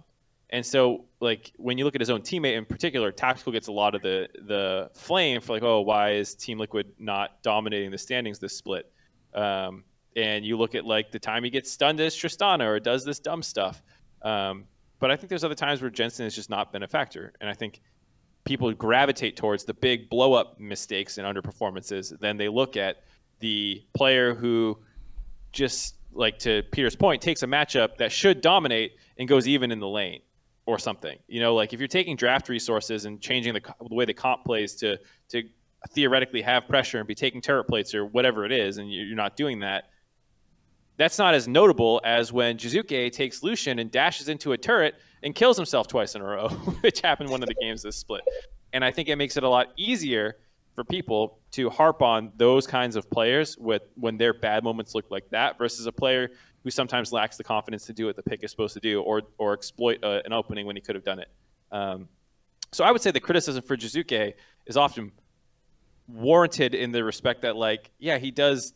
And so, like when you look at his own teammate in particular, Tactical gets a lot of the the flame for like, oh, why is Team Liquid not dominating the standings this split? Um, and you look at like the time he gets stunned as Tristana or does this dumb stuff. Um, but I think there's other times where Jensen has just not been a factor, and I think people gravitate towards the big blow up mistakes and underperformances, then they look at the player who just like to Peter's point takes a matchup that should dominate and goes even in the lane or something. You know, like if you're taking draft resources and changing the, the way the comp plays to to theoretically have pressure and be taking turret plates or whatever it is, and you're not doing that. That's not as notable as when Jiizuke takes Lucian and dashes into a turret and kills himself twice in a row, (laughs) which happened one of the games this split. And I think it makes it a lot easier for people to harp on those kinds of players with when their bad moments look like that versus a player who sometimes lacks the confidence to do what the pick is supposed to do or or exploit uh, an opening when he could have done it. Um, so I would say the criticism for Jiizuke is often warranted in the respect that like yeah he does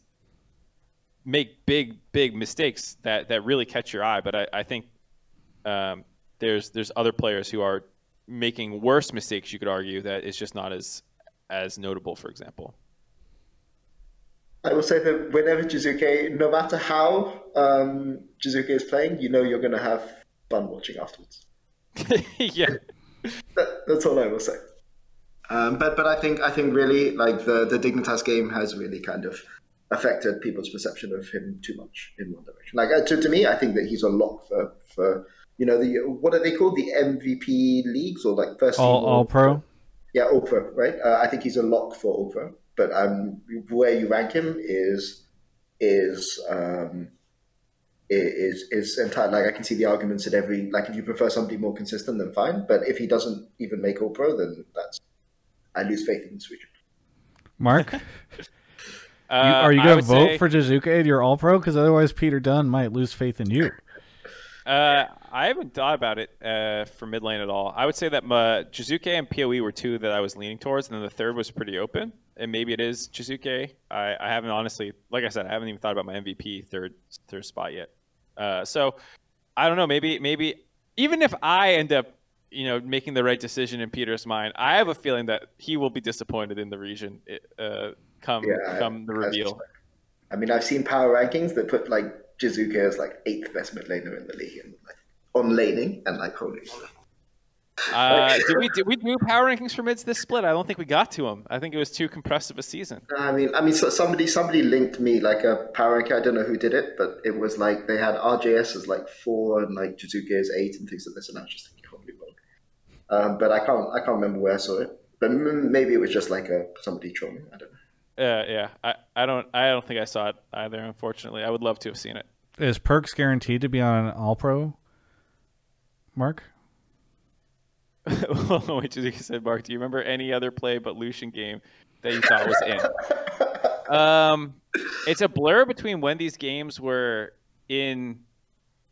make big big mistakes that that really catch your eye but I, I think um, there's there's other players who are making worse mistakes. You could argue that it's just not as as notable. For example, I will say that whenever Jiizuke, no matter how um, Jiizuke is playing, you know you're going to have fun watching afterwards. (laughs) yeah, that, that's all I will say. Um, but but I think I think really like the the Dignitas game has really kind of affected people's perception of him too much in one direction. Like uh, to, to me, I think that he's a lock for for you know, the what are they called? The MVP leagues or like first All team all pro. Yeah, all pro, right? Uh, I think he's a lock for all pro, but um, where you rank him is is um, i- is is entirely like I can see the arguments at every like if you prefer somebody more consistent, then fine. But if he doesn't even make all pro, then that's I lose faith in this region. Mark, (laughs) you, Uh, are you going to vote say- for Jiizuke and your all pro? Because otherwise, Peter Dun might lose faith in you. Uh, I haven't thought about it uh, for mid lane at all. I would say that my, Jiizuke and Poe were two that I was leaning towards, and then the third was pretty open. And maybe it is Jiizuke. I, I haven't honestly, like I said, I haven't even thought about my MVP third third spot yet. Uh, so I don't know. Maybe maybe even if I end up, you know, making the right decision in Peter's mind, I have a feeling that he will be disappointed in the region. Uh, come Yeah, come the reveal. I mean, I've seen power rankings that put like Jiizuke is like eighth best mid laner in the league, and like on laning, and like holy. moly. Uh, did we did we do power rankings for mids this split? I don't think we got to them. I think it was too compressed of a season. I mean, I mean, so somebody somebody linked me like a power ranking. I don't know who did it, but it was like they had RJS as like four and like Jiizuke as eight and things like this, and I was just thinking, holy moly. Um, but I can't I can't remember where I saw it. But m- maybe it was just like a somebody trolling. I don't know. Uh, yeah, I, I don't I don't think I saw it either. Unfortunately, I would love to have seen it. Is Perks guaranteed to be on an all pro? Mark, (laughs) Wait, Jiizuke said, Mark, do you remember any other play but Lucian game that you thought was in? (laughs) Um, it's a blur between when these games were in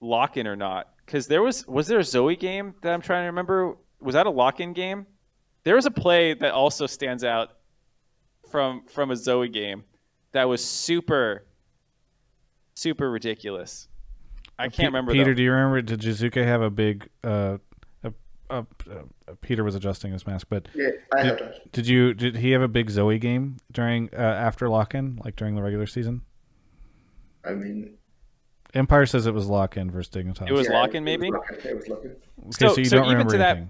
lock-in or not. Because there was was there a Zoe game that I'm trying to remember? Was that a lock-in game? There was a play that also stands out from from a Zoe game that was super super ridiculous. I can't Pe- remember. Peter, though. do you remember? Did Jiizuke have a big? Uh, a, a, uh, Peter was adjusting his mask, but Yeah, I did, heard did you? Did he have a big Zoe game during uh, after lock in, like during the regular season? I mean, Empire says it was lock in versus Dignitas. It was yeah, lock-in, it was maybe? lock-in, It was lock-in. Okay, So- so, you so don't even remember to that- anything.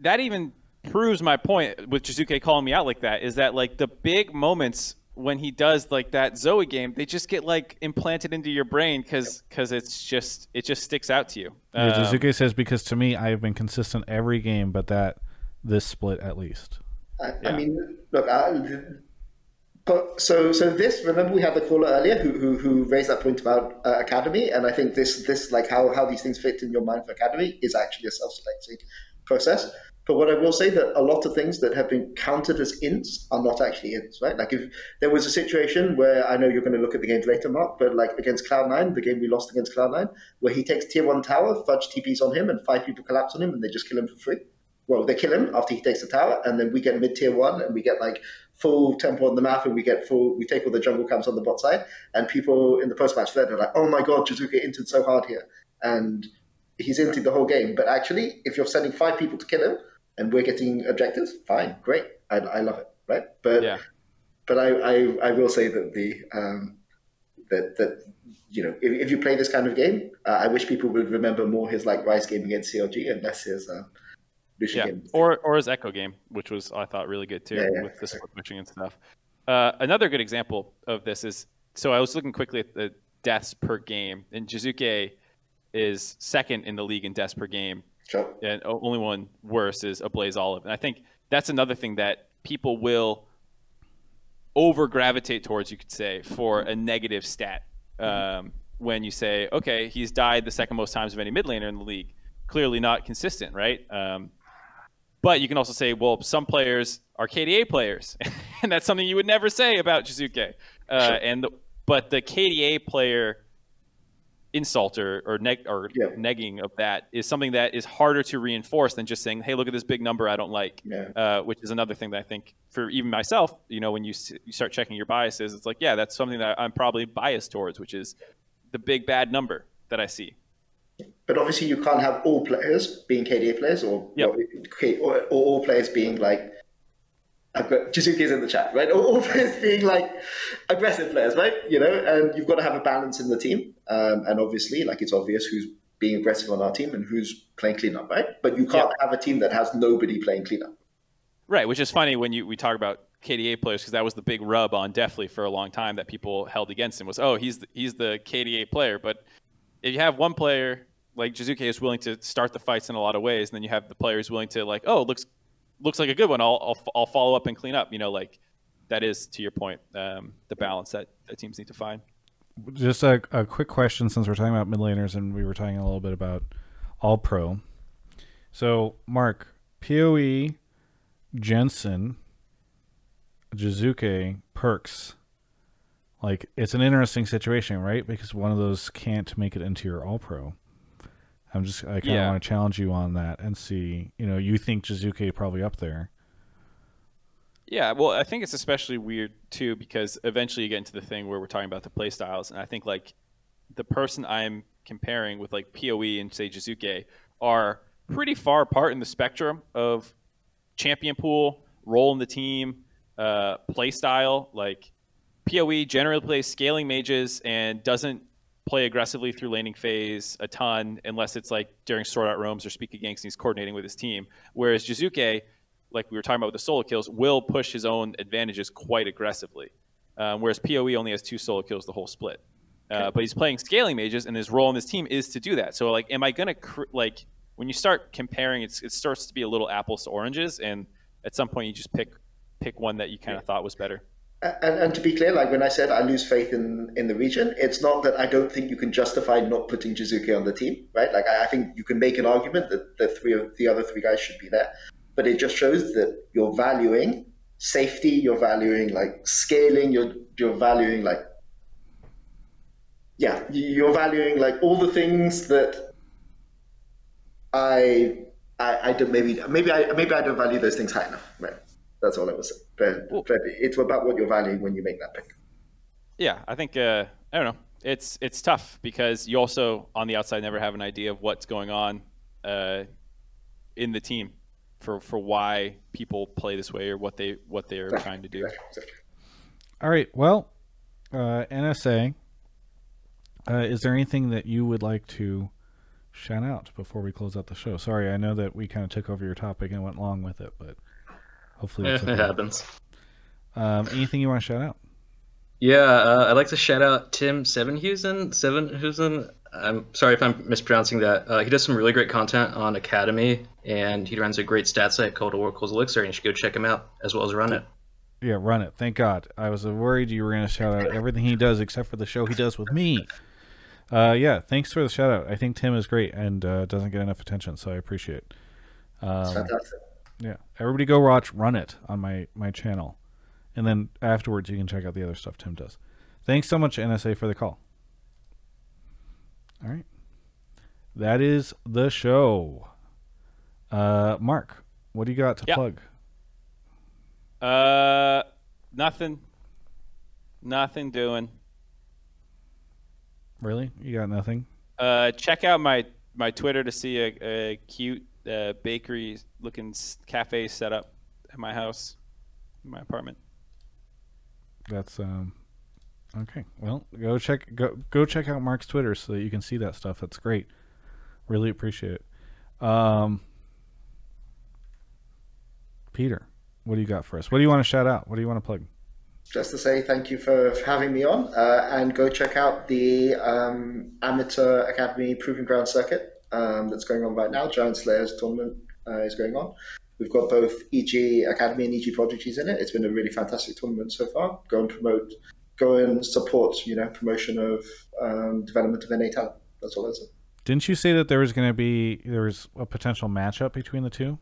that even proves my point with Jiizuke calling me out like that is that like the big moments when he does like that Zoe game, they just get like implanted into your brain because because it's just it just sticks out to you. Yeah, Um, Jiizuke says because to me, I have been consistent every game, but that this split at least. I, Yeah. I mean, look, I, but so so this. Remember, we had the caller earlier who who, who raised that point about uh, academy, and I think this this like how how these things fit in your mind for academy is actually a self-selecting process. But what I will say that a lot of things that have been counted as ints are not actually ints, right? Like if there was a situation where I know you're going to look at the games later, Mark, but like against Cloud9, the game we lost against Cloud9, where he takes tier one tower, fudge TPs on him, and five people collapse on him, and they just kill him for free well, they kill him after he takes the tower, and then we get mid tier one, and we get like full tempo on the map, and we get full. We take all the jungle camps on the bot side, and people in the post match thread are like, "Oh my god, Jiizuke inted so hard here," and he's inted the whole game. But actually, if you're sending five people to kill him, and we're getting objectives, fine, great, I, I love it, right? But Yeah. but I, I I will say that the um that that. You know, if, if you play this kind of game, uh, I wish people would remember more his like Ryze game against CLG and less his uh, Lucian yeah, game. or or his Ekko game, which was I thought really good too Yeah, yeah, with the split pushing and stuff. Uh, another good example of this is so I was looking quickly at the deaths per game, and Jiizuke is second in the league in deaths per game, Sure. and only one worse is a Blaze Olive. And I think that's another thing that people will over gravitate towards, you could say, for a negative stat. Um, when you say, okay, he's died the second most times of any mid laner in the league, clearly not consistent, right? Um, but you can also say, well, some players are KDA players, (laughs) and that's something you would never say about Jiizuke. Uh, Sure. And the, but the KDA player insult or or, neg- or Yeah. negging of that is something that is harder to reinforce than just saying, "Hey, look at this big number I don't like." Yeah. Uh, which is another thing that I think for even myself, you know, when you s- you start checking your biases, it's like, yeah, that's something that I'm probably biased towards, which is the big bad number that I see. But obviously, you can't have all players being KDA players, or Yep. or, or, or all players being like. I've got Jiizuke's in the chat, right? All, all (laughs) players being like aggressive players, right? You know, and you've got to have a balance in the team. Um, and obviously, like it's obvious who's being aggressive on our team and who's playing cleanup, right? But you can't have a team that has nobody playing cleanup. Right, which is funny when you we talk about KDA players because that was the big rub on Deftly for a long time that people held against him was oh he's the, he's the KDA player, but if you have one player like Jiizuke is willing to start the fights in a lot of ways, and then you have the players willing to like, oh, looks looks like a good one. I'll I'll, I'll follow up and clean up. You know, like that is to your point, um, the balance that, that teams need to find. Just a, a quick question since we're talking about mid laners and we were talking a little bit about all pro. So, Mark, PoE, Jensen, Jiizuke, Perks. Like, it's an interesting situation, right? Because one of those can't make it into your all pro. I'm just, I kind of Yeah. want to challenge you on that and see, you know, you think Jiizuke probably up there. Yeah, well, I think it's especially weird too because eventually you get into the thing where we're talking about the play styles, and I think like the person I'm comparing with like Poe and say Jiizuke are pretty far apart in the spectrum of champion pool, role in the team, uh, play style. Like Poe generally plays scaling mages and doesn't play aggressively through laning phase a ton unless it's like during sort out roams or speak against he's coordinating with his team. Whereas Jiizuke, like we were talking about with the solo kills, will push his own advantages quite aggressively. Um, whereas PoE only has two solo kills the whole split. Uh, but he's playing scaling mages, and his role in this team is to do that. So, like, am I gonna cr- like when you start comparing, it's, it starts to be a little apples to oranges, and at some point you just pick pick one that you kind of thought was better. And, and to be clear, like when I said I lose faith in, in the region, it's not that I don't think you can justify not putting Jiizuke on the team, right? Like I, I think you can make an argument that the three of the other three guys should be there, but it just shows that you're valuing safety, you're valuing like scaling, you're you're valuing like yeah, you're valuing like all the things that I I, I don't maybe maybe I maybe I don't value those things high enough. Right. That's all I was saying. But, but it's about what you're valuing when you make that pick. Yeah, I think uh, I don't know. It's it's tough because you also on the outside never have an idea of what's going on uh, in the team for for why people play this way or what they what they're trying to do. All right. Well, uh, NSA, uh, is there anything that you would like to shout out before we close out the show? Sorry, I know that we kind of took over your topic and went long with it, but hopefully that's (laughs) it okay. happens. Um, anything you want to shout out? Yeah, uh, I'd like to shout out Tim Sevenhuysen. Sevenhuysen. I'm sorry if I'm mispronouncing that. Uh, he does some really great content on Academy, and he runs a great stat site called Oracle's Elixir, and you should go check him out as well as run it. Yeah, run it. Thank God. I was worried you were going to shout out everything he does except for the show he does with me. Uh, yeah, thanks for the shout out. I think Tim is great and uh, doesn't get enough attention, so I appreciate it. Um, fantastic. Yeah, everybody go watch Run It on my my channel, and then afterwards you can check out the other stuff Tim does. Thanks so much NSA for the call. All right, that is the show. Uh, Mark, what do you got to Yeah. plug? Uh, nothing, nothing doing. Really, you got nothing? Uh, check out my my Twitter to see a, a cute uh, bakery looking cafe set up at my house, in my apartment. That's um okay. Well, go check go go check out Mark's Twitter so that you can see that stuff. That's great. Really appreciate it. Um Peter, what do you got for us? What do you want to shout out? What do you want to plug? Just to say thank you for having me on, uh, and go check out the um, Amateur Academy Proving Ground Circuit um, that's going on right now. Giant Slayers tournament uh, is going on. We've got both EG Academy and EG Prodigies in it. It's been a really fantastic tournament so far. Go and promote, go and support, you know, promotion of um, development of NA talent. That's all I say. Didn't you say that there was going to be there was a potential matchup between the two?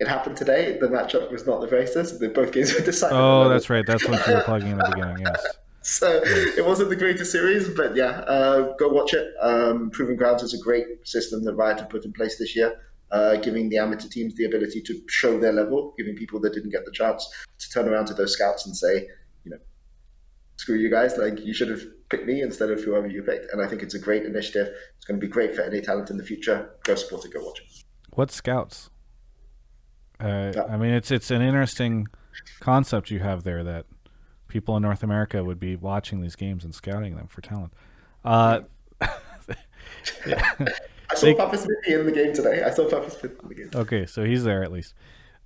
It happened today. The matchup was not the greatest. The both games were decided. Oh, that's right. That's what you were plugging in the beginning. Yes. So it wasn't the greatest series, but yeah, uh, go watch it. Um, Proving Grounds is a great system that Riot have put in place this year, uh, giving the amateur teams the ability to show their level, giving people that didn't get the chance to turn around to those scouts and say, you know, screw you guys, like you should have picked me instead of whoever you picked. And I think it's a great initiative. It's going to be great for any talent in the future. Go support it, go watch it. What scouts? Uh, I mean, it's it's an interesting concept you have there that people in North America would be watching these games and scouting them for talent. Uh, (laughs) I saw Thank- Papa Smithy in the game today. I saw Papa Smith in the game. Okay, so he's there at least.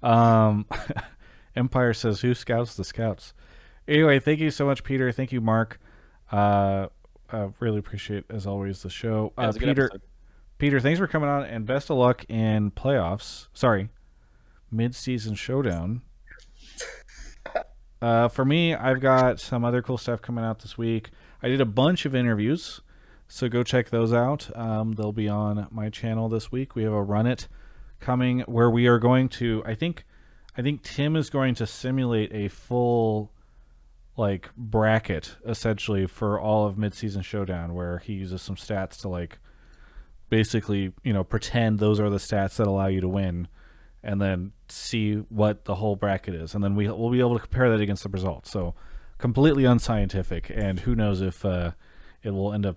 Um, (laughs) Empire says, "Who scouts the scouts?" Anyway, thank you so much, Peter. Thank you, Mark. Uh, uh really appreciate as always the show. Yeah, Uh, was a good Peter, episode. Peter, thanks for coming on, and best of luck in playoffs. Sorry, mid-season showdown. Uh, for me, I've got some other cool stuff coming out this week. I did a bunch of interviews, so go check those out. Um, they'll be on my channel this week. We have a run it coming where we are going to. I think, I think Tim is going to simulate a full, like bracket essentially for all of mid-season showdown, where he uses some stats to like, basically, you know, pretend those are the stats that allow you to win and then see what the whole bracket is, and then we we'll be able to compare that against the results. So completely unscientific, and who knows if uh, it will end up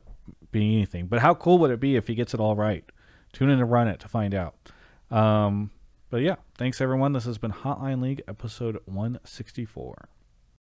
being anything. But how cool would it be if he gets it all right? Tune in to run it to find out. Um, but yeah, thanks everyone. This has been Hotline League episode 164.